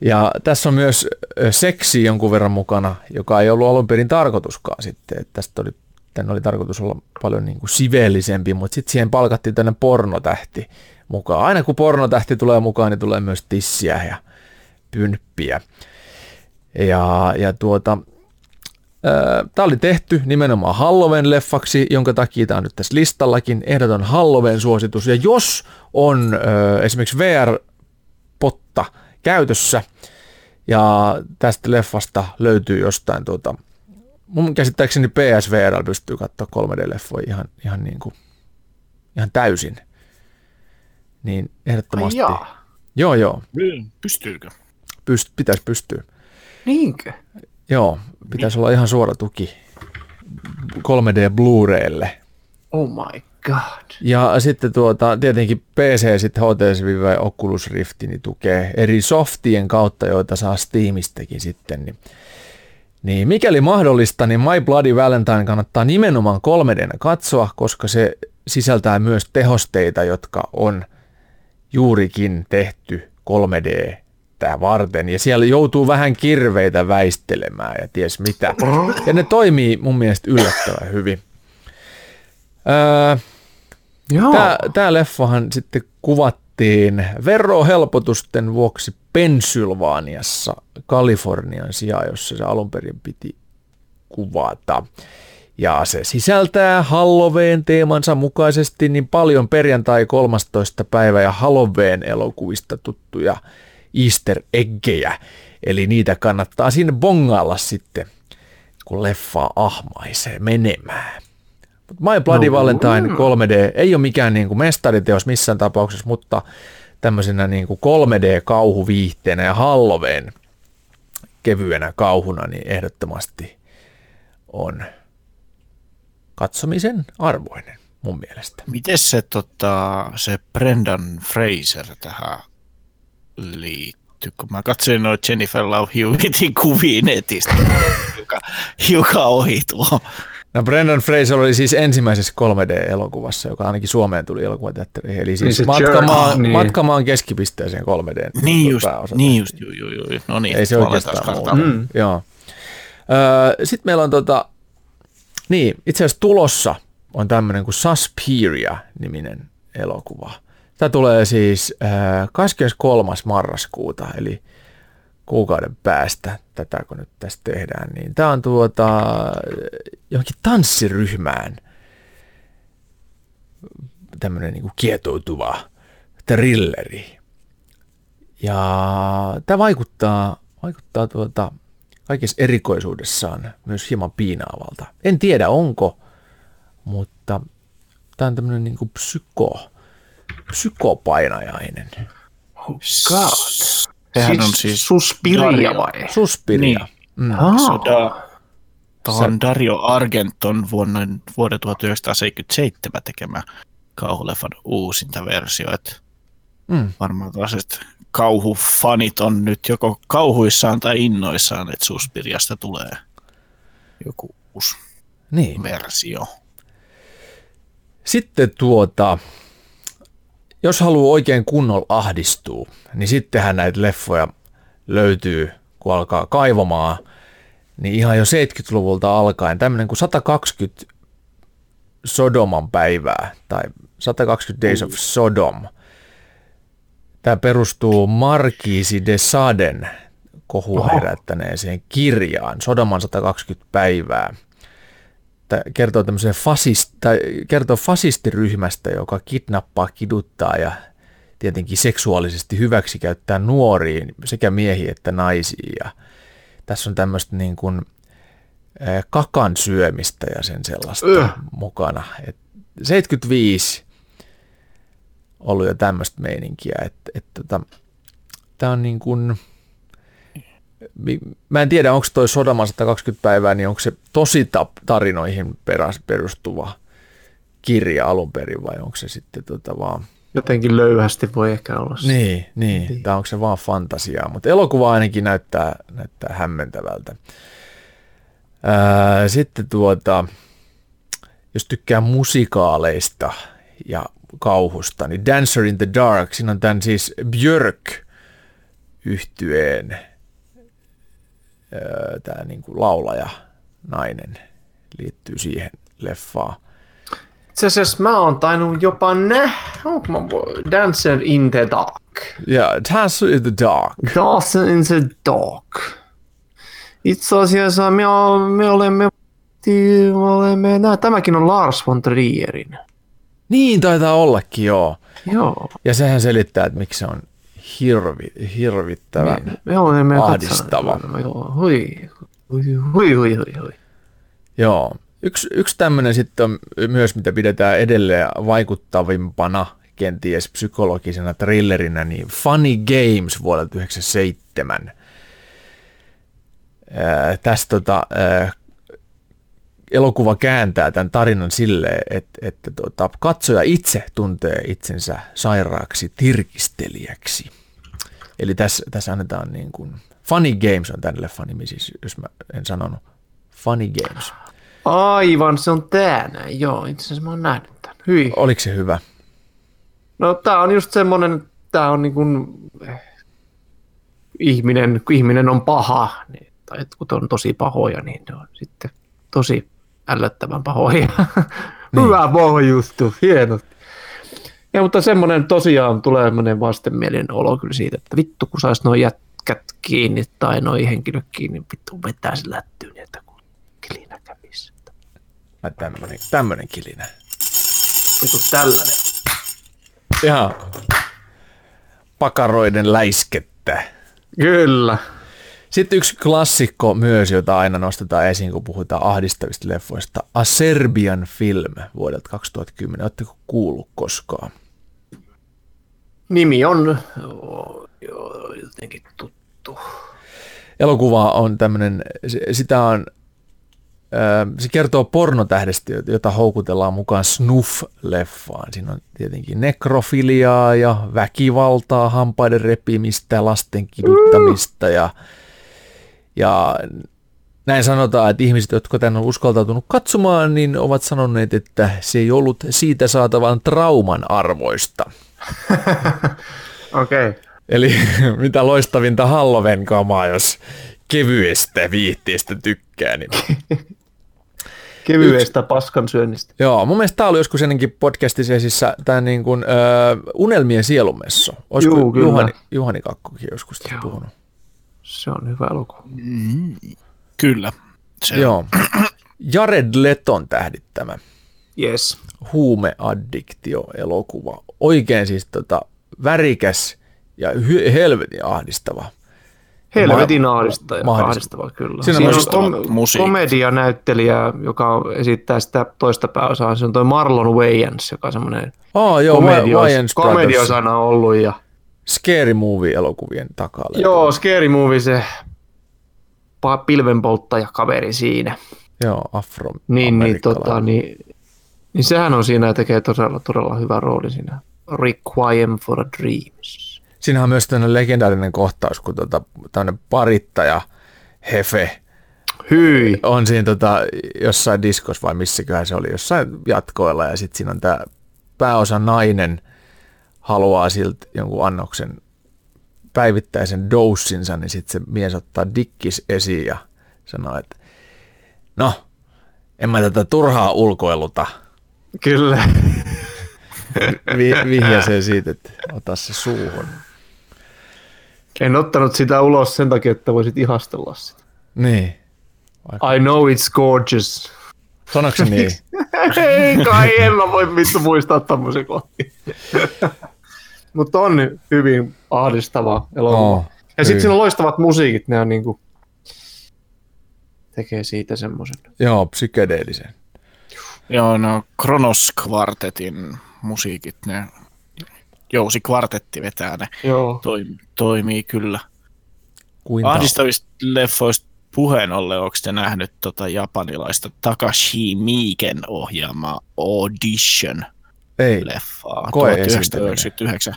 Ja tässä on myös äh, seksi jonkun verran mukana, joka ei ollut alun perin tarkoituskaan sitten. Että tästä oli, tänne oli tarkoitus olla paljon niin kuin siveellisempi, mutta sitten siihen palkattiin tänne pornotähti mukaan. Aina kun pornotähti tulee mukaan, niin tulee myös tissiä ja pynppiä. Ja, ja tuota, Tämä oli tehty nimenomaan Halloween-leffaksi, jonka takia tämä on nyt tässä listallakin. Ehdoton Halloween-suositus. Ja jos on ö, esimerkiksi VR-potta käytössä ja tästä leffasta löytyy jostain tuota, mun käsittääkseni PSVR pystyy katsoa 3D-leffoja ihan, ihan, niin kuin, ihan täysin. Niin ehdottomasti. Ai jaa. Joo, joo. Pystyykö? Pyst, pitäisi pystyä. Niinkö? Joo, pitäisi olla ihan suora tuki 3D Blu-raylle. Oh my god. Ja sitten tuota, tietenkin PC sitten HTC Vive ja Oculus Rift niin tukee eri softien kautta, joita saa Steamistäkin sitten. Niin, niin mikäli mahdollista, niin My Bloody Valentine kannattaa nimenomaan 3D katsoa, koska se sisältää myös tehosteita, jotka on juurikin tehty 3D tää varten. Ja siellä joutuu vähän kirveitä väistelemään ja ties mitä. Ja ne toimii mun mielestä yllättävän hyvin. Öö. Tämä, tämä leffahan sitten kuvattiin verohelpotusten vuoksi Pennsylvaniassa, Kalifornian sijaan, jossa se alun perin piti kuvata. Ja se sisältää Halloween teemansa mukaisesti niin paljon perjantai 13. päivä ja Halloween elokuvista tuttuja easter eggejä. Eli niitä kannattaa sinne bongailla sitten, kun leffaa ahmaisee menemään. Mut My Bloody No, Valentine mm. 3D ei ole mikään niin kuin mestariteos missään tapauksessa, mutta tämmöisenä niin kuin 3D-kauhuviihteenä ja Halloween kevyenä kauhuna, niin ehdottomasti on katsomisen arvoinen mun mielestä. Miten se, tota, se Brendan Fraser tähän liittyy? Kun mä katsoin noita Jennifer Love Hewittin kuvia netistä, joka, joka ohi tuo. No Brendan Fraser oli siis ensimmäisessä 3D-elokuvassa, joka ainakin Suomeen tuli elokuvateatteriin. Eli siis matkamaan, Journey, niin. matkamaan keskipisteeseen 3D. Niin just, pääosa niin just, juu, juu, juu. No niin, Ei se oikeastaan muuta. Mm. Joo. Sitten meillä on tota, niin, itse asiassa tulossa on tämmöinen kuin Suspiria-niminen elokuva. Tämä tulee siis äh, 23. marraskuuta, eli kuukauden päästä, tätä kun nyt tästä tehdään, niin tämä on tuota, johonkin tanssiryhmään tämmöinen niin kietoutuva thrilleri. Ja tämä vaikuttaa, vaikuttaa tuota, kaikessa erikoisuudessaan myös hieman piinaavalta. En tiedä onko, mutta Tämä on tämmöinen niin kuin psyko, psykopainajainen. God. Sehän on siis Suspiria vai? Suspiria. Niin. Mm. Ah. Soda. Tuohon Dario Argenton vuonna, vuoden 1977 tekemä kauhuleffan uusinta versio. Että Mm. varmaan tällaiset kauhufanit on nyt joko kauhuissaan tai innoissaan, että Suspiriasta tulee joku uusi Niin. versio. Sitten tuota, jos haluaa oikein kunnolla ahdistua, niin sittenhän näitä leffoja löytyy, kun alkaa kaivamaan, niin ihan jo 70-luvulta alkaen tämmöinen kuin 120 Sodoman päivää tai 120 Days of Sodom. Tämä perustuu Markiisi de Saden kohua Oho. herättäneeseen kirjaan, Sodoman 120 päivää. Tämä kertoo tämmöisen fasist, tai kertoo fasistiryhmästä, joka kidnappaa, kiduttaa ja tietenkin seksuaalisesti hyväksikäyttää nuoriin, sekä miehiä että naisia. Ja tässä on tämmöistä niin kuin eh, kakan syömistä ja sen sellaista Yh. mukana. Et 75 ollut jo tämmöistä meininkiä, että et, tota, tämä on niin kuin, mä en tiedä, onko toi Sodoma 120 päivää, niin onko se tosi tarinoihin perustuva kirja alun perin vai onko se sitten tota vaan... Jotenkin löyhästi voi ehkä olla. se. Niin, niin. tai onko se vaan fantasiaa, mutta elokuva ainakin näyttää, näyttää hämmentävältä. Ää, sitten tuota, jos tykkää musikaaleista ja kauhusta, niin Dancer in the Dark, siinä on tämän siis Björk yhtyeen tämä niinku laulaja nainen liittyy siihen leffaan. Itse asiassa mä oon tainnut jopa nähdä, onko mä Dancer in the Dark. Ja Dancer in the Dark. Dancer in the Dark. Itse asiassa me, me olemme, me olemme nää, tämäkin on Lars von Trierin. Niin taitaa ollakin, joo. Joo. Ja sehän selittää, että miksi se on hirvi, hirvittävän. Me, me olemme Ahdistava. Joo, hui, hui, hui, hui, hui. Joo. Yksi, yksi tämmöinen sitten on myös, mitä pidetään edelleen vaikuttavimpana, kenties psykologisena thrillerinä, niin Funny Games vuodelta 1997. Ää, tässä tota, ää, elokuva kääntää tämän tarinan silleen, että, että tota, katsoja itse tuntee itsensä sairaaksi tirkistelijäksi. Eli tässä, tässä annetaan niin kuin, Funny Games on tämän leffan nimi, siis jos mä en sanonut. Funny Games. Aivan, se on tää näin. Joo, itse asiassa mä oon nähnyt tämän. Hyi. Oliko se hyvä? No tää on just semmonen, tää on niin kuin, eh, ihminen, kun ihminen on paha, niin, tai kun on tosi pahoja, niin ne on sitten tosi ällöttävän pahoja. Niin. Hyvä pohjuttu, hieno. Ja mutta semmoinen tosiaan tulee semmoinen vastenmielinen olo kyllä siitä, että vittu kun sais nuo jätkät kiinni tai nuo henkilöt kiinni, vittu vetää se lättyyn, niin että kun kilinä kävisi. Ai tämmönen, tämmönen kilinä. Joku tällainen. Ihan pakaroiden läiskettä. Kyllä. Sitten yksi klassikko myös, jota aina nostetaan esiin, kun puhutaan ahdistavista leffoista. A Serbian Film vuodelta 2010. Oletteko kuullut koskaan? Nimi on joo, joo, jotenkin tuttu. Elokuva on tämmöinen, sitä on, se kertoo pornotähdestä, jota houkutellaan mukaan snuff-leffaan. Siinä on tietenkin nekrofiliaa ja väkivaltaa, hampaiden repimistä, lasten kiduttamista ja, ja näin sanotaan, että ihmiset, jotka tänne on uskaltautunut katsomaan, niin ovat sanoneet, että se ei ollut siitä saatavan trauman arvoista. Okei. Okay. Eli mitä loistavinta Halloween kamaa, jos kevyestä viihteestä tykkää. Niin. Kevyestä paskan syönnistä. Joo, mun mielestä tämä oli joskus ennenkin podcastisesissä tämä niin kuin, ö, Unelmien sielumessa. Olisiko Juu, kyllä. Juhani, Juhani Kakkokin joskus puhunut? Se on hyvä elokuva. Kyllä. Se Joo. Jared Leton tähdittämä Yes. huumeaddiktio-elokuva. Oikein siis tota, värikäs ja hy- helvetin ahdistava. Helvetin ahdista ja Mahdista- ahdistavaa kyllä. Siinä Siinä, on kom- musiikki. komedianäyttelijä, joka esittää sitä toista pääosaa. Se on toi Marlon Wayans, joka on semmoinen Oh, joo, komedios, komediosana ollut. Ja, Scary Movie-elokuvien takalla. joo, Scary Movie, se pilvenpolttaja kaveri siinä. Joo, afro Niin, niin, tota, niin, niin sehän on siinä ja tekee todella, todella hyvä rooli siinä. Requiem for a Dreams. Siinähän on myös tämmöinen legendaarinen kohtaus, kun tota, tämmöinen parittaja Hefe Hyi. on siinä tota, jossain diskos vai missäköhän se oli, jossain jatkoilla ja sitten siinä on tämä pääosa nainen haluaa siltä jonkun annoksen päivittäisen doussinsa, niin sitten se mies ottaa dikkis esiin ja sanoo, että no, en mä tätä turhaa ulkoiluta. Kyllä. Vi- vihjasee siitä, että ota se suuhun. En ottanut sitä ulos sen takia, että voisit ihastella sitä. Niin. I know it's gorgeous. Sanoiko se niin? Ei kai, en mä voi vittu muistaa tämmöisen kohti. Mutta on hyvin ahdistava elokuva. Oo, ja sitten siinä on loistavat musiikit, ne on niinku, tekee siitä semmoisen. Joo, psykedeellisen. Joo, no Kronos Quartetin musiikit, ne Jousi kvartetti vetää ne, Joo. toim, toimii kyllä. Kuinka? Ahdistavista leffoista puheen ollen, onko te nähnyt tota japanilaista Takashi Miiken ohjaamaa Audition-leffaa Ei. Koe-esiintyminen. 1999?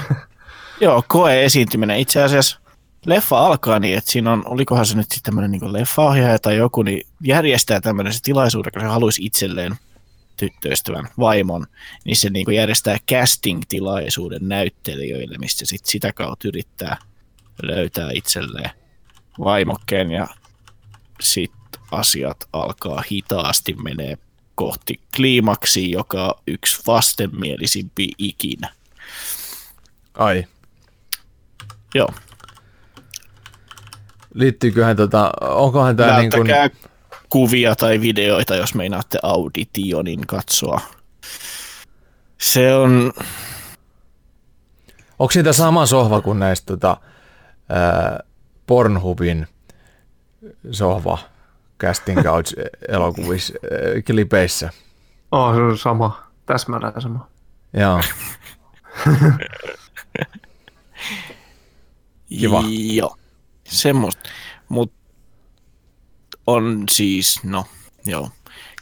Joo, koe-esiintyminen. Itse asiassa leffa alkaa niin, että siinä on, olikohan se nyt sitten tämmöinen niin leffaohjaaja tai joku, niin järjestää tämmöinen se tilaisuuden, kun se haluaisi itselleen tyttöystävän vaimon, niin se niin järjestää casting-tilaisuuden näyttelijöille, mistä sit sitä kautta yrittää löytää itselleen vaimokkeen ja sitten asiat alkaa hitaasti menee kohti kliimaksi, joka on yksi vastenmielisimpi ikinä. Ai. Joo, Liittyyköhän tota, onkohan tämä niin kuin, kuvia tai videoita, jos meinaatte auditionin katsoa. Se on, onko siitä sama sohva kuin näistä tota, ää, Pornhubin sohva casting couch elokuvissa, ää, klipeissä? Oh, se on sama. Täsmälleen sama. Joo. Kiva. Joo, semmoista. Mutta on siis, no joo.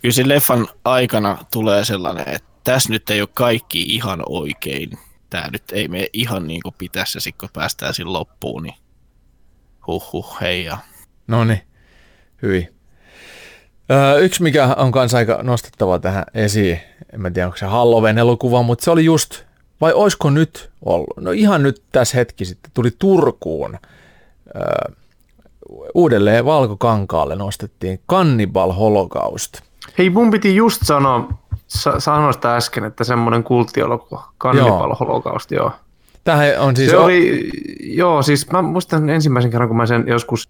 Kyllä se leffan aikana tulee sellainen, että tässä nyt ei ole kaikki ihan oikein. Tämä nyt ei mene ihan niin kuin pitäisi ja sitten kun päästään siinä loppuun, niin huh huh hei ja No niin, hyvin. Öö, yksi, mikä on kanssa aika nostettava tähän esiin, en mä tiedä onko se Halloween elokuva, mutta se oli just, vai oisko nyt ollut, no ihan nyt tässä hetki sitten, tuli Turkuun, öö, uudelleen Valkokankaalle nostettiin Cannibal Holocaust. Hei, mun piti just sanoa, sa- sanoa sitä äsken, että semmoinen kulttielokuva, Cannibal Holocaust, joo. Tämähän on siis, Se oli, joo, siis mä muistan ensimmäisen kerran, kun mä sen joskus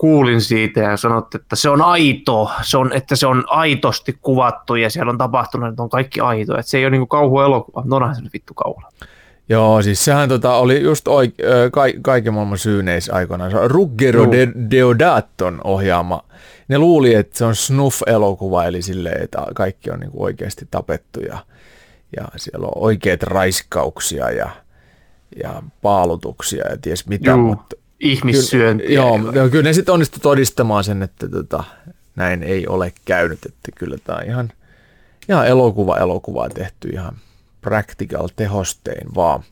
kuulin siitä ja sanotte, että se on aito, se on, että se on aitosti kuvattu ja siellä on tapahtunut, että on kaikki aito, että se ei ole niinku kauhuelokuva, no onhan se nyt vittu kauhu. Joo, siis sehän tota oli just oik- ö, ka- kaiken maailman syyneis aikoinaan. Ruggero de Deodaton ohjaama. Ne luuli, että se on snuff-elokuva, eli silleen, että kaikki on niinku oikeasti tapettu ja, ja siellä on oikeat raiskauksia ja, ja paalutuksia ja ties mitä, Juu, mutta ihmissyöntiä. joo, mutta kyllä ne sitten onnistu todistamaan sen, että tota, näin ei ole käynyt, että kyllä tämä on ihan, ihan elokuva elokuvaa tehty ihan practical tehostein vaan.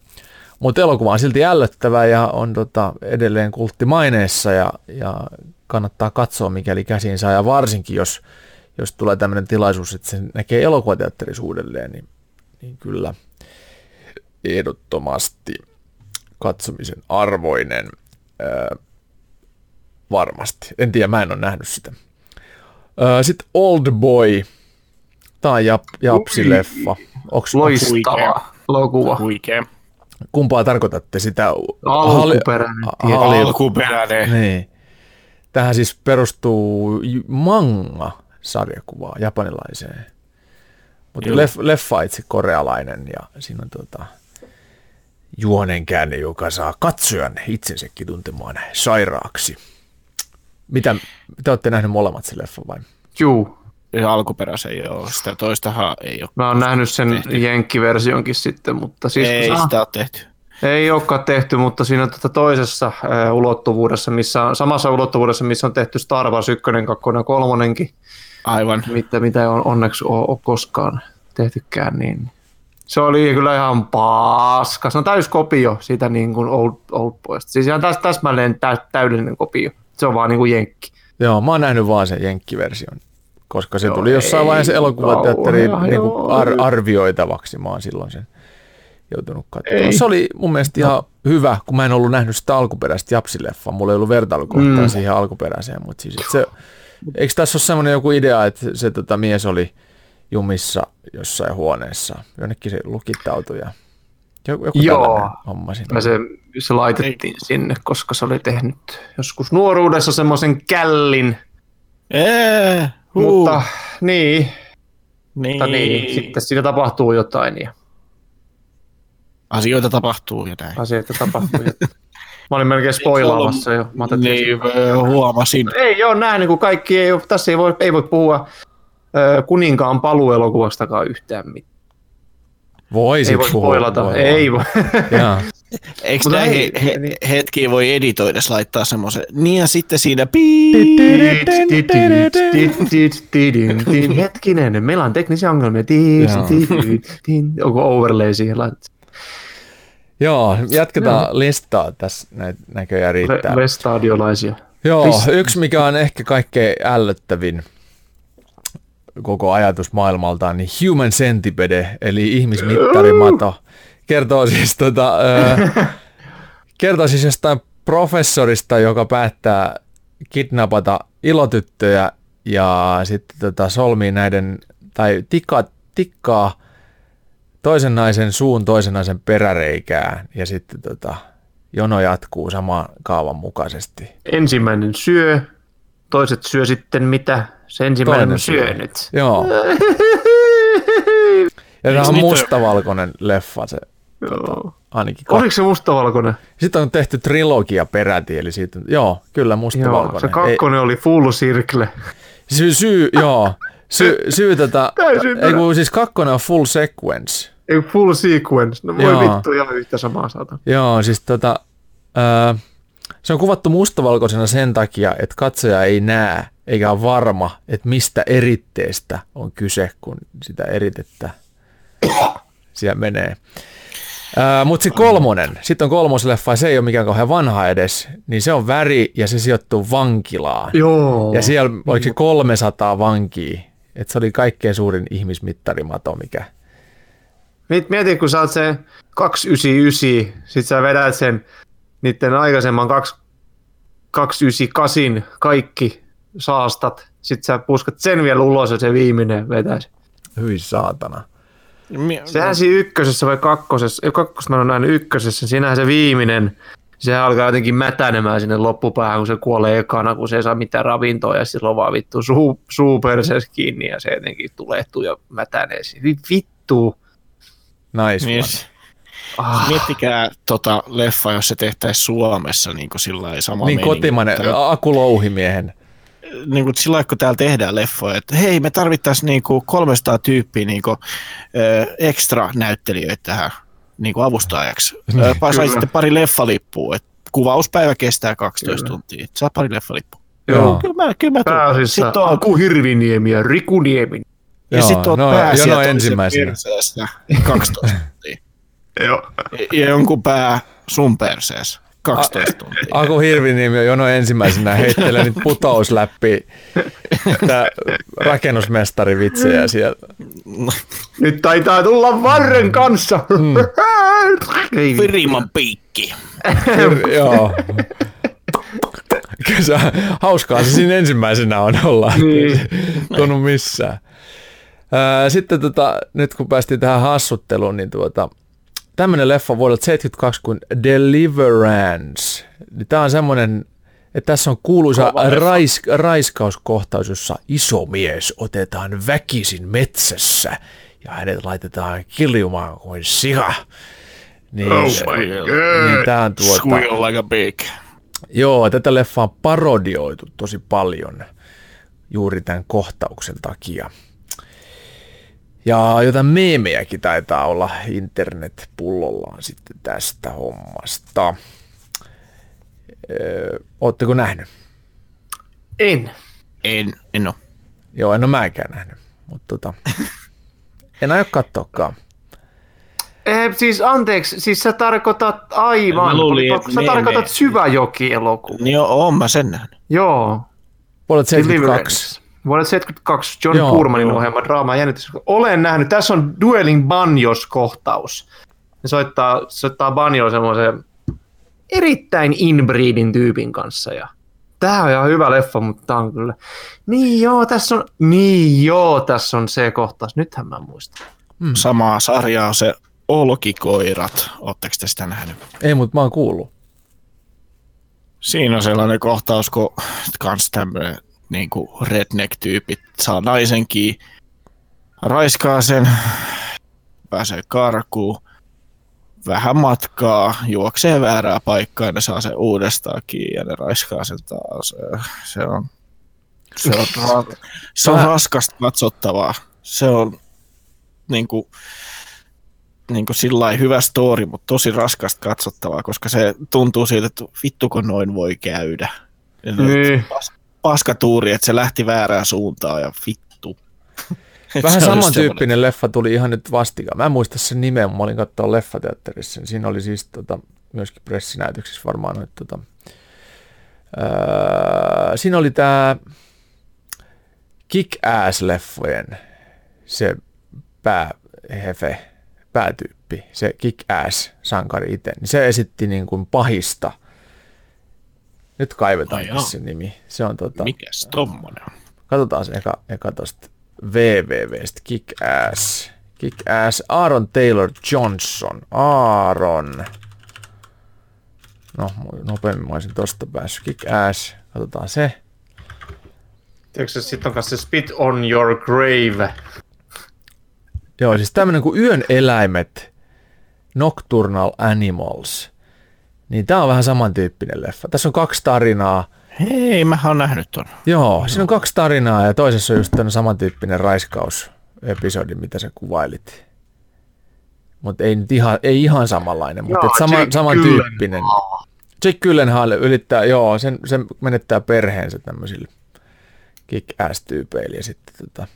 Mutta elokuva on silti ällöttävä ja on tota edelleen kulttimaineessa ja, ja kannattaa katsoa, mikäli käsiin saa. Ja varsinkin, jos, jos tulee tämmöinen tilaisuus, että se näkee elokuvateatterissa uudelleen, niin, niin kyllä ehdottomasti katsomisen arvoinen. Öö, varmasti. En tiedä, mä en ole nähnyt sitä. Öö, Sitten Old Boy. Tämä on jap, Japsi-leffa. Onks, Loistava elokuva. huikea. kumpaa tarkoitatte sitä? Alkuperäinen. Halli- Alkuperäinen. Niin. Tähän siis perustuu manga-sarjakuvaa japanilaiseen. Mutta leff, leffa itse korealainen ja siinä on tota juonenkäänne, joka saa katsojan itsensäkin tuntemaan sairaaksi. Mitä, te olette nähneet molemmat se leffa vai? Juu. Ja alkuperäisen joo, sitä toistahan ei ole. Mä oon nähnyt sen tehty. jenkkiversionkin sitten, mutta siis ei ah, sitä ole tehty. ei olekaan tehty, mutta siinä tuota toisessa äh, ulottuvuudessa, missä on, samassa ulottuvuudessa, missä on tehty Star Wars 1, 2 ja 3, Aivan. mitä, mitä ei on onneksi ole, ole koskaan tehtykään, niin se oli kyllä ihan paska. Se on täys kopio siitä niin kuin old, old Boysta. Siis ihan täs, täsmälleen tä, täydellinen kopio. Se on vaan niin kuin jenkki. Joo, mä oon nähnyt vaan sen jenkkiversion, koska se Joo, tuli jossain vaiheessa elokuvateatteriin niin ar- arvioitavaksi. Mä oon silloin sen joutunut katsomaan. Se oli mun mielestä ihan hyvä, kun mä en ollut nähnyt sitä alkuperäistä Japsileffaa. Mulla ei ollut vertailukohtaa Mm. siihen alkuperäiseen, mutta siis se, eikö tässä ole semmoinen joku idea, että se tota, mies oli jumissa jossain huoneessa, jonnekin se lukittautui ja joku, joku Joo. homma siinä. Ja se, se laitettiin sinne, koska se oli tehnyt joskus nuoruudessa semmoisen källin. Ee, huu. Mutta niin, niin. mutta niin, sitten siinä tapahtuu jotain ja Asioita tapahtuu ja näin. asioita tapahtuu. jotain. Mä olin melkein spoilaamassa jo. Mä Niin, huomasin. Ei ole nähnyt, kun kaikki ei ole, tässä ei voi, ei voi puhua kuninkaan paluelokuvastakaan yhtään mitään. Voisit Ei voi puhua, spoilata, voi ei voi. Eikö näihin he, niin. hetkiä voi editoidessa laittaa semmoisen, niin ja sitten siinä. Hetkinen, meillä on teknisiä ongelmia. Onko overlay siihen laitettu? Joo, jatketaan listaa tässä näitä näköjään riittää. Vestadiolaisia. Joo, yksi mikä on ehkä kaikkein ällöttävin koko ajatus maailmaltaan, niin Human Centipede, eli ihmismittarimato, kertoo siis, tota, ö, kertoo siis jostain professorista, joka päättää kidnapata ilotyttöjä ja sitten tota, solmii näiden, tai tikkaa, tikkaa toisen naisen suun toisen naisen peräreikään ja sitten tota, jono jatkuu saman kaavan mukaisesti. Ensimmäinen syö, toiset syö sitten mitä? Se ensimmäinen Toinen on syö. syönyt. Joo. Ja tämä on mustavalkoinen leffa se Joo. ainakin. Oliko se mustavalkoinen? Sitten on tehty trilogia peräti, eli siitä, joo, kyllä Joo, mustavalkoinen. se kakkonen oli full circle. Ei, syy, syy, joo, syy, syy tota, Täysin ei kun siis kakkonen on full sequence. Ei full sequence. No voi Joo. vittu ihan yhtä samaa saata. Joo, siis tota, öö, se on kuvattu mustavalkoisena sen takia, että katsoja ei näe eikä ole varma, että mistä eritteestä on kyse, kun sitä eritettä siellä menee. Mutta se kolmonen, sitten on kolmosleffa se ei ole mikään kauhean vanha edes, niin se on väri ja se sijoittuu vankilaan. Joo. Ja siellä oliko se 300 vankia, että se oli kaikkein suurin ihmismittarimato, mikä Miet- Mieti, kun sä oot se 299, sit sä vedät sen niiden aikaisemman 2 298 kaikki saastat, sit sä puskat sen vielä ulos ja se viimeinen vetää sen. hyi saatana. Sehän siinä ykkösessä vai kakkosessa, ei kakkosta mä nähnyt ykkösessä, siinähän se viimeinen, sehän alkaa jotenkin mätänemään sinne loppupäähän, kun se kuolee ekana, kun se ei saa mitään ravintoa ja silloin vaan vittu suu, suu kiinni ja se jotenkin tulehtuu ja mätänee Vittu. Nice Niin, one. Ah. Miettikää tota leffa, jos se tehtäisiin Suomessa niin kuin sillä lailla sama Niin meininki. kotimainen, Tää- Aku Louhimiehen. niin kuin sillä lailla, kun täällä tehdään leffoja, että hei, me tarvittaisiin niin kuin 300 tyyppiä niin kuin, ö, ekstra näyttelijöitä tähän niin kuin avustajaksi. Ö, pa- sai Kyllä. sitten pari leffalippua, että kuvauspäivä kestää 12 Kyllä. tuntia. Et Saa pari leffalippua. Joo. Kyllä mä, kyllä mä tulen. Pääasiassa Sitten on, Aku Hirviniemi ja Riku Niemi. ja Joo, sitten on no, pää jono sieltä toisen ensimmäisenä. perseestä 12 tuntia. Joo. Ja- jonkun pää sun perseessä 12 tuntia. Aku Hirviniemi on jono ensimmäisenä heittelee nyt putousläppi tää rakennusmestari vitsejä siellä. Nyt taitaa tulla varren kanssa. Mm. Vittu. Viriman piikki. Joo. Kyllä se, hauskaa se siinä ensimmäisenä on olla. Niin. Tunnu missään. Ää, Sitten tota, nyt kun päästiin tähän hassutteluun, niin tuota, tämmöinen leffa vuodelta 72 kuin Deliverance. Tämä on semmoinen, että tässä on kuuluisa rais, raiskauskohtaus, jossa iso mies otetaan väkisin metsässä ja hänet laitetaan kiljumaan kuin siha. Niin, Oh my niin tää on tuota, Squeal like a pig. joo, tätä leffaa on parodioitu tosi paljon juuri tämän kohtauksen takia. Ja jotain meemejäkin taitaa olla internet-pullollaan sitten tästä hommasta. Öö, ootteko nähnyt? En. En, en oo. Joo, en ole mäkään nähnyt, mutta tota, en aio katsoakaan. Eh, siis anteeksi, siis sä tarkoitat aivan, Mä luulin, Oliko- sä tarkoitat meme. syväjoki-elokuva. Niin joo, oon mä sen nähnyt. Joo. Vuodet 72. Vuodelta 72 John Joo, Purmanin joo. ohjelma draama ja jännitys. Olen nähnyt, tässä on Dueling Banjos-kohtaus. Ne soittaa, soittaa banjoa semmoisen erittäin inbreedin tyypin kanssa ja Tää on ihan hyvä leffa, mutta tää on kyllä... Niin joo, tässä on... Niin joo, tässä on se kohtaus. Nythän mä muistan. Mm. Samaa sarjaa on se Olkikoirat. Ootteko te sitä nähnyt? Ei, mutta mä oon kuullut. Siinä on sellainen kohtaus, kun kans tämmöinen niin redneck-tyypit saa naisen kiinni, raiskaa sen, pääsee karkuun, vähän matkaa, juoksee väärää paikkaa ja ne saa sen uudestaan kiinni ja ne raiskaa sen taas. Se on, se on, ra- se on raskasta katsottavaa. Se on niin kuin, niin kuin sillä hyvä story, mutta tosi raskasta katsottavaa, koska se tuntuu siltä, että vittuko noin voi käydä. Niin. pas- Paskatuuri, että se lähti väärään suuntaan ja vittu. Vähän samantyyppinen leffa tuli ihan nyt vastikään. Mä en muista sen nimeä, mä olin katsoa leffateatterissa. Siinä oli siis tota, myöskin pressinäytöksissä varmaan noita, tota, öö, siinä oli tää Kick-Ass-leffojen se päähefe, päätyyppi, se Kick-Ass-sankari itse, niin se esitti niin kuin pahista. Nyt kaivetaan Ai jaa. se nimi. Se on tota, Mikäs tommonen on? Katsotaan se eka, eka tosta wwwstä Kick-Ass. Kick-Ass Aaron Taylor Johnson. Aaron. No, nopeammin mä olisin tosta päässyt. Kick-Ass. Katsotaan se. Tiedätkö sitten on kanssa se Spit on Your Grave. Joo, siis tämmönen kuin Yön eläimet, Nocturnal Animals. Niin tää on vähän samantyyppinen leffa. Tässä on kaksi tarinaa. Hei, mä oon nähnyt ton. Joo, siinä on kaksi tarinaa ja toisessa on just tämmöinen samantyyppinen raiskausepisodi, mitä sä kuvailit. Mutta ei nyt ihan, ei ihan samanlainen, mutta Joo, et sama, Jake samantyyppinen. Jake Gyllenhaal ylittää, joo, sen, sen menettää perheensä tämmöisille kick-ass-tyypeille ja sitten tota,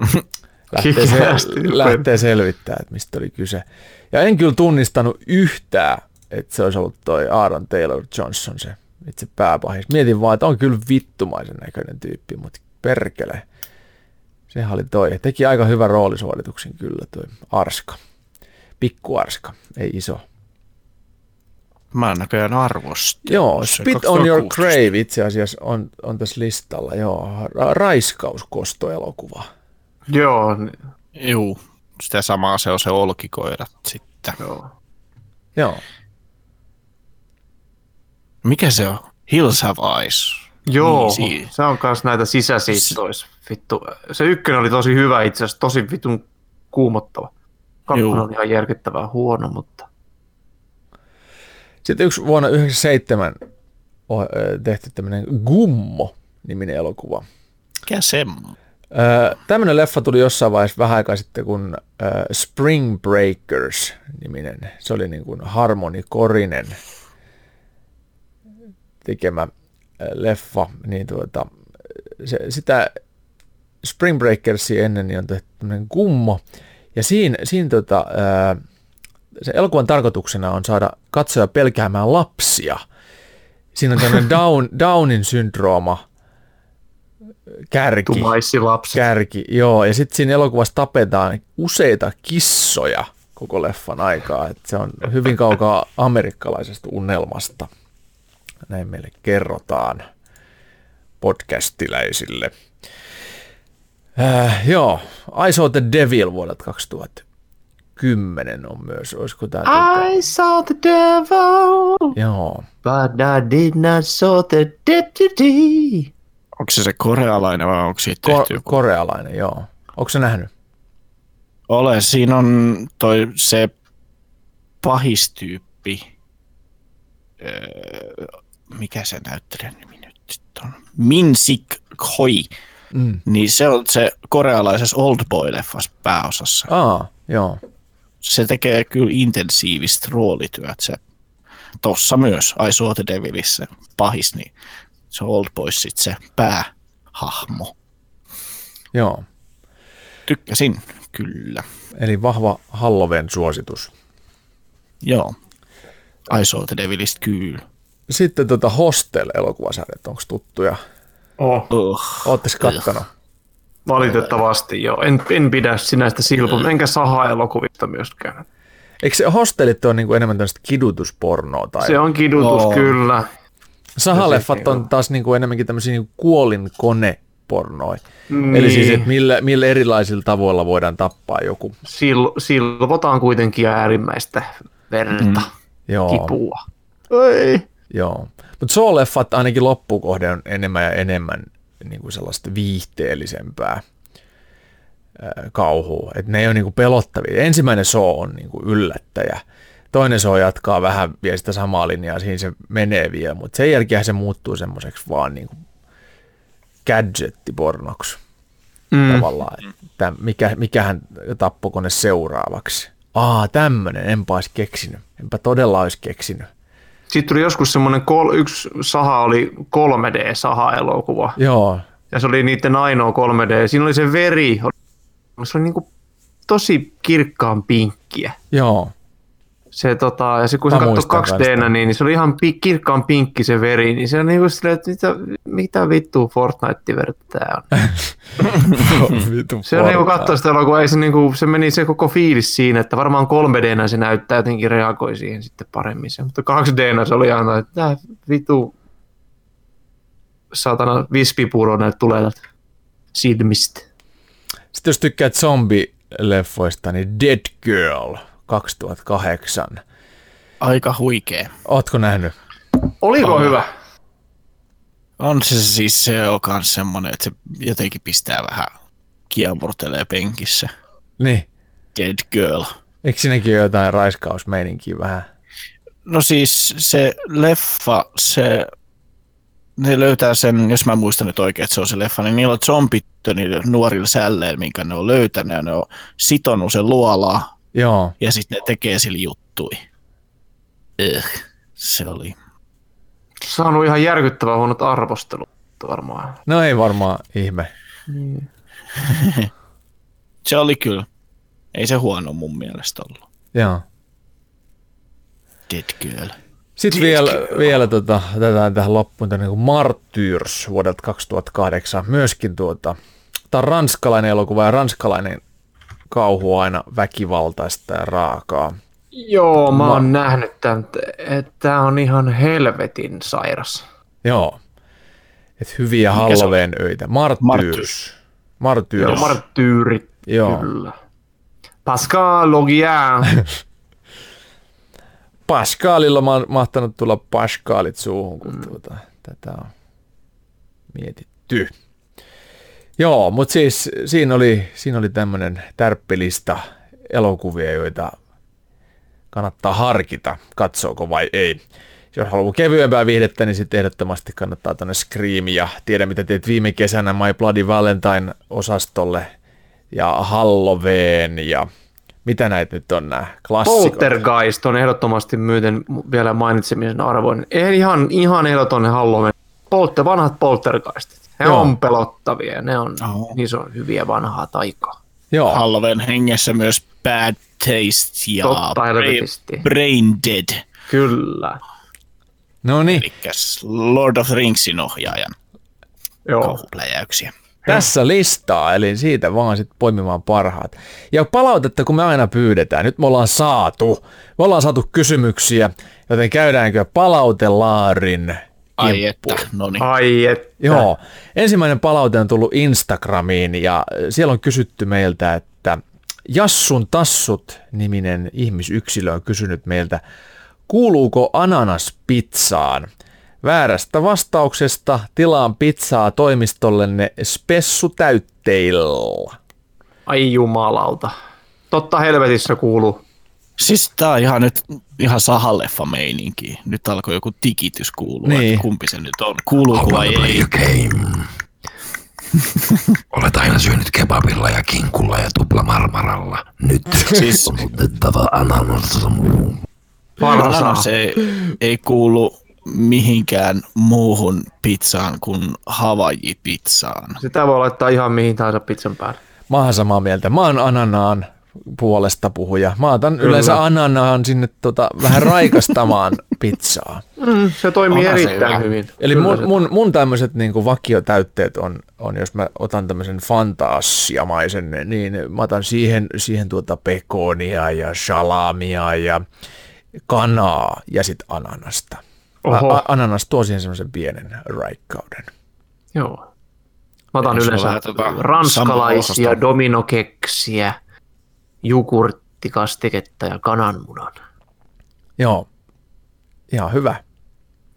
lähtee, se, lähtee selvittämään, että mistä oli kyse. Ja en kyllä tunnistanut yhtään, että se olisi ollut toi Aaron Taylor Johnson se itse pääpahis. Mietin vaan, että on kyllä vittumaisen näköinen tyyppi, mutta perkele. Sehän oli toi. Teki aika hyvän roolisuorituksen kyllä toi Arska. Pikku Arska, ei iso. Mä en näköjään arvosta. Joo, Spit on Your 2016. Grave itse asiassa on, on tässä listalla. Joo, Ra- raiskauskostoelokuva. Joo, niin- Juu, sitä samaa se on se Olkikoirat sitten. joo. Joo. Mikä se on? Hills Have Eyes. Joo, Niin, se on myös näitä sisäsiittois. Vittu. Se ykkönen oli tosi hyvä itse asiassa, tosi vitun kuumottava. Kakkonen on ihan järkyttävää huono, mutta... Sitten yksi vuonna 1997 on ö, tehty tämmöinen Gummo-niminen elokuva. Mikä se? Tämmöinen leffa tuli jossain vaiheessa vähän aikaa sitten, kun ö, Spring Breakers-niminen, se oli niin kuin Harmoni Korinen tekemä ö, leffa, niin tuota, se, sitä Spring Breakersia ennen niin on tehty tämmöinen Gummo, ja siinä, siinä tota, ö, se elokuvan tarkoituksena on saada katsoja pelkäämään lapsia. Siinä on tämmöinen Down, Downin syndrooma kärki Tumaissi lapsi. kärki, joo. Ja sitten siinä elokuvassa tapetaan useita kissoja koko leffan aikaa. Et se on hyvin kaukaa amerikkalaisesta unelmasta. Näin meille kerrotaan podcastiläisille. Äh, joo, I Saw the Devil vuodelta 2010 on myös. Olisiko tämä? I saw the devil, Joo. but I did not saw the deputy. Onko se se korealainen vai onko siitä Ko- tehty joku? korealainen, joo. Onko se nähnyt? Ole, siinä on toi se pahistyyppi, öö, mikä se näyttelijän nimi nyt sitten on, Minsik Khoi, Mm. niin se on se korealaisessa Oldboy-leffassa pääosassa. Aa, joo. Se tekee kyllä intensiivistä roolityötä. Se tossa myös, I Saw the Devilissä pahis, niin se on Oldboys sit se päähahmo. Joo. Tykkäsin, kyllä. Eli vahva Halloween suositus. Joo. I Saw the Devilistä kyllä. Sitten tota Hostel-elokuvasarjat, onko tuttuja? Oh, Uh. Oottes kattonut? valitettavasti joo. En, en pidä sinästä silpun, enkä saha elokuvista myöskään. Eikö se Hostelit ole niinku enemmän tämmöistä kidutuspornoa? Tai... Se on kidutus Oo. kyllä. Sahaleffat on taas niinku enemmänkin tämmöisiä niinku kuolinkonepornoja. Niin. Eli siis, että millä, millä erilaisilla tavoilla voidaan tappaa joku. Sil, silvotaan kuitenkin äärimmäistä verta, mm. Joo, kipua. Ei. Joo. Mutta Saw-leffat ainakin loppukohde on enemmän ja enemmän niinku sellaista viihteellisempää ää, kauhua. Et ne ei ole niinku pelottavia. Ensimmäinen Saw on niinku yllättäjä. Toinen Saw jatkaa vähän vielä sitä samaa linjaa, siinä se menee vielä, mutta sen jälkeen se muuttuu semmoiseksi vaan niinku gadgettipornoksi Mm. tavallaan, että mikä, mikähän tappokone seuraavaksi. Aa, tämmönen, enpä olisi keksinyt. Enpä todella olisi keksinyt. Sitten tuli joskus semmoinen, kol, yksi saha oli 3D-saha-elokuva. Joo, Ja se oli niiden ainoa 3D. Siinä oli se veri. Se oli niinku tosi kirkkaan pinkkiä. joo, Se, tota, ja se, kun se katsoi muistan 2 kans d ton. niin se oli ihan pi- kirkkaan pinkki se veri, niin se on niinku silleen, että mitä, mitä vittua Fortnite-verta tää on. Se on niinku portaa. katsoa sitä elokuvaa, ei se, niinku, se meni se koko fiilis siinä, että varmaan 3 d se näyttää jotenkin reagoi siihen sitten paremmin. Se, mutta 2 d se oli ihan, että tää vitu saatana vispipuro näitä tulee täältä silmistä. Sitten jos tykkäät zombileffoista, niin Dead Girl 2008. Aika huikea. Ootko nähnyt? Oliko On. hyvä? On se siis se on kans semmonen, että se jotenkin pistää vähän kiemurtelee penkissä. Niin. Dead girl. Eikö siinäkin ole jotain raiskausmeininkiä vähän? No siis se leffa, se, ne löytää sen, jos mä muistan nyt oikein, että se on se leffa, niin niillä on zombit niillä nuorilla sälleillä, minkä ne on löytänyt ja ne on sitonut sen luolaa Joo. ja sitten ne tekee sillä juttui. Eh, se oli. Saanut ihan järkyttävän huonot arvostelut varmaan. No ei varmaan ihme. Se oli kyllä. Ei se huono mun mielestä ollut. Joo. Dead girl. Sitten vielä, vielä tota, otetaan tähän loppuun tämmöinen kuin Martyrs vuodelta 2008. Myöskin tuota, tämä on ranskalainen elokuva ja ranskalainen kauhu aina väkivaltaista ja raakaa. Joo, mä Ma- oon nähnyt tämän, että tää on ihan helvetin sairas. Joo. Et hyviä? Halloween öitä. Martyrs. Martyrs. Martyrs. Joo, marttyyrit, Joo. kyllä. Pascal Logier. Pascalilla on mahtanut tulla Pascalit suuhun, kun tuota, tätä on mietitty. Joo, mutta siis siinä oli, siinä oli tämmöinen tärppelista elokuvia, joita kannattaa harkita, katsooko vai ei. Jos haluaa kevyempää viihdettä, niin sitten ehdottomasti kannattaa tänne Scream ja tiedä mitä teet viime kesänä My Bloody Valentine-osastolle ja Halloween ja mitä näitä nyt on nämä klassikot. Poltergeist on ehdottomasti myöten vielä mainitsemisen arvoinen. Ei ihan, ihan ehdoton Halloween. Polter, vanhat poltergeistit. Ne Joo. on pelottavia. Ne on, Oho. niissä on hyviä vanhaa taikaa. Joo, Halloween hengessä myös Bad Taste ja Totta Brain, Dead. Kyllä. no niin. Lord of Ringsin ohjaajan Joo. kauhupläjäyksiä. Tässä listaa, eli siitä vaan sitten poimimaan parhaat. Ja palautetta, kun me aina pyydetään, nyt me ollaan saatu, me ollaan saatu kysymyksiä, joten käydäänkö palautelaarin Ai että, no niin. Ai et. Joo, ensimmäinen palaute on tullut Instagramiin ja siellä on kysytty meiltä, että Jassun Tassut niminen ihmisyksilö on kysynyt meiltä, kuuluuko ananas pizzaan? Väärästä vastauksesta tilaan pizzaa toimistollenne spessu täytteillä. Ai jumalauta. Totta helvetissä kuuluu. Siis tää on ihan nyt ihan sahaleffa meininki. Nyt alkoi joku tikitys kuulua, Niin. niin. kumpi se nyt on. Kuuluuko vai ei? game. Olet aina syönyt kebabilla ja kinkulla ja tuplamarmaralla. Nyt Siis- on otettava ananas. Ananas ei, ei kuulu mihinkään muuhun pizzaan kuin Hawaii-pizzaan. Sitä voi laittaa ihan mihin tahansa pizzan päälle. Mä oon samaa mieltä. Mä oon ananaan puolesta puhuja. Mä otan yleensä ananaan sinne tota, vähän raikastamaan pizzaa. Mm, se toimii Onhan se erittäin hyvä. hyvin. Eli Kyllä mun, se- mun, mun tämmöiset niinku vakiotäytteet on, on, jos mä otan tämmöisen fantasiamaisen, niin mä otan siihen, siihen tuota pekonia ja salamia ja kanaa ja sit ananasta. Oho. A, ananas tuo siihen semmoisen pienen raikkauden. Joo. Mä otan Eikö se yleensä vähän tota ranskalaisia dominokeksiä, jogurttikastiketta ja kananmunan. Joo, ihan hyvä.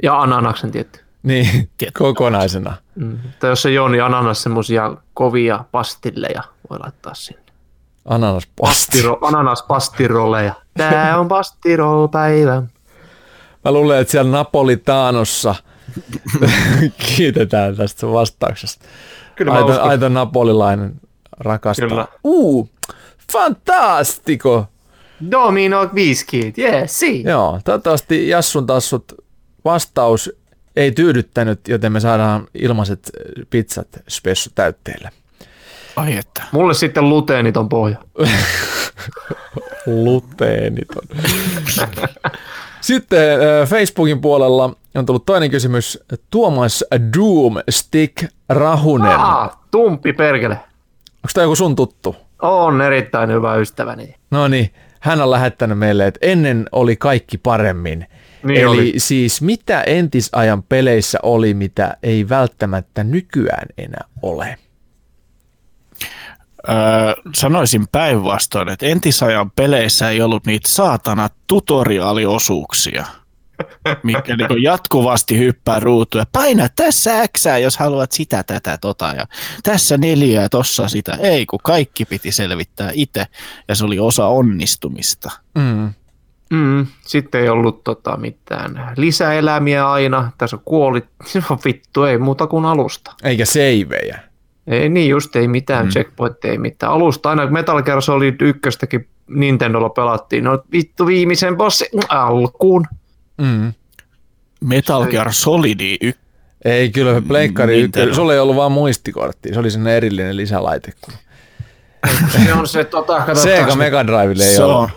Ja ananaksen tietty. Niin, Kettu. kokonaisena. Mm. Tai jos ei ole, niin ananas semmosia kovia pastilleja voi laittaa sinne. Ananaspasti. Pastiro, ananas pastiroleja. Tää on pastiroll-päivä. Mä luulen, että siellä Napolitaanossa kiitetään tästä vastauksesta. Kyllä mä aito, aito napolilainen rakastaa. Kyllä. Uu, fantastico! Domino viskit, yes, si. Joo, toivottavasti Jassun tassut vastaus ei tyydyttänyt, joten me saadaan ilmaiset pizzat spessu täytteille. Ai että. Mulle sitten luteeniton pohja. Luteeniton. Sitten äh, Facebookin puolella on tullut toinen kysymys. Tuomas Doomstick Rahunen. Ah, tumpi perkele. Onko tämä joku sun tuttu? On erittäin hyvä ystäväni. No niin, hän on lähettänyt meille, että ennen oli kaikki paremmin. Niin Eli oli. siis mitä entisajan peleissä oli, mitä ei välttämättä nykyään enää ole? Öö, sanoisin päinvastoin, että entisajan peleissä ei ollut niitä saatana tutoriaaliosuuksia, mikä niinku jatkuvasti hyppää ruutuja. Paina tässä X, jos haluat sitä, tätä, tota, ja tässä neljää, ja tossa sitä. Ei, kun kaikki piti selvittää itse, ja se oli osa onnistumista. Mm. Mm, sitten ei ollut tota, mitään lisäelämiä aina. Tässä on kuolit. No vittu, ei muuta kuin alusta. Eikä seivejä. Ei niin just, ei mitään mm. checkpoint, ei mitään. Alusta aina Metal Gear Solid ykköstäkin Nintendolla pelattiin. No vittu viimeisen bossi alkuun. Mm. Metal Gear Solid y- Ei, kyllä pleikkari Nintendo. ykkönen. Sulla ei ollut vaan muistikortti. Se oli sinne erillinen lisälaite. Se on se, tota, Sega Mega Drivelle ei se, ollut. on,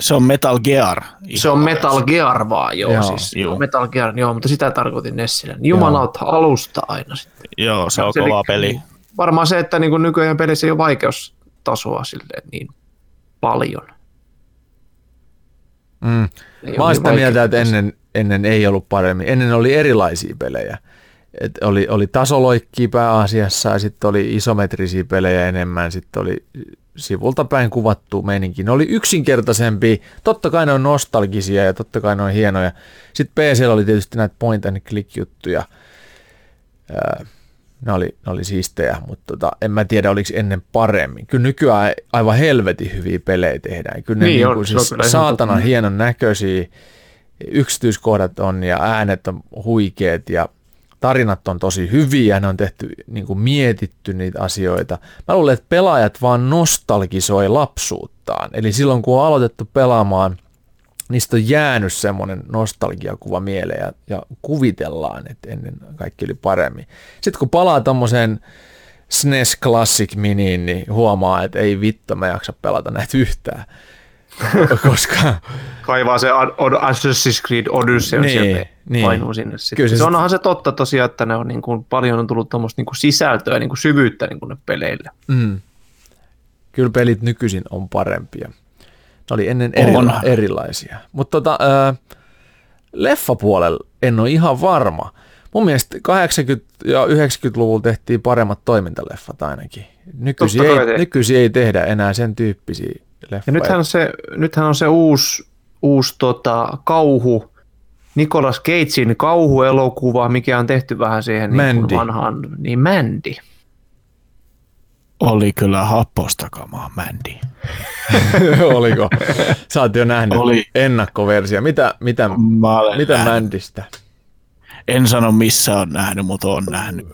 se on Metal Gear. se on Metal Gear vaan, joo. Joo, joo siis, juu. Metal Gear, joo, mutta sitä tarkoitin Nessillä. Jumalauta alusta aina sitten. Joo, se on Se kova peli. Varmaan se, että niin nykyään pelissä ei ole vaikeustasoa silleen niin paljon. Mm. Ei Mä oon niin sitä mieltä, että ennen, ennen ei ollut paremmin. Ennen oli erilaisia pelejä. Et oli, oli tasoloikkia pääasiassa ja sitten oli isometrisiä pelejä enemmän. Sitten oli sivulta päin kuvattu meininki. Ne oli yksinkertaisempi. Totta kai ne on nostalgisia ja totta kai ne on hienoja. Sitten PCllä oli tietysti näitä point and click juttuja. Ne oli, ne oli siistejä, mutta tota, en mä tiedä oliko ennen paremmin. Kyllä nykyään aivan helvetin hyviä pelejä tehdään. Kyllä ne Niin niin on, kuin siis kyllä ihan saatana totta. hienon näköisiä, yksityiskohdat on ja äänet on huikeet ja tarinat on tosi hyviä, ne on tehty, niin kuin mietitty niitä asioita. Mä luulen, että pelaajat vaan nostalgisoi lapsuuttaan. Eli silloin kun on aloitettu pelaamaan, niistä on jäänyt semmoinen nostalgiakuva mieleen ja, ja kuvitellaan, että ennen kaikki oli paremmin. Sitten kun palaa tommoseen SNES Classic Miniin, niin huomaa, että ei vittu, mä en jaksa pelata näitä yhtään. Koska Kaivaa se Assassin's Creed Odyssey Niin, sieltä niin. painuu sinne. Sitten. Kyllä se se, onhan se totta tosiaan, että ne on niin kuin, paljon on tullut tuommoista niin kuin sisältöä, niin kuin syvyyttä niin kuin ne peleille. mm, kyllä pelit nykyisin on parempia. Ne oli ennen eri, erilaisia. Mutta tota, äh, leffapuolella en ole ihan varma. Mun mielestä 80- ja 90-luvulla tehtiin paremmat toimintaleffat ainakin. Nykyisin ei, tehtiin. nykyisin ei tehdä enää sen tyyppisiä leffoja. Ja nythän on se, nythän on se uusi, uusi tota, kauhu, Nicolas Cagein kauhuelokuva, mikä on tehty vähän siihen niin Mandy. vanhaan, niin Mandy. Oli kyllä hapostakamaa, Mandy. Oliko? Sä oot jo nähnyt Oli. ennakkoversio. Mitä, mitä, mitä nähnyt. Mändistä? En sano missä on nähnyt, mutta on nähnyt.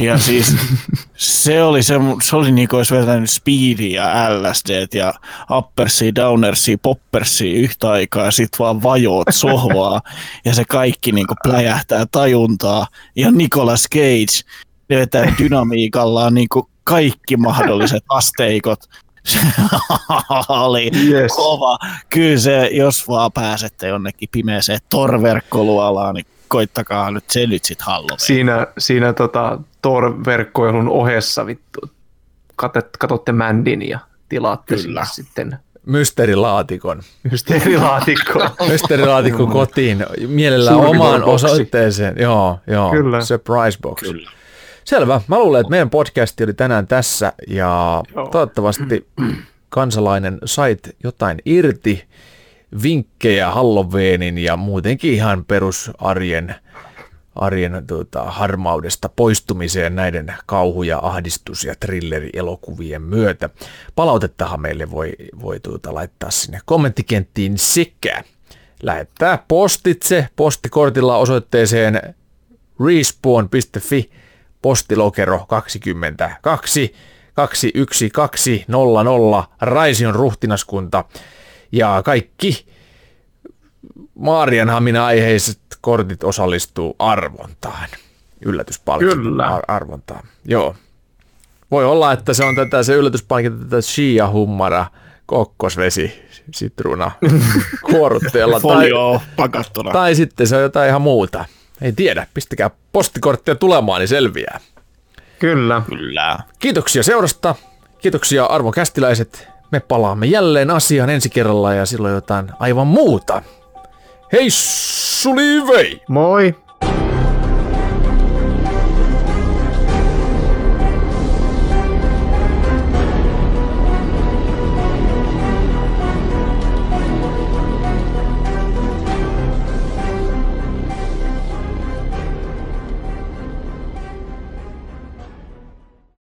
Ja siis se oli, se, se oli niin kuin olisi vetänyt speedia ja LSD ja uppersia, downersia, poppersia yhtä aikaa ja sit vaan vajoot sohvaa ja se kaikki niin kuin pläjähtää tajuntaa. Ja Nicolas Cage vetää dynamiikallaan niin kuin kaikki mahdolliset asteikot. Se oli Yes. kova. Kyllä se, jos vaan pääsette jonnekin pimeeseen torverkkoluolaan, niin koittakaa nyt se nyt sit Halloween. Siinä, siinä tota, Tor-verkkoilun ohessa vittu. Katet, katotte Mändin ja tilaatte Kyllä. sitten Mysteerilaatikon. mysteerilaatikkoa. Mysteerilaatikko kotiin. Mielellään Suuri omaan osoitteeseen. Joo, joo. Kyllä. Surprise box. Kyllä. Selvä. Mä luulen, että meidän podcasti oli tänään tässä ja Joo. toivottavasti kansalainen sait jotain irti, vinkkejä Halloweenin ja muutenkin ihan perusarjen arjen tuota, harmaudesta poistumiseen näiden kauhu- ja ahdistus- ja thrillerielokuvien myötä. Palautettahan meille voi, voi tuota, laittaa sinne kommenttikenttiin sekä lähettää postitse postikortilla osoitteeseen respawn.fi postilokero 22 21200 Raision ruhtinaskunta ja kaikki Maarianhamina aiheiset kortit osallistuu arvontaan. Yllätyspalkinto Kyllä. ar- arvontaan. Joo. Voi olla, että se on tätä se yllätyspalkinto tätä Shia Hummara kokkosvesi sitruuna kuorutteella tai, pakattuna. tai sitten se on jotain ihan muuta. Ei tiedä, pistäkää postikorttia tulemaan, niin selviää. Kyllä. Kyllä. Kiitoksia seurasta, kiitoksia arvon kästiläiset. Me palaamme jälleen asiaan ensi kerralla ja silloin jotain aivan muuta. Hei suli vei! Moi!